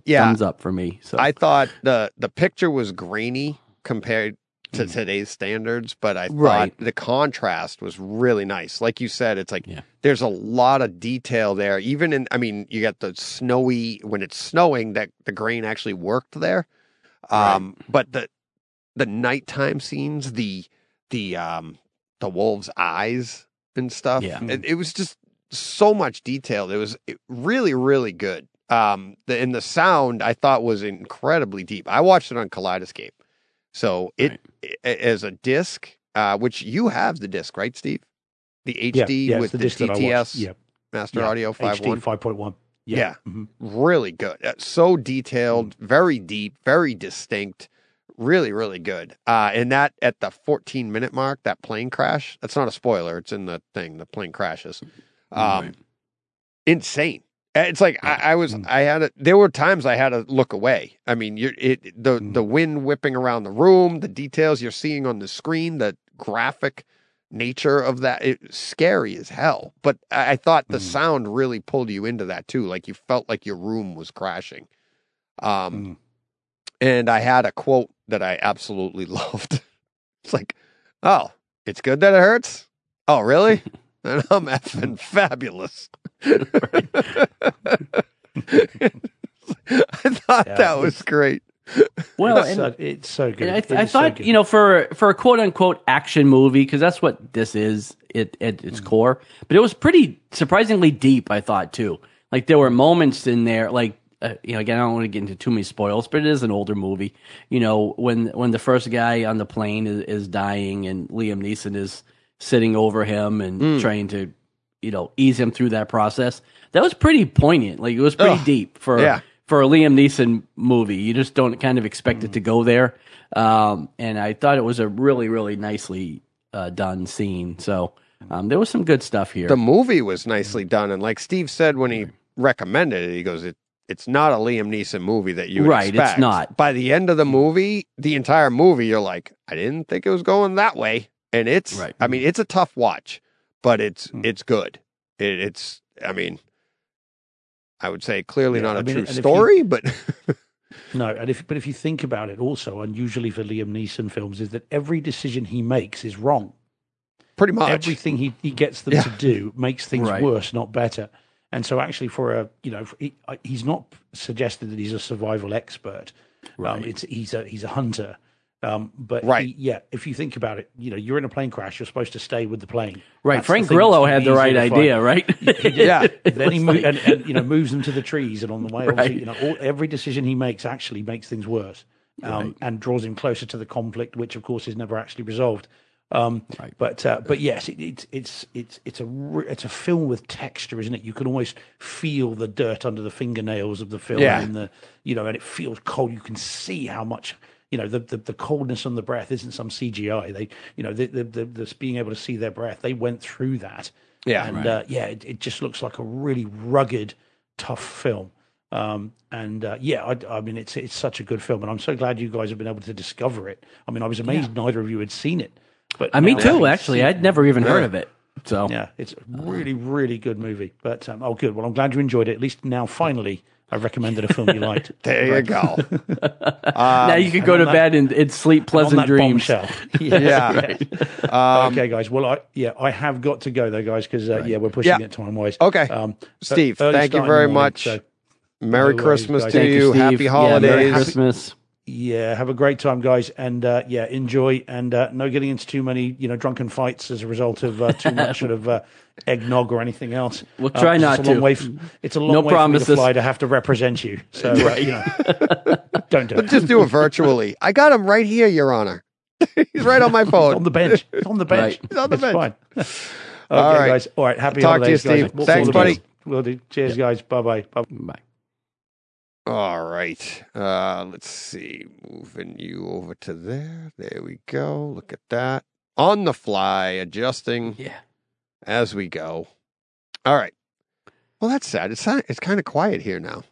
Yeah. thumbs up for me. So I thought the the picture was grainy compared to today's standards, but I thought Right. the contrast was really nice. Like you said, it's like Yeah. there's a lot of detail there. Even in, I mean, you got the snowy when it's snowing that the grain actually worked there. Um, but the the nighttime scenes, the the um the wolves' eyes and stuff. Yeah. It, it was just so much detail. It was really, really good. Um, the, and the sound I thought was incredibly deep. I watched it on Kaleidescape, so it, i- as a disc, uh, which you have the disc, right, Steve? The HD yeah, it's with the, disc that I. DTS Yeah, Master yeah. Audio five HD 5.1. Yeah. Yeah. Mhm. Really good. Uh, So detailed, very deep, very distinct. Really, really good. Uh, and that at the 14 minute mark, that plane crash, that's not a spoiler. It's in the thing. The plane crashes. Um, Right. insane. It's like I, I was, I had, a, there were times I had to look away. I mean, you're, it, the, Mm. the wind whipping around the room, the details you're seeing on the screen, the graphic nature of that, it's scary as hell. But I, I thought the Mm. sound really pulled you into that too. Like you felt like your room was crashing. Um, Mm. and I had a quote that I absolutely [laughs] loved. It's like, oh, it's good that it hurts. Oh, really? [laughs] Then I'm effing fabulous. [laughs] I thought Yeah, that was great. well, it's, and, so, it's so good. I, It I is so thought good. you know for for a quote unquote action movie because that's what this is it, at its core. But it was pretty surprisingly deep. I thought too. Like there were moments in there, like uh, you know, again, I don't want to get into too many spoils, but it is an older movie. You know, when when the first guy on the plane is, is dying and Liam Neeson is sitting over him and Mm. trying to, you know, ease him through that process. That was pretty poignant. Like it was pretty Ugh. deep for Yeah. for a Liam Neeson movie. You just don't kind of expect it to go there. Um, and I thought it was a really, really nicely uh, done scene. So um, there was some good stuff here. The movie was nicely done. And like Steve said when he recommended it, he goes, it, it's not a Liam Neeson movie that you would Right, it's not. By the end of the movie, the entire movie, you're like, I didn't think it was going that way. And it's, Right. I mean, it's a tough watch, but it's, Mm. it's good. It, it's, I mean, I would say clearly Yeah, not a I mean, true and if you- story, but [laughs] No, and if but if you think about it, also unusually for Liam Neeson films, is that every decision he makes is wrong. pretty much. Everything he, he gets them Yeah. to do makes things Right. worse, not better. And so, actually, for a you know, for, he, he's not suggested that he's a survival expert. Um, Right. it's he's a he's a hunter, Um, but Right. he- yeah, if you think about it, you know, you're in a plane crash. You're supposed to stay with the plane. Right. That's Frank Grillo had the right to find. idea, right? [laughs] [laughs] Yeah. then he mo- like- and, and you know moves them to the trees, and on the way, Right. you know, all, every decision he makes actually makes things worse, um, and draws him closer to the conflict, which of course is never actually resolved. Um, Right. But uh, but yes, it, it's it's it's it's a re- it's a film with texture, isn't it? You can almost feel the dirt under the fingernails of the film, Yeah. and the you know, and it feels cold. You can see how much. You know the, the the coldness on the breath isn't some CGI. They, you know, the the, the, the being able to see their breath. They went through that, Yeah. and uh, yeah, it, it just looks like a really rugged, tough film. Um, and uh, yeah, I, I mean, it's it's such a good film, and I'm so glad you guys have been able to discover it. I mean, I was amazed neither of you had seen it, but Uh, me too, actually. I'd never even heard of it. So yeah, it's a really, really good movie. But um, oh, good. Well, I'm glad you enjoyed it. At least now, finally, I recommended a film you liked. [laughs] There you go. [laughs] now you can go to that- bed and, and sleep On pleasant that dreams. [laughs] bombshell. Yeah. Um, okay, guys. Well, I yeah, I have got to go though, guys, because uh, yeah, we're pushing Yeah. it time wise. Okay. Um, Steve, thank you start in the very morning, much. so- Merry No Christmas guys. to you. Steve. Happy Yeah, holidays. Merry Christmas. Yeah, have a great time, guys, and uh, yeah, enjoy, and uh, no getting into too many, you know, drunken fights as a result of uh, too much sort of uh, eggnog or anything else. We'll Uh, try it's not a long to. Way f- it's a long No way for me to fly to have to represent you. So uh, you know, don't do it. Just do it virtually. I got him right here, Your Honor. [laughs] He's right on my phone. on the bench. It's on the bench. Right. He's on the It's bench. fine. [laughs] okay, All right. guys. All right. Happy Talk to you, holidays, guys. Steve. We'll- Thanks, we'll buddy. We'll do. Cheers, guys. Bye bye. Bye. Bye. All right. Uh, let's see. Moving you over to there. There we go. Look at that. On the fly, adjusting Yeah. As we go. All right. Well, that's sad. It's it's kind of quiet here now.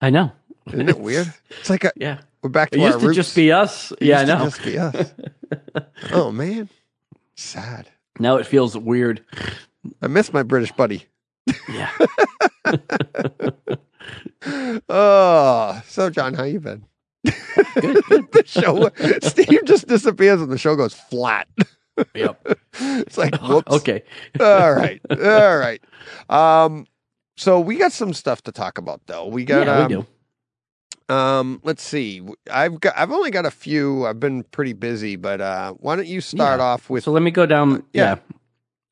I know. Isn't it weird? [laughs] It's like a, Yeah. we're back to It our used to just be us. It Yeah, I know. just be us. [laughs] oh man, sad. Now it feels weird. I miss my British buddy. Yeah. [laughs] Oh, so John, how you been? the show, Steve just disappears and the show goes flat. Yep. [laughs] It's like whoops. [laughs] Okay. All right. All right. Um, so we got some stuff to talk about though. We got yeah, um, we do. um let's see. I've got I've only got a few. I've been pretty busy, but uh why don't you start Yeah. off with So let me go down. Yeah. Yeah.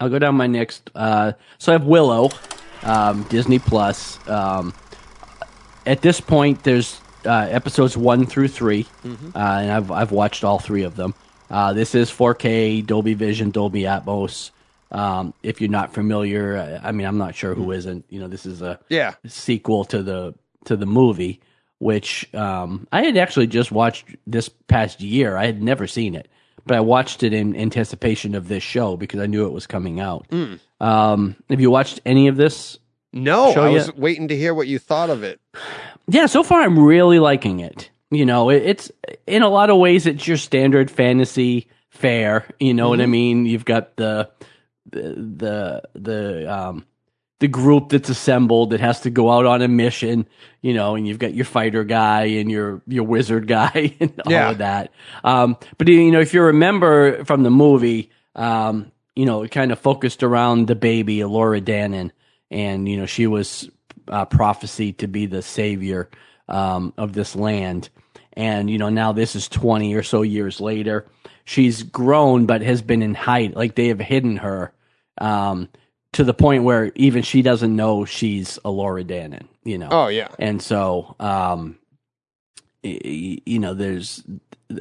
I'll go down my next. Uh, so I have Willow, um, Disney Plus. Um, at this point, there's uh, episodes one through 3 Mm-hmm. uh, and I've I've watched all three of them. Uh, this is 4K, Dolby Vision, Dolby Atmos. Um, if you're not familiar, I I mean, I'm not sure who isn't. You know, this is a Yeah. sequel to the to the movie, which um, I had actually just watched this past year. I had never seen it, but I watched it in anticipation of this show because I knew it was coming out. Mm. Um, have you watched any of this? No, I ya- was waiting to hear what you thought of it. [sighs] Yeah, so far I'm really liking it. You know, it, it's in a lot of ways it's your standard fantasy fare. You know what I mean? You've got the the the the um the group that's assembled that has to go out on a mission. You know, and you've got your fighter guy and your your wizard [laughs] guy and all Yeah. of that. Um, but you know, if you remember from the movie, um, you know, it kind of focused around the baby, Elora Danan, and you know, she was uh, prophesied to be the savior um, of this land. And you know, now this is twenty or so years later. She's grown, but has been in hide. Like they have hidden her um, to the point where even she doesn't know she's Elora Danan. You know. Oh yeah. And so, um, you know, there's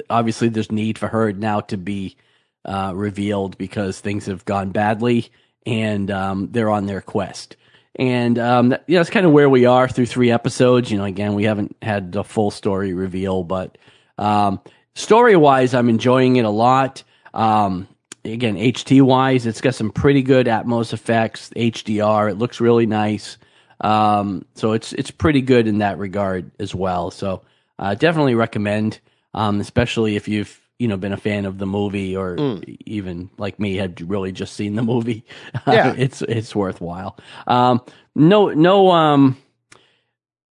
obviously there's need for her now to be uh, revealed because things have gone badly, and um, they're on their quest. And um, that, yeah, that's kind of where we are through three episodes. You know, again, we haven't had the full story reveal, but um, story wise, I'm enjoying it a lot. Um, again, HT wise, it's got some pretty good Atmos effects, HDR. It looks really nice. Um, so it's it's pretty good in that regard as well. So uh, definitely recommend, um, especially if you've you know been a fan of the movie or even like me had really just seen the movie. [laughs] Yeah. it's it's worthwhile. Um, no no um,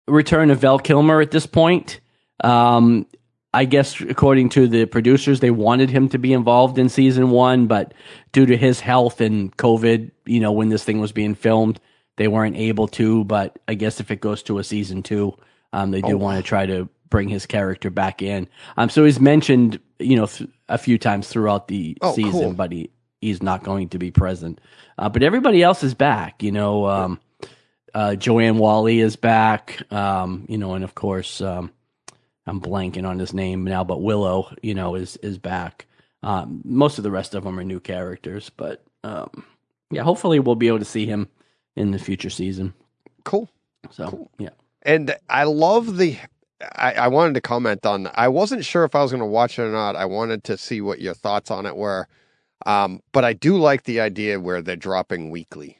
return of Val Kilmer at this point. Um, I guess according to the producers, they wanted him to be involved in season one, but due to his health and COVID, you know, when this thing was being filmed, they weren't able to. But I guess if it goes to a season two, um, they do want to try to bring his character back in. Um, so he's mentioned, you know, th- a few times throughout the Oh, season, cool. but he he's not going to be present. Uh, but everybody else is back. You know, um, uh, Joanne Whalley is back. Um, you know, and of course, um, I'm blanking on his name now, but Willow, you know, is is back. Um, most of the rest of them are new characters, but um, yeah, hopefully we'll be able to see him in the future season. Cool. So yeah, And I love the. I, I wanted to comment on. I wasn't sure if I was going to watch it or not. I wanted to see what your thoughts on it were. Um, but I do like the idea where they're dropping weekly,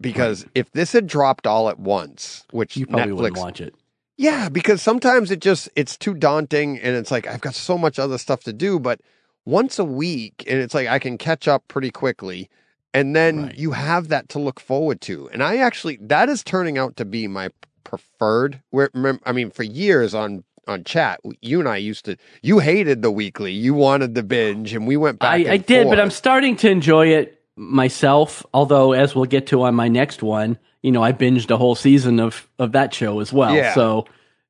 because if this had dropped all at once, which you probably Netflix, wouldn't watch it. yeah, because sometimes it just it's too daunting, and it's like I've got so much other stuff to do. But once a week, and it's like I can catch up pretty quickly, and then Right. you have that to look forward to. And I actually that is turning out to be my preferred. Where I mean, for years on on chat, you and I used to. You hated the weekly. You wanted the binge, and we went back. I, I did, but. I'm starting to enjoy it myself. Although, as we'll get to on my next one, you know, I binged a whole season of of that show as well. Yeah. So,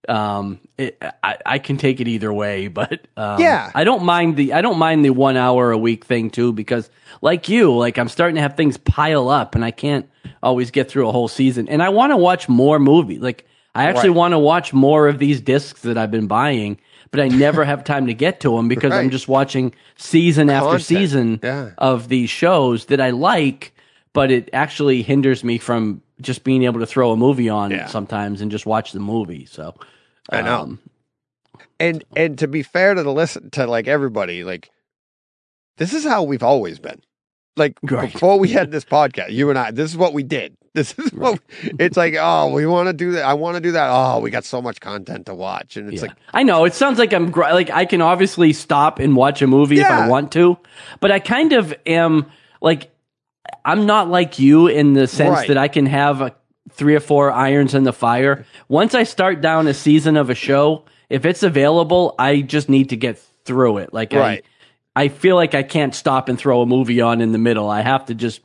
um, it, I, I can take it either way. [laughs] But um, Yeah. I don't mind the I don't mind the one hour a week thing too because, like you, like I'm starting to have things pile up, and I can't always get through a whole season. And I want to watch more movies. Like I actually Right. want to watch more of these discs that I've been buying. But I never have time to get to them because I'm just watching season after season Yeah. of these shows that I like, but it actually hinders me from just being able to throw a movie on Yeah. sometimes and just watch the movie. So I know. um, and and to be fair to the listen to like everybody, like this is how we've always been. Like [laughs] Right. before we had this podcast, you and I, this is what we did. [laughs] This is what it's like. Oh, we want to do that. I want to do that. Oh, we got so much content to watch, and it's yeah. like, I know it sounds like I'm gr- like I can obviously stop and watch a movie if I want to, but I kind of am like I'm not like you in the sense Right. that I can have a, three or four irons in the fire. Once I start down a season of a show, if it's available, I just need to get through it. Like Right. I, I feel like I can't stop and throw a movie on in the middle. I have to just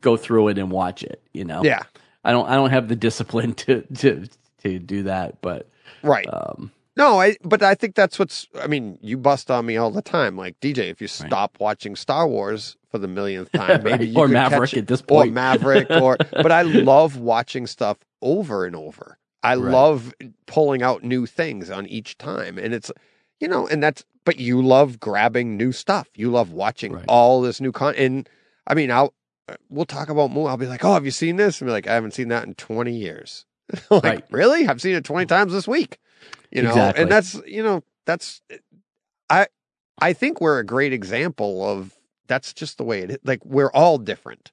go through it and watch it. You know. yeah, I don't. I don't have the discipline [laughs] to to to do that. But right. um, No, I. But I think that's what's. I mean, you bust on me all the time, like DJ. If you stop watching Star Wars for the millionth [laughs] time, maybe Right. you Or Maverick catch at this point. or. Maverick, or. [laughs] But I love watching stuff over and over. I Right. love pulling out new things on each time, and it's, you know, and that's. But you love grabbing new stuff. You love watching Right. all this new content. And I mean, I'll. We'll talk about more. I'll be like, "Oh, have you seen this?" And be like, "I haven't seen that in twenty years." [laughs] like, Right. really? I've seen it twenty times this week. You know, Exactly. and that's you know that's I I think we're a great example of that's just the way it is. Like we're all different.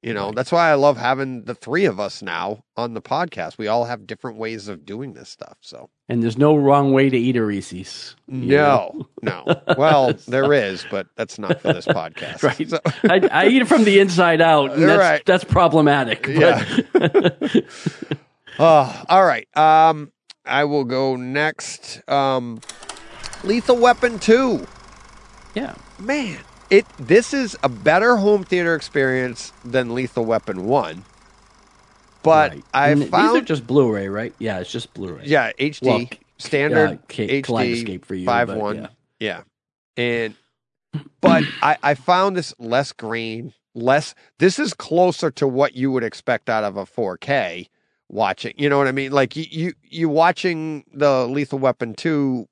You know, that's why I love having the three of us now on the podcast. We all have different ways of doing this stuff. So and there's no wrong way to eat a Reese's. know? no, no. Well, [laughs] there is, but that's not for this [laughs] podcast. Right. So- I, I eat it from the inside out. And that's, Right. that's problematic. but- Yeah. [laughs] Oh, all right. Um, I will go next. Um, Lethal Weapon Two. yeah. Man, it this is a better home theater experience than Lethal Weapon One. But Right. I And found these are just Blu-ray, right? Yeah, it's just Blu-ray. yeah HD Well, standard uh, K- HD Kaleidescape for you, five one yeah. yeah. and but [clears throat] I I found this less green less this is closer to what you would expect out of a 4K watching you know what I mean like you you you watching the Lethal Weapon two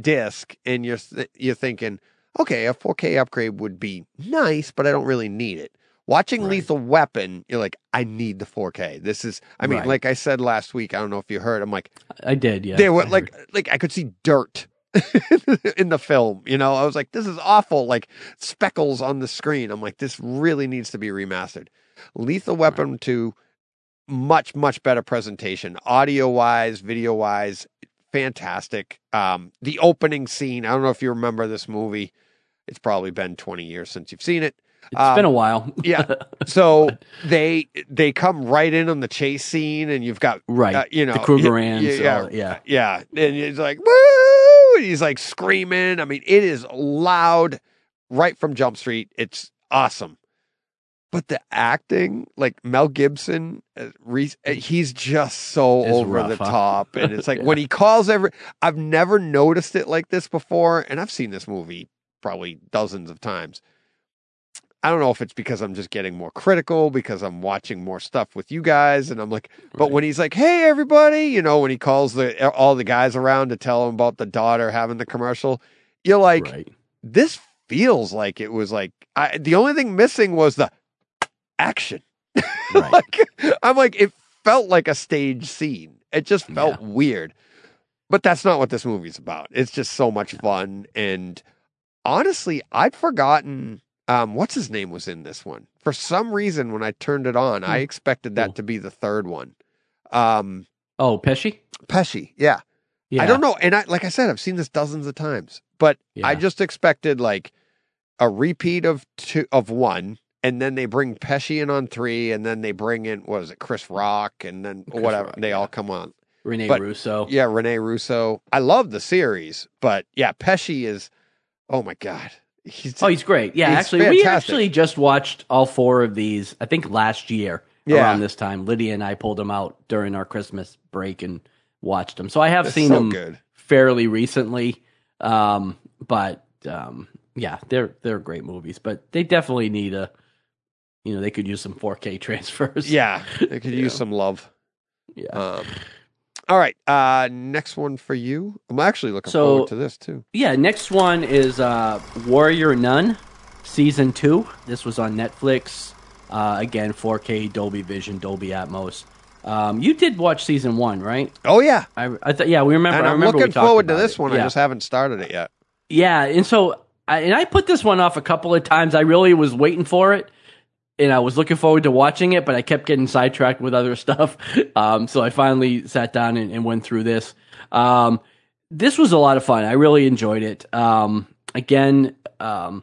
disc and you're you're thinking okay a 4K upgrade would be nice but I don't really need it Watching Right. Lethal Weapon, you're like, I need the 4K. This is, I mean, Right. like I said last week, I don't know if you heard, I'm like, I did. Yeah, they were like like I could see dirt [laughs] in the film. You know, I was like, this is awful. Like speckles on the screen. I'm like, this really needs to be remastered. Lethal Weapon two, much much better presentation, audio wise, video wise, fantastic. Um, the opening scene. I don't know if you remember this movie. It's probably been 20 years since you've seen it. It's um, been a while. Yeah. [laughs] So they they come right in on the chase scene, and you've got right. uh, you know the Krugerrands. yeah, all- yeah. yeah, and he's like, woo! And he's like screaming. I mean, it is loud right from Jump Street. It's awesome. But the acting, like Mel Gibson, uh, uh, he's just so It's over rough, the huh? top, and it's like [laughs] when he calls every. I've never noticed it like this before, and I've seen this movie probably dozens of times. I don't know if it's because I'm just getting more critical because I'm watching more stuff with you guys, and I'm like, but Right. when he's like, "Hey, everybody," you know, when he calls the all the guys around to tell him about the daughter having the commercial, you're like, right. this feels like it was like I, the only thing missing was the action. [laughs] Right. like I'm like it felt like a stage scene. It just felt weird. But that's not what this movie's about. It's just so much fun and honestly, I'd forgotten um what's his name was in this one. For some reason when I turned it on, I Hmm. expected that to be the third one. Um Oh, Pesci. Pesci, yeah. Yeah. I don't know. And I like I said, I've seen this dozens of times, but I just expected like a repeat of two of one, and then they bring Pesci in on three, and then they bring in was it, Chris Rock, and then Chris whatever Rock, they all come on. Rene but- Russo. Yeah, Rene Russo. I love the series, but yeah, Pesci is. Oh my god, he's Oh, he's great. Yeah, He's actually, we actually just watched all four of these. I think last year Yeah. around this time, Lydia and I pulled them out during our Christmas break and watched them. So I have it's seen so them good. fairly recently. Um, but um, yeah, they're they're great movies. But they definitely need a, you know, they could use some 4K [laughs] transfers. Yeah, they could use some love. yeah. Um, all right, uh, next one for you. I'm actually looking So- forward to this too. Yeah, next one is uh, Warrior Nun, season two. This was on Netflix. Uh, again, 4K, Dolby Vision, Dolby Atmos. Um, you did watch season one, right? Oh yeah, I, I thought, yeah, we remember. and I'm remember looking forward to this it. one. Yeah. I just haven't started it yet. Yeah, and so I, and I put this one off a couple of times. I really was waiting for it, and I was looking forward to watching it, but I kept getting sidetracked with other [laughs] stuff. Um, so I finally sat down and, and went through this. Um, this was a lot of fun. I really enjoyed it. Um, again, um,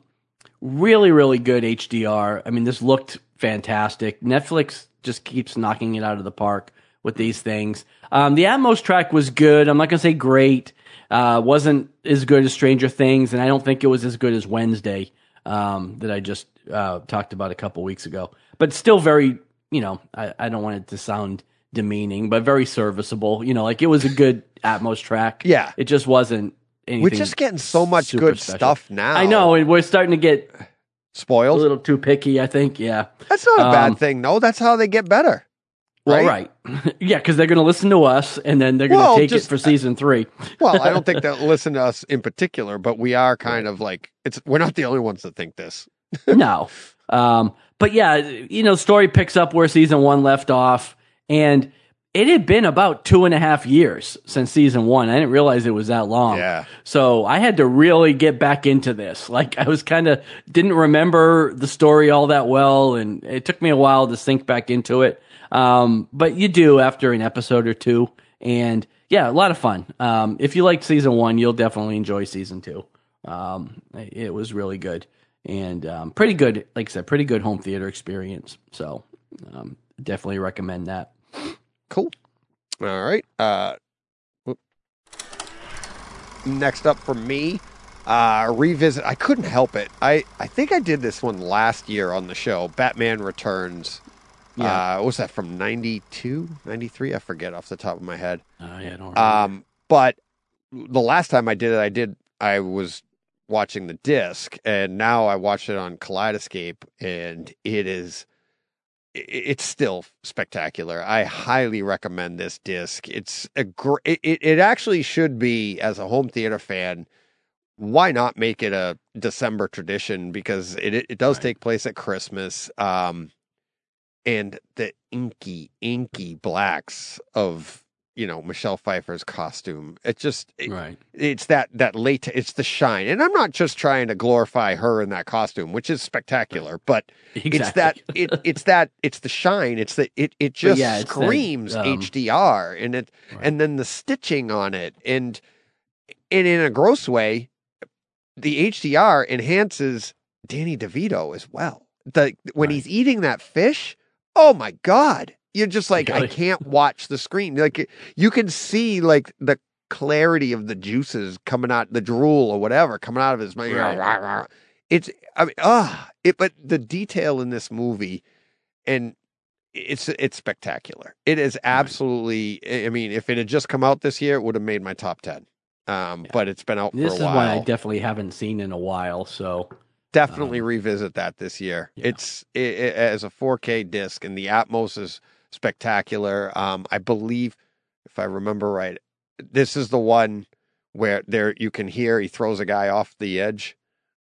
really, really good HDR. I mean, this looked fantastic. Netflix just keeps knocking it out of the park with these things. Um, the Atmos track was good. I'm not gonna say great. Uh, wasn't as good as Stranger Things, and I don't think it was as good as Wednesday um, that I just uh, talked about a couple weeks ago. But still, very you know, I, I don't want it to sound demeaning, but very serviceable. You know, like it was a good [laughs] Atmos track. Yeah. it just wasn't. Anything We're just getting so much good special. stuff now. I know, and we're starting to get spoiled. a little too picky. I think, yeah. That's not a Um, bad thing. No, that's how they get better. Well, Right? right, [laughs] yeah, because they're going to listen to us, and then they're going to Well, take just- it for season three. Well, I don't think [laughs] they'll listen to us in particular, but we are kind of like it's. We're not the only ones that think this. No. Um, but yeah, you know, story picks up where season one left off, and it had been about two and a half years since season one. I didn't realize it was that long. Yeah. So I had to really get back into this. Like I was kind of didn't remember the story all that well, and it took me a while to sink back into it. Um, but you do after an episode or two, and yeah, a lot of fun. Um, if you liked season one, you'll definitely enjoy season two. Um, it was really good and um, pretty good. Like I said, pretty good home theater experience. So um, definitely recommend that. Cool. All right. Uh, whoop. next up for me, uh, revisit. I couldn't help it. I I think I did this one last year on the show. Batman Returns. Yeah. Uh, what was that from 92, 93? I forget off the top of my head. Uh, yeah, I don't remember. Um, but the last time I did it, I did. I was watching the disc, and now I watched it on Kaleidescape, and it is it's still spectacular. I highly recommend this disc. It's a great. It, it actually should be as a home theater fan. Why not make it a December tradition? Because it it, it does Right. take place at Christmas. Um, and the inky, inky blacks of you know Michelle Pfeiffer's costume. It just it- right. it's that that late it's the shine. And I'm not just trying to glorify her in that costume, which is spectacular, but [laughs] Exactly. it's that it it's that it's the shine. It's that it it just yeah, screams um, HDR and it Right. and then the stitching on it and and in a gross way, the HDR enhances Danny DeVito as well. The when Right. he's eating that fish, oh my god. You're just like I can't watch the screen. Like you can see like the clarity of the juices coming out, the drool or whatever coming out of his mouth. Right. it's I mean ah it but the detail in this movie and it's it's spectacular. It is absolutely I mean if it had just come out this year it would have made my top 10. Um but it's been out This for is a while. one I definitely haven't seen in a while. So definitely um, revisit that this year. yeah. It's i i as a 4K disc and the Atmos is spectacular. Um I believe if I remember right this is the one where there you can hear he throws a guy off the edge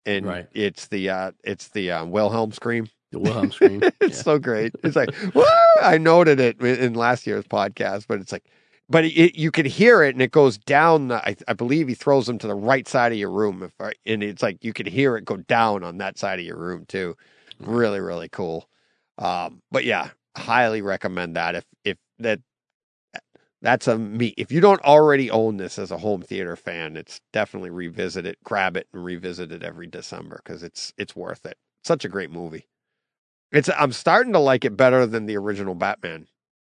and Right. it's the uh it's the uh, Wilhelm scream. the Wilhelm scream. [laughs] it's yeah. so great. It's like! [laughs] I noted it in last year's podcast, but it's like, but it, you can hear it and it goes down. The, I, I believe he throws them to the right side of your room. If I, and it's like you can hear it go down on that side of your room too. Really, really cool. Um, but yeah, highly recommend that. If if that that's a me. If you don't already own this as a home theater fan, it's definitely revisit it, grab it, and revisit it every December because it's it's worth it. Such a great movie. It's I'm starting to like it better than the original Batman,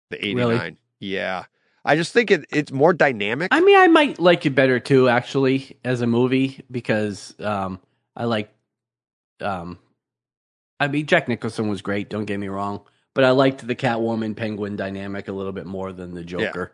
the Really? '89. Yeah, I just think it it's more dynamic. I mean, I might like it better too, actually, as a movie because um, I like. Um, I mean, Jack Nicholson was great. Don't get me wrong, but I liked the Catwoman Penguin dynamic a little bit more than the Joker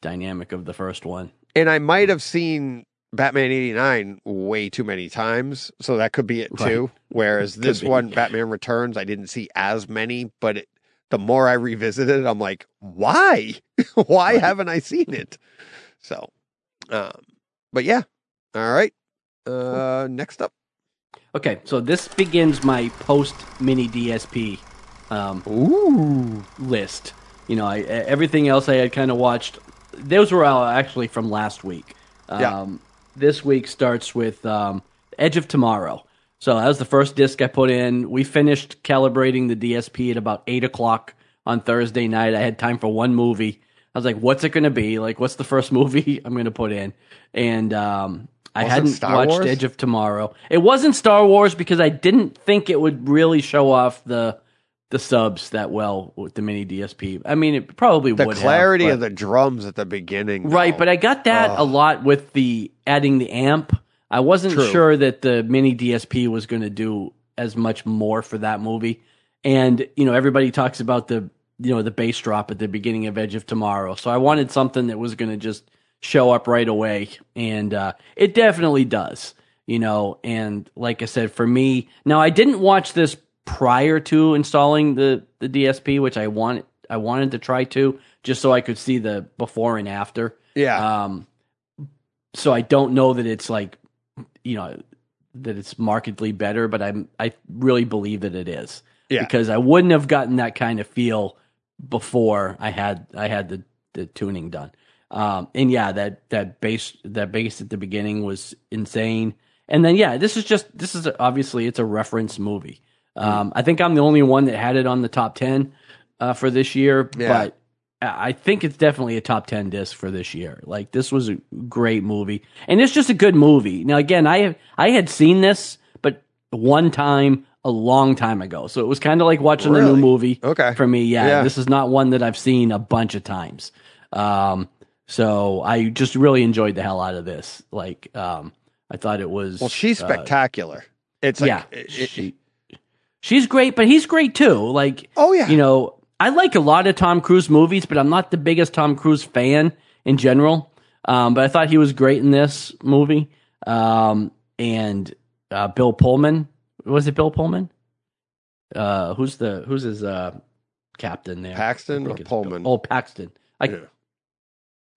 dynamic of the first one. and I might have seen Batman '89 way too many times, so that could be it Right. too. Whereas [laughs] this one, Batman Returns, I didn't see as many, but it, the more I revisited it, I'm like, why? [laughs] why Right. haven't I seen it? So, um, but yeah, all right. Uh, next up, Okay, so this begins my post mini DSP um, ooh, list. You know, I, everything else I had kind of watched. Those were all actually from last week. Um, Yeah. This week starts with um, Edge of Tomorrow. So that was the first disc I put in. We finished calibrating the DSP at about eight o'clock on Thursday night. I had time for one movie. I was like, "What's it going to be? Like, what's the first [laughs] movie I'm going to put in?" And um, I hadn't Star watched Wars? Edge of Tomorrow. It wasn't Star Wars because I didn't think it would really show off the the subs that well with the mini DSP. I mean, it probably the would clarity have, of the drums at the beginning, but- right. But I got that a Oh. lot with the adding the amp. I wasn't True. sure that the mini DSP was going to do as much more for that movie. And you know, everybody talks about the you know the bass drop at the beginning of Edge of Tomorrow. So I wanted something that was going to just show up right away, and uh, it definitely does. You know, and like I said, for me, now I didn't watch this prior to installing the the DSP, which I wanted I wanted to try to just so I could see the before and after. yeah, Um, so I don't know that it's like, you know, that it's markedly better, but I'm I really believe that it is. Yeah. Because I wouldn't have gotten that kind of feel before I had I had the the tuning done. Um, and yeah, that that bass that bass at the beginning was insane. And then yeah, this is just this is obviously it's a reference movie. Um, I think I'm the only one that had it on the top ten uh, for this year, Yeah. but I think it's definitely a top 10 disc for this year. Like this was a great movie and it's just a good movie. Now again, I I had seen this but one time a long time ago. So it was kind of like watching a new movie Okay. for me. Yeah, Yeah. This is not one that I've seen a bunch of times. Um so I just really enjoyed the hell out of this. Like um I thought it was well, she's uh, spectacular. it's like, yeah. it- it- she, she's great, but he's great too. Like oh yeah, you know, I like a lot of Tom Cruise movies, but I'm not the biggest Tom Cruise fan in general. Um, but I thought he was great in this movie. Um, and uh, Bill Pullman was it Bill Pullman? Uh, who's the who's his uh, captain there? Paxton I or it's Bill- Pullman? Oh, Paxton. I, Yeah.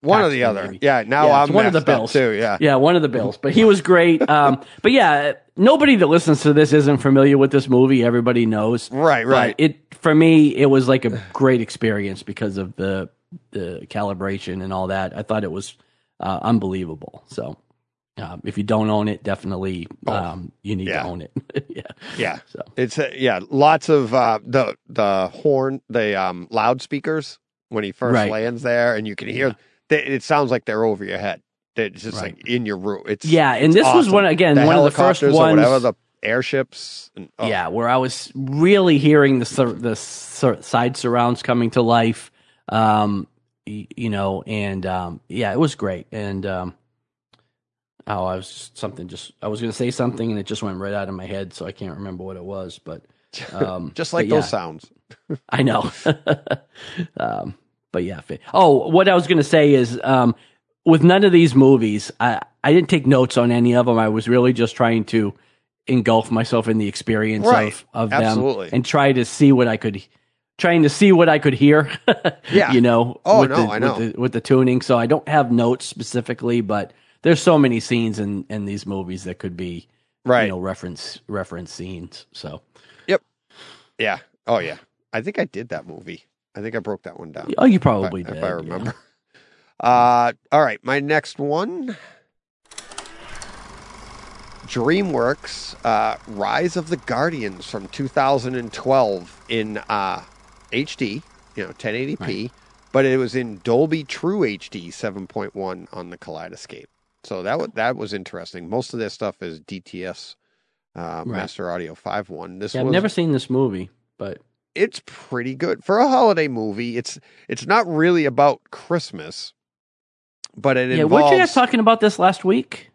One or the other. maybe. Yeah, now Yeah, I'm one of the Bills. too. Yeah, Yeah, one of the Bills, but he was great. [laughs] Um, but yeah, nobody that listens to this isn't familiar with this movie. Everybody knows. right, But right. it for me, it was like a great experience because of the the calibration and all that. I thought it was uh, unbelievable. So, um, if you don't own it, definitely um, you need Oh, yeah. to own it. [laughs] yeah. Yeah. So It's uh, yeah, lots of uh, the the horn, the um, loudspeakers when he first Right. lands there, and you can hear. They, it sounds like they're over your head. It's just Right. like in your room. It's yeah, and it's this was one again the one of the first ones. whatever the airships. And, oh, Yeah, where I was really hearing the sur- the sur- side surrounds coming to life. Um, y- you know, and um, yeah, it was great. And um, Oh, I was just something. Just I was going to say something, and it just went right out of my head, so I can't remember what it was. But [laughs] um, Just like those yeah, sounds. [laughs] I know. [laughs] um, but yeah. Oh, what I was going to say is, um, with none of these movies, I I didn't take notes on any of them. I was really just trying to engulf myself in the experience Right. of of Absolutely. them and try to see what I could. Trying to see what I could hear, [laughs] Yeah. you know. Oh, with no, the, I know. With the, with the tuning, so I don't have notes specifically, but there's so many scenes in in these movies that could be, Right. you know, reference reference scenes. So yep. Yeah. Oh yeah. I think I did that movie. I think I broke that one down. oh, you if I- probably if, did. I yeah. remember. Uh, all right, my next one. DreamWorks uh, Rise of the Guardians from 2012 in uh, HD, you know, 1080p, Right. but it was in Dolby True HD 7.1 on the Kaleidescape. So that was that was interesting. Most of this stuff is DTS uh, Right. Master Audio 5.1. This Yeah, I've never seen this movie, but it's pretty good for a holiday movie. It's it's not really about Christmas, but it yeah, involves. weren't you guys talking about this last week?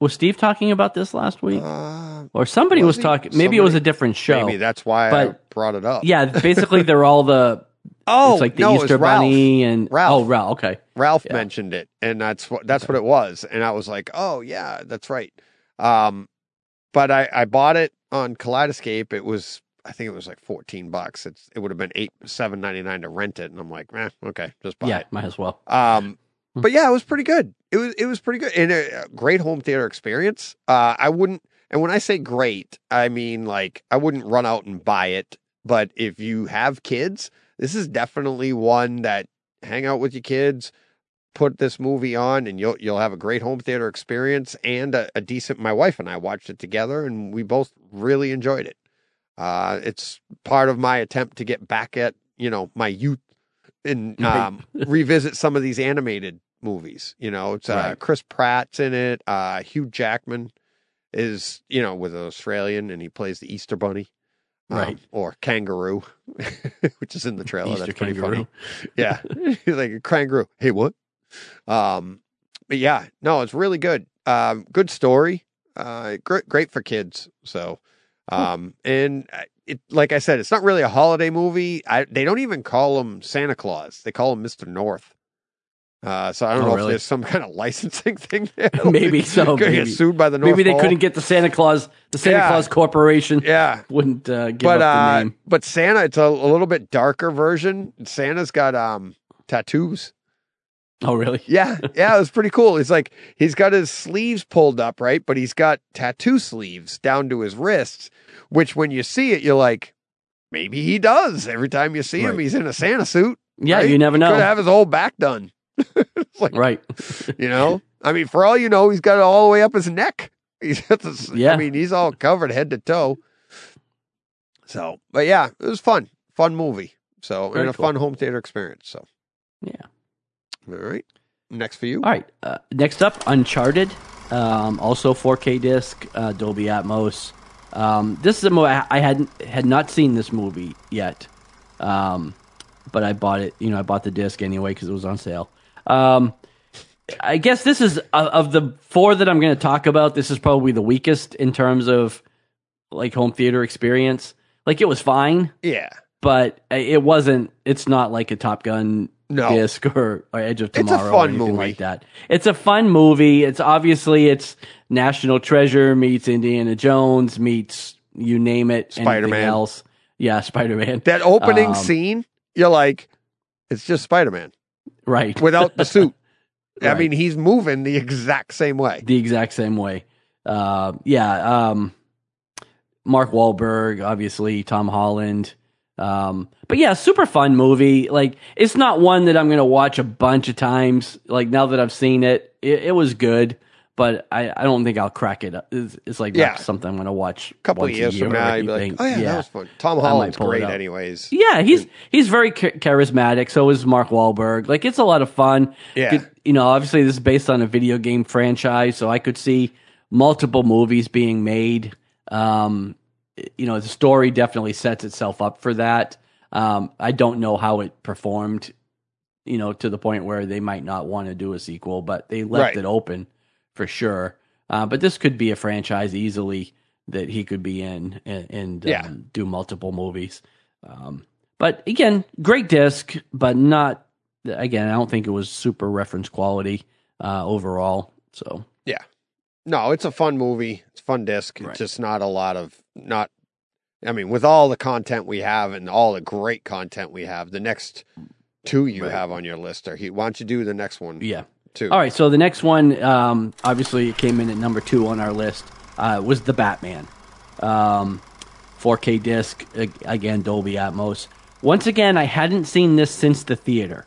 Was Steve talking about this last week? Uh, or somebody was was, talking. Maybe it was a different show. maybe that's why I brought it up. yeah, basically [laughs] they're all the. Oh, it's like the no, Easter. Bunny and Ralph. oh, Ralph. Okay, Ralph Yeah. mentioned it, and that's what that's what it was. And I was like, oh yeah, that's right. Um, but I I bought it on Kaleidescape. It was I think it was like fourteen bucks. It's it would have been eight seven ninety nine to rent it, and I'm like, eh, okay, just buy it. yeah, it. might as well. Um, Hmm. but yeah, it was pretty good. It was it was pretty good and a a great home theater experience. Uh, I wouldn't, and when I say great, I mean like I wouldn't run out and buy it. But if you have kids, this is definitely one that hang out with your kids, put this movie on, and you'll you'll have a great home theater experience and a, a decent. My wife and I watched it together, and we both really enjoyed it. Uh, it's part of my attempt to get back at you know my youth and um, revisit some of these animated movies. You know, it's uh, Right. Chris Pratt's in it. Uh, Hugh Jackman is you know with an Australian, and he plays the Easter Bunny, um, Right. or kangaroo, [laughs] which is in the trailer. Easter That's pretty kangaroo. funny. [laughs] Yeah, he's like a kangaroo. Hey, what? Um, but yeah, no, it's really good. Um, good story. Uh, great, great for kids. So, um, and uh, it, like I said, it's not really a holiday movie. I, they don't even call him Santa Claus. They call him Mister North. Uh, so I don't Oh, know if really? there's some kind of [laughs] licensing thing there. [laughs] Maybe so, Gonna maybe. get sued by the North Maybe they Pole. couldn't get the Santa Claus. The Santa Yeah. Claus Corporation Yeah, [laughs] wouldn't uh, give but up the uh, name. but Santa, it's a, a little bit darker version. Santa's got um tattoos. Oh, really? [laughs] Yeah, yeah, it was pretty cool. It's like he's got his sleeves pulled up, right? But he's got tattoo sleeves down to his wrists, which when you see it, you're like, maybe he does. Every time you see him, Right. he's in a Santa suit. Yeah, right? you never know. Could have his whole back done. [laughs] it's like, Right. you know, I mean, for all you know, he's got it all the way up his neck. [laughs] He's got this, I mean, he's all covered head to toe. So, but yeah, it was fun, fun movie. So, Very and a cool. fun home theater experience. So, Yeah. All right. Next for you. All right. Uh, next up, Uncharted. Um, also 4K disc, uh, Dolby Atmos. Um, this is a movie I hadn't had not seen this movie yet, um, but I bought it. You know, I bought the disc anyway because it was on sale. Um, I guess this is of of the four that I'm going to talk about. This is probably the weakest in terms of like home theater experience. Like it was fine, Yeah. but it wasn't. It's not like a Top Gun No. disc or, or Edge of It's a Tomorrow or fun movie. like that. It's a fun movie. It's obviously it's National Treasure meets Indiana Jones meets you name it, Spider-Man. else. Yeah, [laughs] Spider Man. That opening Um, scene, you're like, it's just Spider Man Right. without the suit. [laughs] I mean, he's moving the exact same way. the exact same way. Uh, yeah. Um, Mark Wahlberg, obviously Tom Holland. Um, but yeah, super fun movie. Like it's not one that I'm gonna watch a bunch of times. Like now that I've seen it, it, it was good, but I, I don't think I'll crack it. up. It's, it's like Yeah. something I'm gonna watch A couple of once years a year from now, you'd be like, oh yeah, that was fun. Tom Holland's great, anyways. Yeah, he's he's very charismatic. So is Mark Wahlberg. Like it's a lot of fun. Yeah. Could- you know, obviously this is based on a video game franchise, so I could see multiple movies being made. Um, you know, the story definitely sets itself up for that. Um, I don't know how it performed. You know, to the point where they might not want to do a sequel, but they left Right. it open for sure. Uh, but this could be a franchise easily that he could be in and, and Yeah. um, do multiple movies. Um, but again, great disc, but not again. I don't think it was super reference quality uh, overall. So No, it's a fun movie. It's a fun disc. Right. It's just not a lot of not. I mean, with all the content we have and all the great content we have, the next two you Right. have on your list are. he- Why don't you do the next one yeah. too? All right, so the next one, um, obviously, it came in at number two on our list, uh, was the Batman. Um, 4K disc, again, Dolby Atmos. Once again, I hadn't seen this since the theater.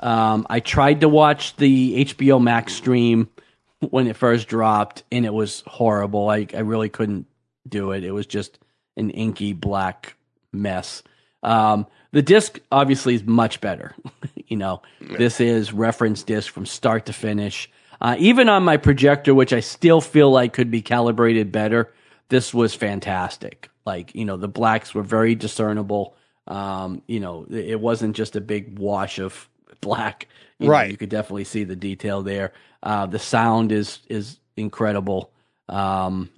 Um, I tried to watch the HBO Max stream when it first dropped, and it was horrible. I, I really couldn't do it. It was just an inky black mess. Um, the disc obviously is much better. [laughs] you know, this is reference disc from start to finish. Uh, even on my projector, which I still feel like could be calibrated better, this was fantastic. Like, you know, the blacks were very discernible. Um, you know, it wasn't just a big wash of [laughs] black. You know, Right. you could definitely see the detail there. Uh, the sound is is incredible. Um,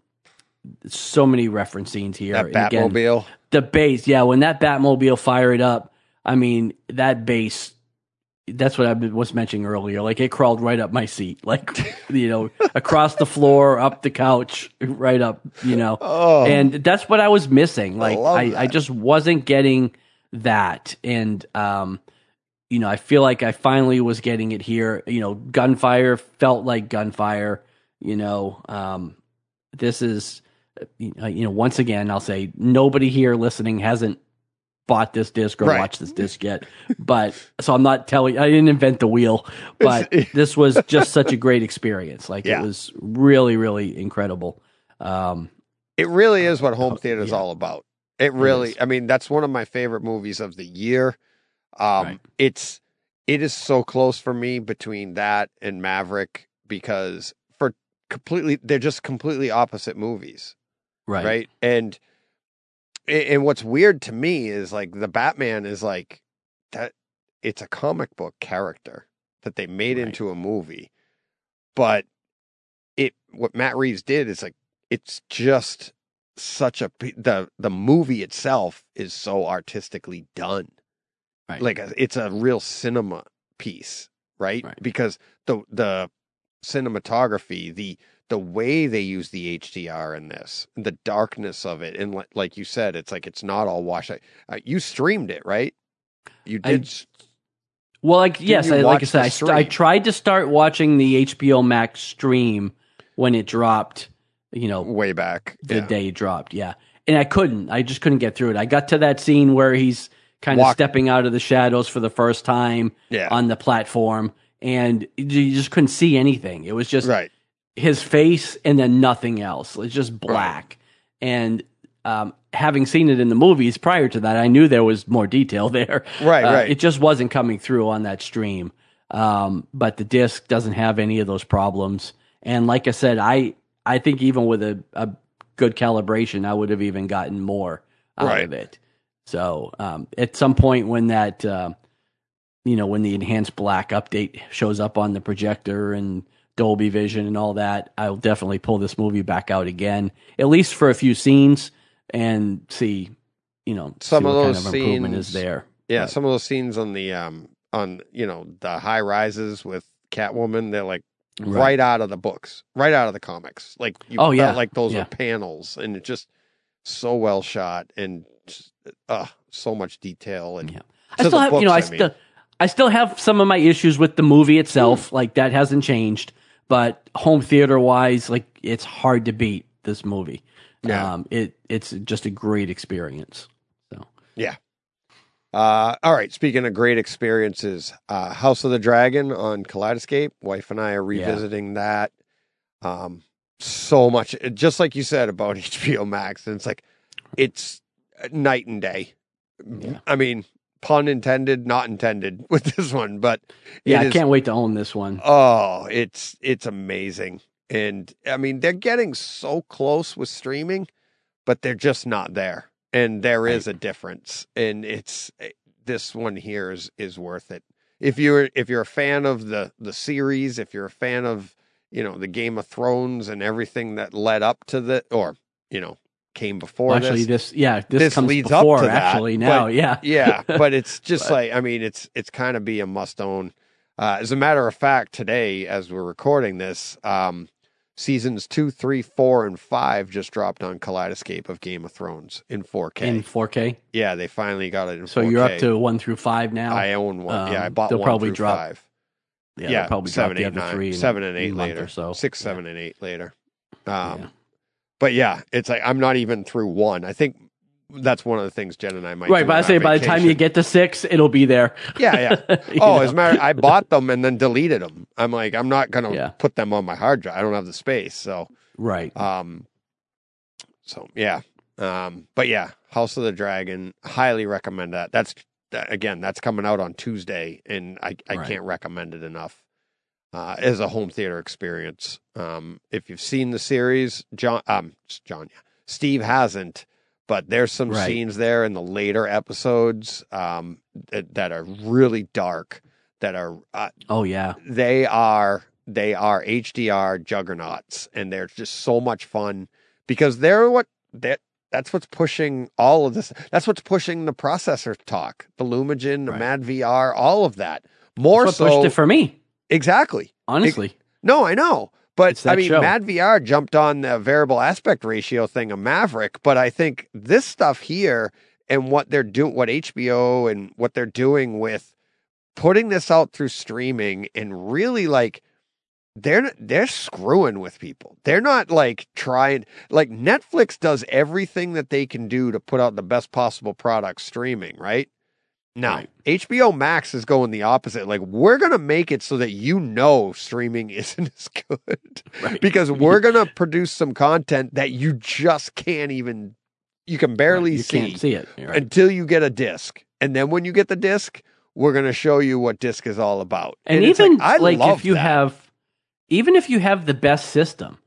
so many reference scenes here. that And again, Batmobile. the bass, yeah, when that Batmobile fired up, I mean, that bass, that's what I was mentioning earlier. Like, it crawled right up my seat, [laughs] like, you know, across the floor, up the couch, right up, you know. Oh. And that's what I was missing. Like, love I, I just wasn't getting that. And, um, you know, I feel like I finally was getting it here. You know, gunfire felt like gunfire. You know, um, this is, uh, you know, once again, I'll say nobody here listening hasn't bought this disc or Right. watched this disc yet. But so I'm not telling, I didn't invent the wheel, [laughs] but this was just such a great experience. Like Yeah. it was really, really incredible. Um, It really is what home Oh, theater is yeah. all about. It really, is. I mean, that's one of my favorite movies of the year. Um, Right. It's it is so close for me between that and Maverick because for completely, they're just completely opposite movies, right. right? And and what's weird to me is like the Batman is like that. It's a comic book character that they made Right. into a movie, but it what Matt Reeves did is like it's just such a the the movie itself is so artistically done Right. like a, it's a real cinema piece right? Right. because the the cinematography the the way they use the HDR in this the darkness of it and like, like you said it's like it's not all washed out. Uh, you streamed it right you did s- Well, like yes, I, like I said, I, st- I tried to start watching the HBO Max stream when it dropped. You know, way back the yeah. day it dropped. Yeah, and I couldn't. I just couldn't get through it. I got to that scene where he's kind of stepping out of the shadows for the first time yeah on the platform, and you just couldn't see anything. It was just right his face and then nothing else. It's just black. And um, having seen it in the movies prior to that, I knew there was more detail [laughs] there. Right, Uh, right. It just wasn't coming through on that stream. Um, but the disc doesn't have any of those problems. And like I said, I I think even with a, a good calibration, I would have even gotten more out Right. of it. So um, at some point when that uh, you know when the enhanced black update shows up on the projector and Dolby Vision and all that, I'll definitely pull this movie back out again, at least for a few scenes, and see, you know, Some of those kind of improvement is there. Yeah, Right. some of those scenes on the um on you know the high rises with Catwoman, they're like right, Right. out of the books, right out of the comics. Like you Oh, felt yeah, like those yeah. were panels, and it's just so well shot and uh so much detail and Yeah. I still have, you know, I, I mean. still, I still have some of my issues with the movie itself. Like that hasn't changed, but home theater wise, like it's hard to beat this movie. Yeah. Um, it it's just a great experience. So yeah. Uh, all right. Speaking of great experiences, uh, House of the Dragon on Kaleidescape. Wife and I are Yeah. revisiting that. Um, so much, just like you said about [laughs] HBO Max, and it's like it's night and day. Yeah. I mean, pun intended, not intended [laughs] with this one, but yeah, I is- can't wait to own this one. Oh, it's it's amazing. And I mean, they're getting so close with streaming, but they're just not there. And there is a difference. And it's eh, this one here is is worth it. If you're if you're a fan of the the series, if you're a fan of you know, the Game of Thrones and everything that led up to the, or you know, came before Well, actually, this. this yeah, this, this comes leads up before to that, actually now. but- yeah, [laughs] yeah, but it's [laughs] just But- like I mean, it's it's kind of be a must own. Uh, as a matter of fact, today as we're recording this, um, seasons two, three, four, and five just dropped on Kaleidescape of Game of Thrones in 4K. in 4K. yeah, they finally got it in. So 4K. you're up to one through five now. I own one. yeah, I Um, bought they'll one probably through drop- five. yeah, Yeah, probably seven, other nine- seven and eight later. so. Six, Yeah. seven, and eight later. Um, Yeah. But yeah, it's like I'm not even through one. I think that's one of the things Jen and I might. Right, but I say by the time you get to six, it'll be there. Yeah, yeah. [laughs] Oh, know? as a matter, I bought them and then deleted them. I'm like, I'm not gonna Yeah. put them on my hard drive. I don't have the space. So, right. um, so yeah. Um, but yeah, House of the Dragon, highly recommend that. That's again, that's coming out on Tuesday, and I I Right. can't recommend it enough. Uh, as a home theater experience. Um, if you've seen the series, John, um, John, yeah, Steve hasn't, but there's some Right. scenes there in the later episodes um, that, that are really dark. That are uh, Oh yeah, they are they are HDR juggernauts, and they're just so much fun because they're what that that's what's pushing all of this. That's what's pushing the processor talk, the Lumagen, the Right. Mad VR, all of that. More so, pushed it for me. Exactly. Honestly, No, I know. But I mean, show. Mad VR jumped on the variable aspect ratio thing of Maverick, but I think this stuff here and what they're doing, what HBO and what they're doing with putting this out through streaming and really like they're they're screwing with people. They're not like trying like Netflix does everything that they can do to put out the best possible product streaming, right? Now, Right. HBO Max is going the opposite. Like we're going to make it so that you know streaming [laughs] isn't as good right. because [laughs] we're going to produce some content that you just can't even you can barely you see, can't see it. Right. until you get a disc. And then when you get the disc, we're going to show you what disc is all about. and, it's even I like love if you that. have even if you have the best system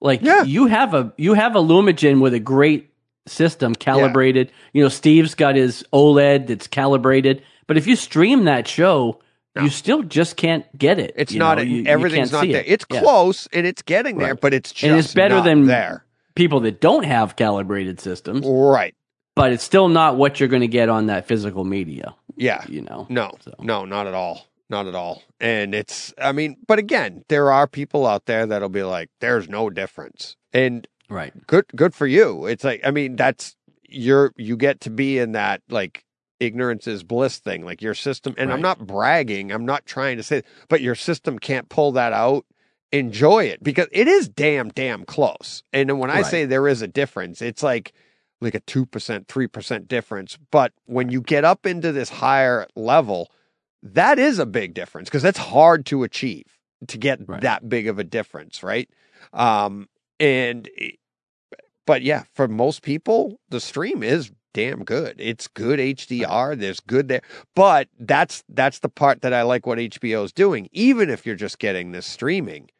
like Yeah. you have a you have a Lumagen with a great system calibrated you know steve's got his oled that's calibrated but if you stream that show No. you still just can't get it It's you not know? You- you everything's can't there. it. It's Yeah. close and it's getting there, Right. but it's just And it's better not than- there. people that don't have calibrated systems Right. but it's still not what you're going to get on that physical media Yeah. you know No, So. no, not at all. Not at all. And it's, I mean, but again, there are people out there that'll be like, there's no difference. And right good, good for you. It's like, I mean, that's, you're, you get to be in that like ignorance is bliss thing, like your system. And I'm not bragging. I'm not trying to say, but your system can't pull that out. Enjoy it because it is damn, damn close. And when I Right. say there is a difference, it's like, like a 2%, 3% difference. But when you get up into this higher level, that is a big difference because that's hard to achieve to get Right. that big of a difference, right? Um, and, but yeah, for most people, the stream is damn good. It's good uh, HDR. There's good there, but that's that's the part that I like what HBO is doing. Even if you're just getting this streaming,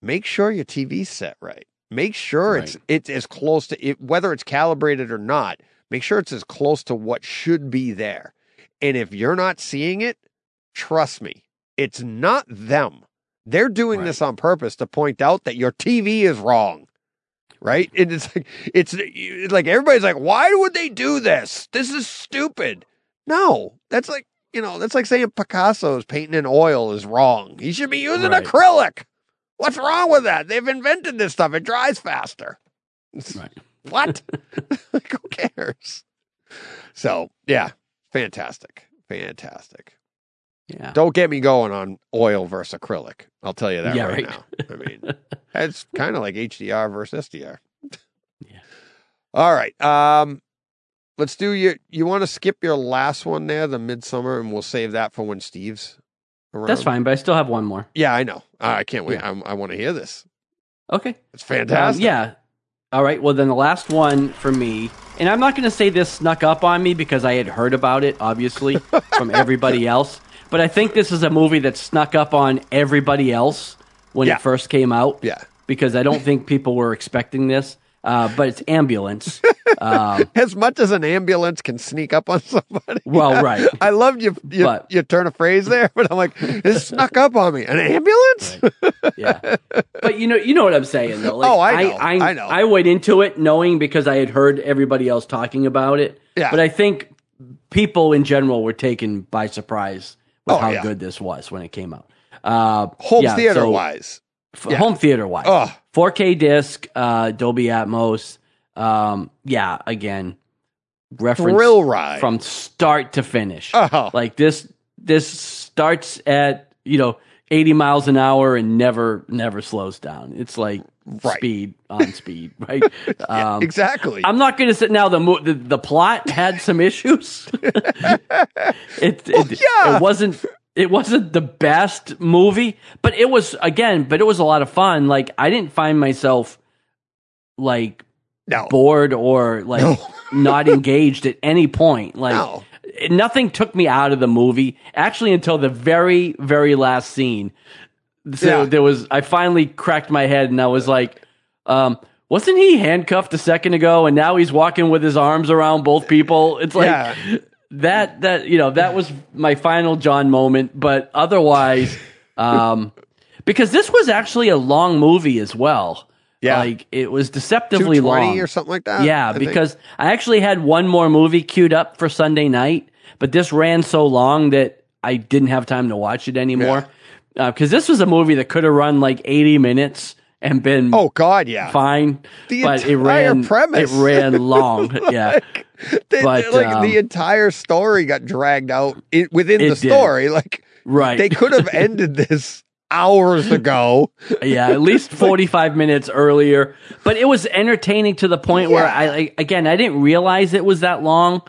make sure your TV's set right. Make sure it's it's as close to it, whether it's calibrated or not. Make sure it's as close to what should be there. And if you're not seeing it, trust me, it's not them. They're doing Right. this on purpose to point out that your TV is wrong. Right? And it's like it's it's like everybody's like, why would they do this? This is stupid. No, that's like you know, that's like saying Picasso's painting in oil is wrong. He should be using Right. acrylic. What's wrong with that? They've invented this stuff. It dries faster. right [laughs] What? [laughs] like, who cares? So yeah, fantastic, fantastic. Yeah Don't get me going on oil versus acrylic. I'll tell you that Yeah, right, right. now. [laughs] I mean, it's kind of like HDR versus SDR. Yeah. All right. Um, let's do your. You want to skip your last one there, the Midsommar, and we'll save that for when Steve's around. that's fine but i still have one more Yeah, I know. I can't wait. Yeah. I want to hear this. okay It's Um, fantastic. yeah. All right. Well, then the last one for me, and I'm not going to say this snuck up on me because I had heard about it, obviously, from [laughs] everybody else. But I think this is a movie that snuck up on everybody else when Yeah. it first came out Yeah. because I don't think people were expecting this. uh, but it's ambulance. [laughs] Um, As much as an ambulance can sneak up on somebody. well, right. [laughs] I loved you. You, But- you turn a phrase there, but I'm like, it snuck up on me. An ambulance? yeah. But you know, you know what I'm saying though. Like, Oh, I know, I, I know. I went into it knowing because I had heard everybody else talking about it. Yeah. But I think people in general were taken by surprise with Oh, how yeah. good this was when it came out. Uh, Home yeah, theater so- wise. f- Yeah. home theater wise. Oh. 4K disc, uh, Dolby Atmos. Um, yeah, again, reference Thrill ride. from start to finish. Oh. Like this, this starts at you know 80 miles an hour and never, never slows down. It's like Right. speed on speed, [laughs] right? Um, exactly. I'm not going to sit now. The, mo- the the plot had some issues. [laughs] it, it, yeah. it wasn't it wasn't the best movie, but it was again. But it was a lot of fun. Like I didn't find myself like no. bored or like No. [laughs] not engaged at any point. Like No. nothing took me out of the movie actually until the very very last scene. So Yeah. there was I finally cracked my head and I was like, um, wasn't he handcuffed a second ago and now he's walking with his arms around both people? It's like Yeah. that that you know that was my final John moment. But otherwise, [laughs] um, because this was actually a long movie as well. Yeah. like it was deceptively long or something like that. yeah, I think. because I actually had one more movie queued up for Sunday night, but this ran so long that I didn't have time to watch it anymore. Because this was a movie that could have run like 80 minutes and been Oh God, yeah. fine, The but it ran premise. It ran [laughs] long. yeah, They- but, like um, the entire story got dragged out i within It the did. story. Like right. they could have [laughs] ended this hours ago. yeah, at least [laughs] 45 minutes earlier. But it was entertaining to the point where I, I, again, I didn't realize it was that long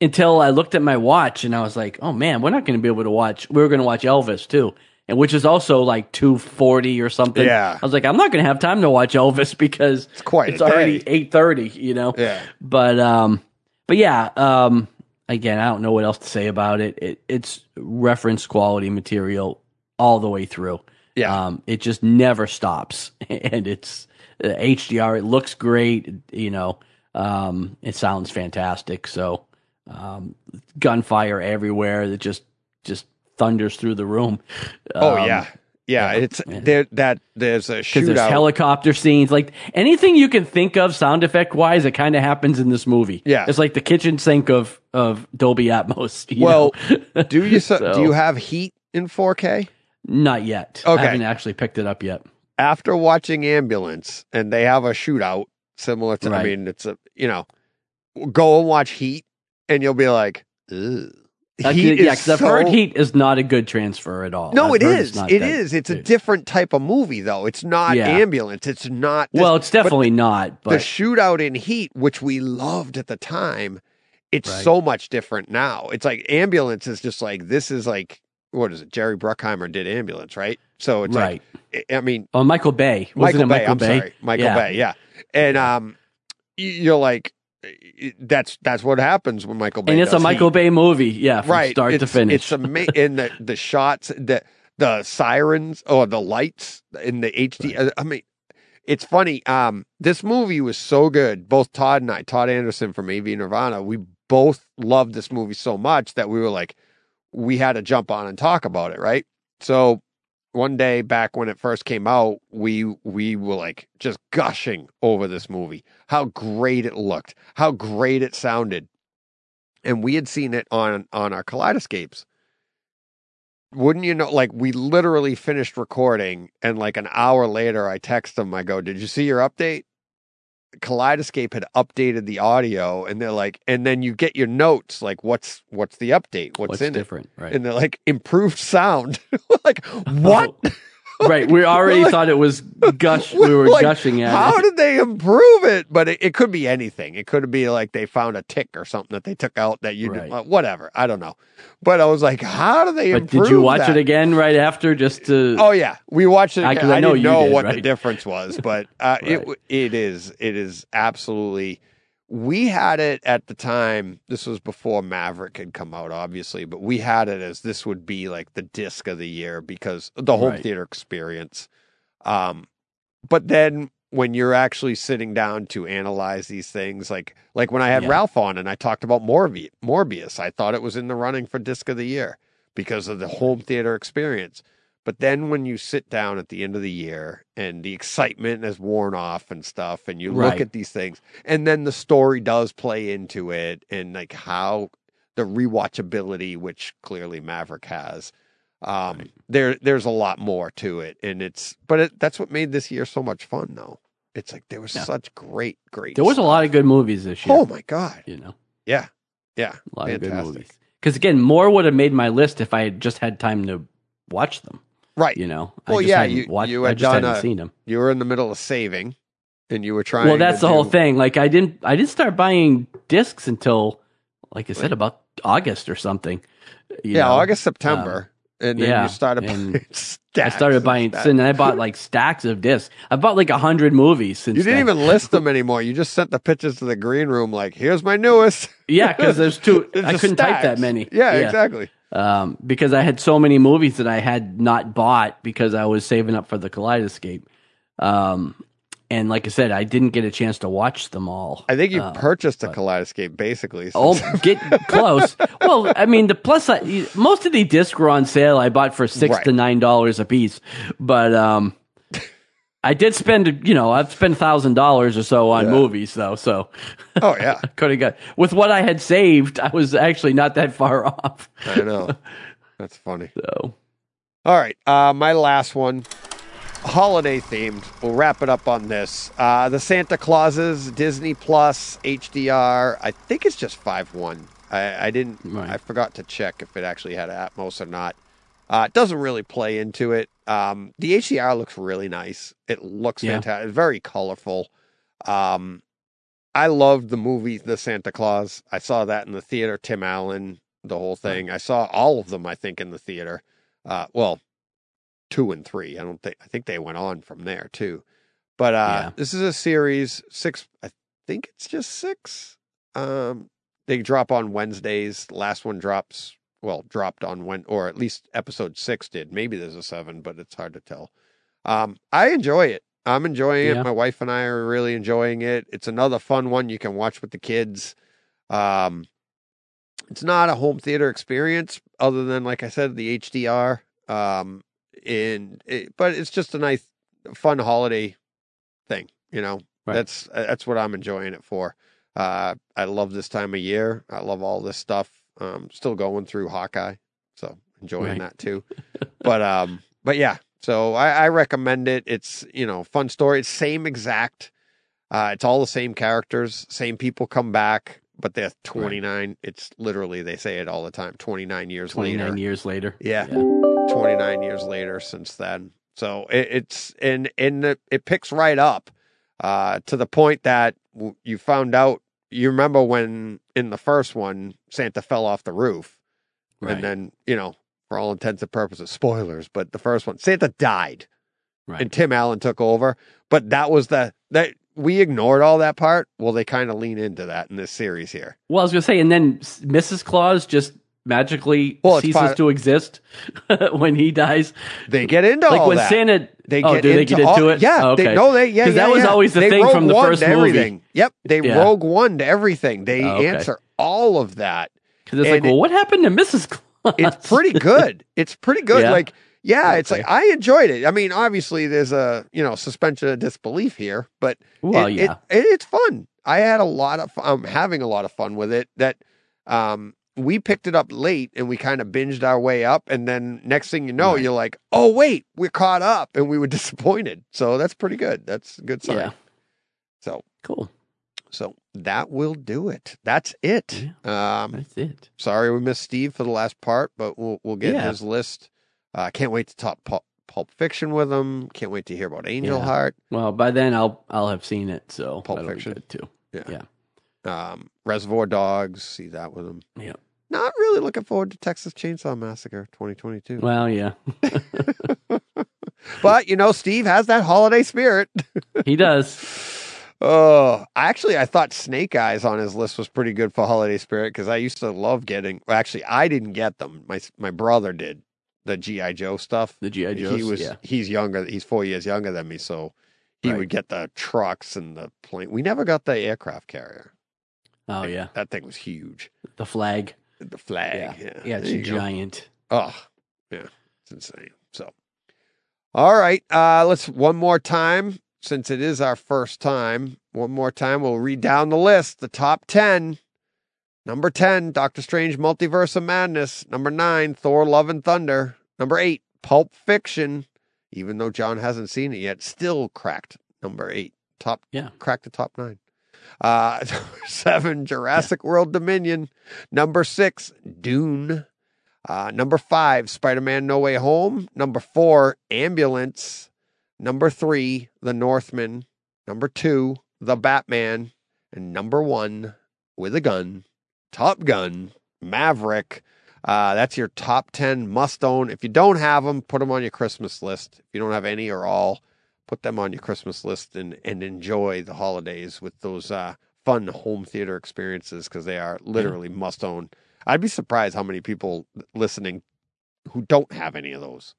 until I looked at my watch and I was like, oh man, we're not going to be able to watch, we were going to watch Elvis too. And which is also like 240 or something. Yeah. I was like, I'm not going to have time to watch Elvis because it's quite it's already 830, you know? Yeah. But, um, but yeah, um, again, I don't know what else to say about it. it it's reference quality material all the way through. Yeah. Um, it just never stops, [laughs] and it's uh, HDR. It looks great. You know, um, it sounds fantastic. So, um, gunfire everywhere that just just thunders through the room. oh Um, yeah. Yeah, it's there that there's a Because there's helicopter scenes, like anything you can think of sound effect wise, it kind of happens in this movie. Yeah. it's like the kitchen sink of of Dolby Atmos. [laughs] you well, do you so, [laughs] do you have heat in 4K? not yet. Okay. I haven't actually picked it up yet. After watching Ambulance and they have a shootout similar to I mean it's a you know go and watch Heat and you'll be like Ugh. Heat yeah, because I've heard Heat is not a good transfer at all. No, I've it is. it's It that is. It's a different type of movie, though. It's not Yeah. ambulance. It's not. this- well, it's definitely not. But the shootout in Heat, which we loved at the time. It's Right. so much different now. It's like ambulance is just like this is like what is it? Jerry Bruckheimer did ambulance, right? So it's right. like I mean Oh, Michael Bay. Wasn't Michael it Bay. Michael I'm Bay? sorry, Michael Yeah. Bay. Yeah, and um, you're like that's that's what happens when Michael Bay. And it's a Michael Heat. Bay movie. Yeah, from right start it's, to finish. It's ama- in the the shots, the the sirens or the lights in the HD. uh, I mean, it's funny. Um, this movie was so good. Both Todd and I, Todd Anderson from AV Nirvana, we both loved this movie so much that we were like, we had to jump on and talk about it, right? So one day back when it first came out, we we were like just gushing over this movie. How great it looked, how great it sounded. And we had seen it on on our Kaleidescapes. Wouldn't you know like we literally finished recording and like an hour later I text them, I go, Did you see your update? Kaleidescape had updated the audio and they're like and then you get your notes like what's what's the update? What's, What's in different? Right. And they're like improved sound. [laughs] like [laughs] oh. what? [laughs] right. We already Like- thought it was gush. We were Like, gushing at How it. did they improve it? But it, it could be anything. It could be like they found a tick or something that they took out that you did, Right. whatever. I don't know. But I was like, how do they But did you watch that? it again right after just to? Oh yeah, we watched it. I- I know didn't you know did, what the difference was, but uh, it [laughs] Right. w it is it is absolutely. We had it at the time. This was before Maverick had come out, obviously, but we had it as this would be like the disc of the year because the home Right. theater experience. Um, but then when you're actually sitting down to analyze these things, like like when I had Yeah. Ralph on and I talked about Morbi- Morbius, I thought it was in the running for disc of the year because of the home theater experience. But then when you sit down at the end of the year and the excitement has worn off and stuff, and you look Right. at these things, and then the story does play into it, and like how the rewatchability, which clearly Maverick has, um, Right. there there's a lot more to it, and it's but it, that's what made this year so much fun, though. It's like there was Yeah. such great, great. There was a lot of good movies this year. Oh my god! You know, Yeah, yeah, a lot of good movies. Because again, more would have made my list if I had just had time to watch them. Right. You know, Well, I just yeah, you- watched, you I had just done hadn't a- seen him. You were in the middle of saving, and you were trying. Well, that's the whole thing. Like I didn't, I didn't start buying discs until, like I said, about August or something. you Yeah, know. August, September, um, and then yeah, you started and buying [laughs] I started buying, stacks. and I bought like stacks of discs. I bought like a hundred movies since. You didn't then. even list [laughs] them anymore. You just sent the pictures to the green room, like, "Here's my newest." Yeah, because there's two. [laughs] I couldn't type that stacks. many. Yeah, exactly. Um, because I had so many movies that I had not bought because I was saving up for the Kaleidescape. Um, and like I said, I didn't get a chance to watch them all. I think you Uh, purchased a Kaleidescape, basically. Oh, [laughs] get close. Well, I mean, the plus side, most of the discs were on sale. I bought for six Right. to nine dollars a piece, but um, I did spend, you know, I've spent thousand dollars or so on Yeah. movies though. So oh yeah, [laughs] could have got with what I had saved. I was actually not that far [laughs] off. I know. That's funny. So All right, uh, my last one, holiday themed. We'll wrap it up on this. Uh, the Santa Clauses Disney Plus HDR. I think it's just five one. I, I didn't. Right. I forgot to check if it actually had Atmos or not. Uh, it doesn't really play into it. Um, the HDR looks really nice. It looks Yeah. fantastic. Very colorful. Um, I loved the movie The Santa Claus. I saw that in the theater. Tim Allen, the whole thing. I saw all of them. I think in the theater. Uh, well, two and three. I don't think. I think they went on from there too. But uh, Yeah. this is a series six. I think it's just six. Um, they drop on Wednesdays. Last one drops. Well, dropped on when, or at least episode six did. Maybe there's a seven, but it's hard to tell. Um, I enjoy it. I'm enjoying Yeah. it. My wife and I are really enjoying it. It's another fun one you can watch with the kids. Um, it's not a home theater experience other than, like I said, the HDR. Um, and it, but it's just a nice, fun holiday thing. You know, Right. that's that's what I'm enjoying it for. Uh, I love this time of year. I love all this stuff. Um, still going through Hawkeye, so enjoying Right. that too. but um, but yeah, so I, I recommend it. It's you know fun story. It's same exact. Uh, it's all the same characters, same people come back, but they're 29. It's literally they say it all the time. 29 years twenty later. nine years later. Yeah. 29 years later since then. So it, it's and and it, it picks right up uh, to the point that you found out. You remember when in the first one Santa fell off the roof, Right. and then you know for all intents and purposes, spoilers. But the first one, Santa died, right. and Tim Allen took over. But that was the that we ignored all that part. Well, they kind of lean into that in this series here. Well, I was gonna say, and then Mrs. Claus just magically Well, ceases part- to exist [laughs] when he dies. They get into Like all when that. Santa, They oh, get do into they get into all, it? Yeah, Oh, they okay. no, they yeah, 'Cause yeah, that was yeah. always the They thing from the first to movie. everything. Yep, they Yeah. rogue one to everything. They Oh, okay. answer all of that. Because it's like, and well, what happened to Mrs. Claus? It's pretty good. It's pretty good. Like yeah, it's Okay. like I enjoyed it. I mean, obviously there's a you know suspension of disbelief here, but well, it, yeah, it, it, it's fun. I had a lot of I'm having a lot of fun with it. That um we picked it up late and we kind of binged our way up and then next thing you know Right. you're like, "Oh wait, we're caught up." And we were [laughs] disappointed. So that's pretty good. That's a good sign. yeah, So cool. so that will do it. That's it. Um That's it. sorry we missed Steve for the last part, but we'll we'll get Yeah. his list. Uh can't wait to talk Pulp, Pulp Fiction with him. Can't wait to hear about Angel Yeah. Heart. Well, by then I'll I'll have seen it, so Pulp Fiction. too. Um Reservoir Dogs, see that with him. Yeah. Not really looking forward to Texas Chainsaw Massacre 2022. Well, yeah, [laughs] But you know, Steve has that holiday spirit. he does. [laughs] Oh, actually, I thought Snake Eyes on his list was pretty good for holiday spirit because I used to love getting. Well, actually, I didn't get them. My my brother did the GI Joe stuff. The GI Joe. he was yeah. he's younger. He's four years younger than me, so He Right. would get the trucks and the plane. We never got the aircraft carrier. Oh yeah, That thing was huge. the flag. The flag. Yeah, Yeah, yeah, it's you go. giant. Oh, yeah, it's insane. So, all right, uh, let's one more time since it is our first time. One more time, we'll read down the list. The top ten. Number ten, Doctor Strange: Multiverse of Madness. Number nine, Thor: Love and Thunder. Number eight, Pulp Fiction. Even though John hasn't seen it yet, still cracked number eight. Top, Yeah. cracked the top nine. Uh, [laughs] seven, Jurassic World Dominion. Number six, Dune. Uh, number five, Spider Man No Way Home. Number four, Ambulance. Number three, The Northman. Number two, The Batman. And number one, with a gun, Top Gun, Maverick. Uh, that's your top 10 must own. If you don't have them, put them on your Christmas list. If you don't have any or all, put them on your Christmas list and, and enjoy the holidays with those uh, fun home theater experiences because they are literally must own. I'd be surprised how many people listening who don't have any of those.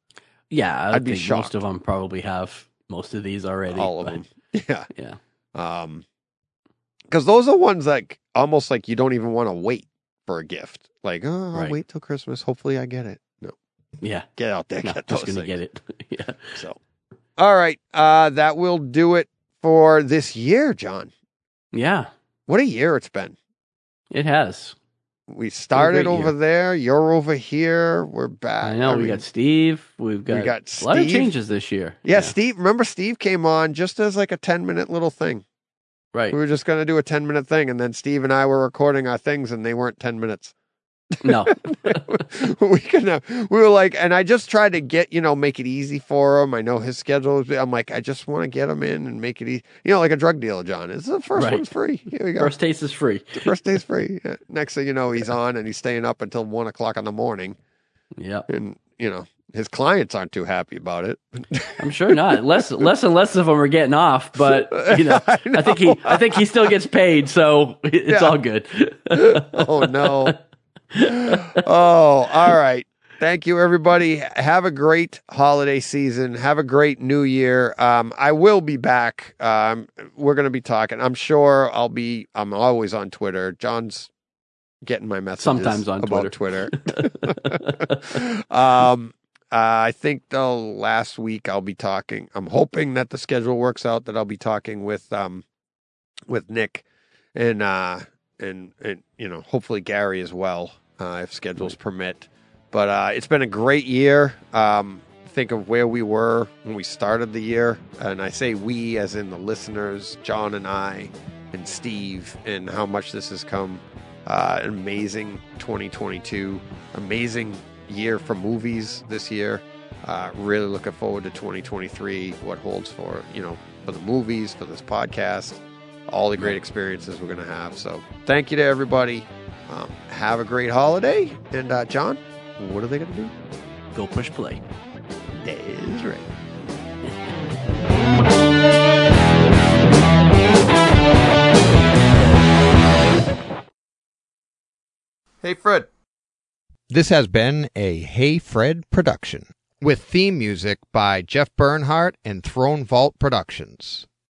Yeah, I I'd be shocked. most of them probably have most of these already. all of but- them. [laughs] Yeah. Yeah, Um, because those are ones like almost like you don't even want to wait for a gift. Like, oh, I'll Right. wait till Christmas. Hopefully, I get it. No, yeah. get out there, No, get just gonna things. get it. [laughs] yeah. So, all right, uh, that will do it for this year, John. Yeah, What a year it's been. it has. We started over year. there. You're over here. We're back. I know we mean, got Steve. We've got, got a lot of changes this year. Yeah, Steve. Remember, Steve came on just as like a ten minute little thing. right. We were just going to do a ten minute thing, and then Steve and I were recording our things, and they weren't ten minutes. No, [laughs] we can. Uh, we were like, and I just tried to get you know make it easy for him. I know his schedule. is- I'm like, I just want to get him in and make it easy. You know, like a drug dealer, John. It's the first Right. one's free. Here we go. first taste is free. First day's free. Yeah. Next thing you know, he's on and he's staying up until one o'clock in the morning, Yeah, and you know his clients aren't too happy about it. I'm sure not. Less, [laughs] less and less of them are getting off, but [laughs] you know, I I, think he. I think he still gets paid, so it's Yeah. all good. oh no. [laughs] oh, all right. Thank you, everybody. Have a great holiday season. Have a great new year. Um, I will be back. Um, we're going to be talking. I'm sure I'll be. I'm always on Twitter. John's getting my messages Sometimes on about Twitter. [laughs] um, uh, I think the last week I'll be talking. I'm hoping that the schedule works out. That I'll be talking with um, with Nick and uh, and and you know hopefully Gary as well uh, if schedules permit. But uh, it's been a great year. Um, think of where we were when we started the year, and I say we as in the listeners, John and I, and Steve, and how much this has come. Uh, an amazing 2022, amazing year for movies this year. Uh, really looking forward to 2023. What holds for you know for the movies, for this podcast, all the great experiences we're going to have. So thank you to everybody. Um, have a great holiday. And uh, John, what are they going to do? Go push play. That is right. Hey, Fred. This has been a Hey Fred production with theme music by Jeff Bernhardt and Throne Vault Productions.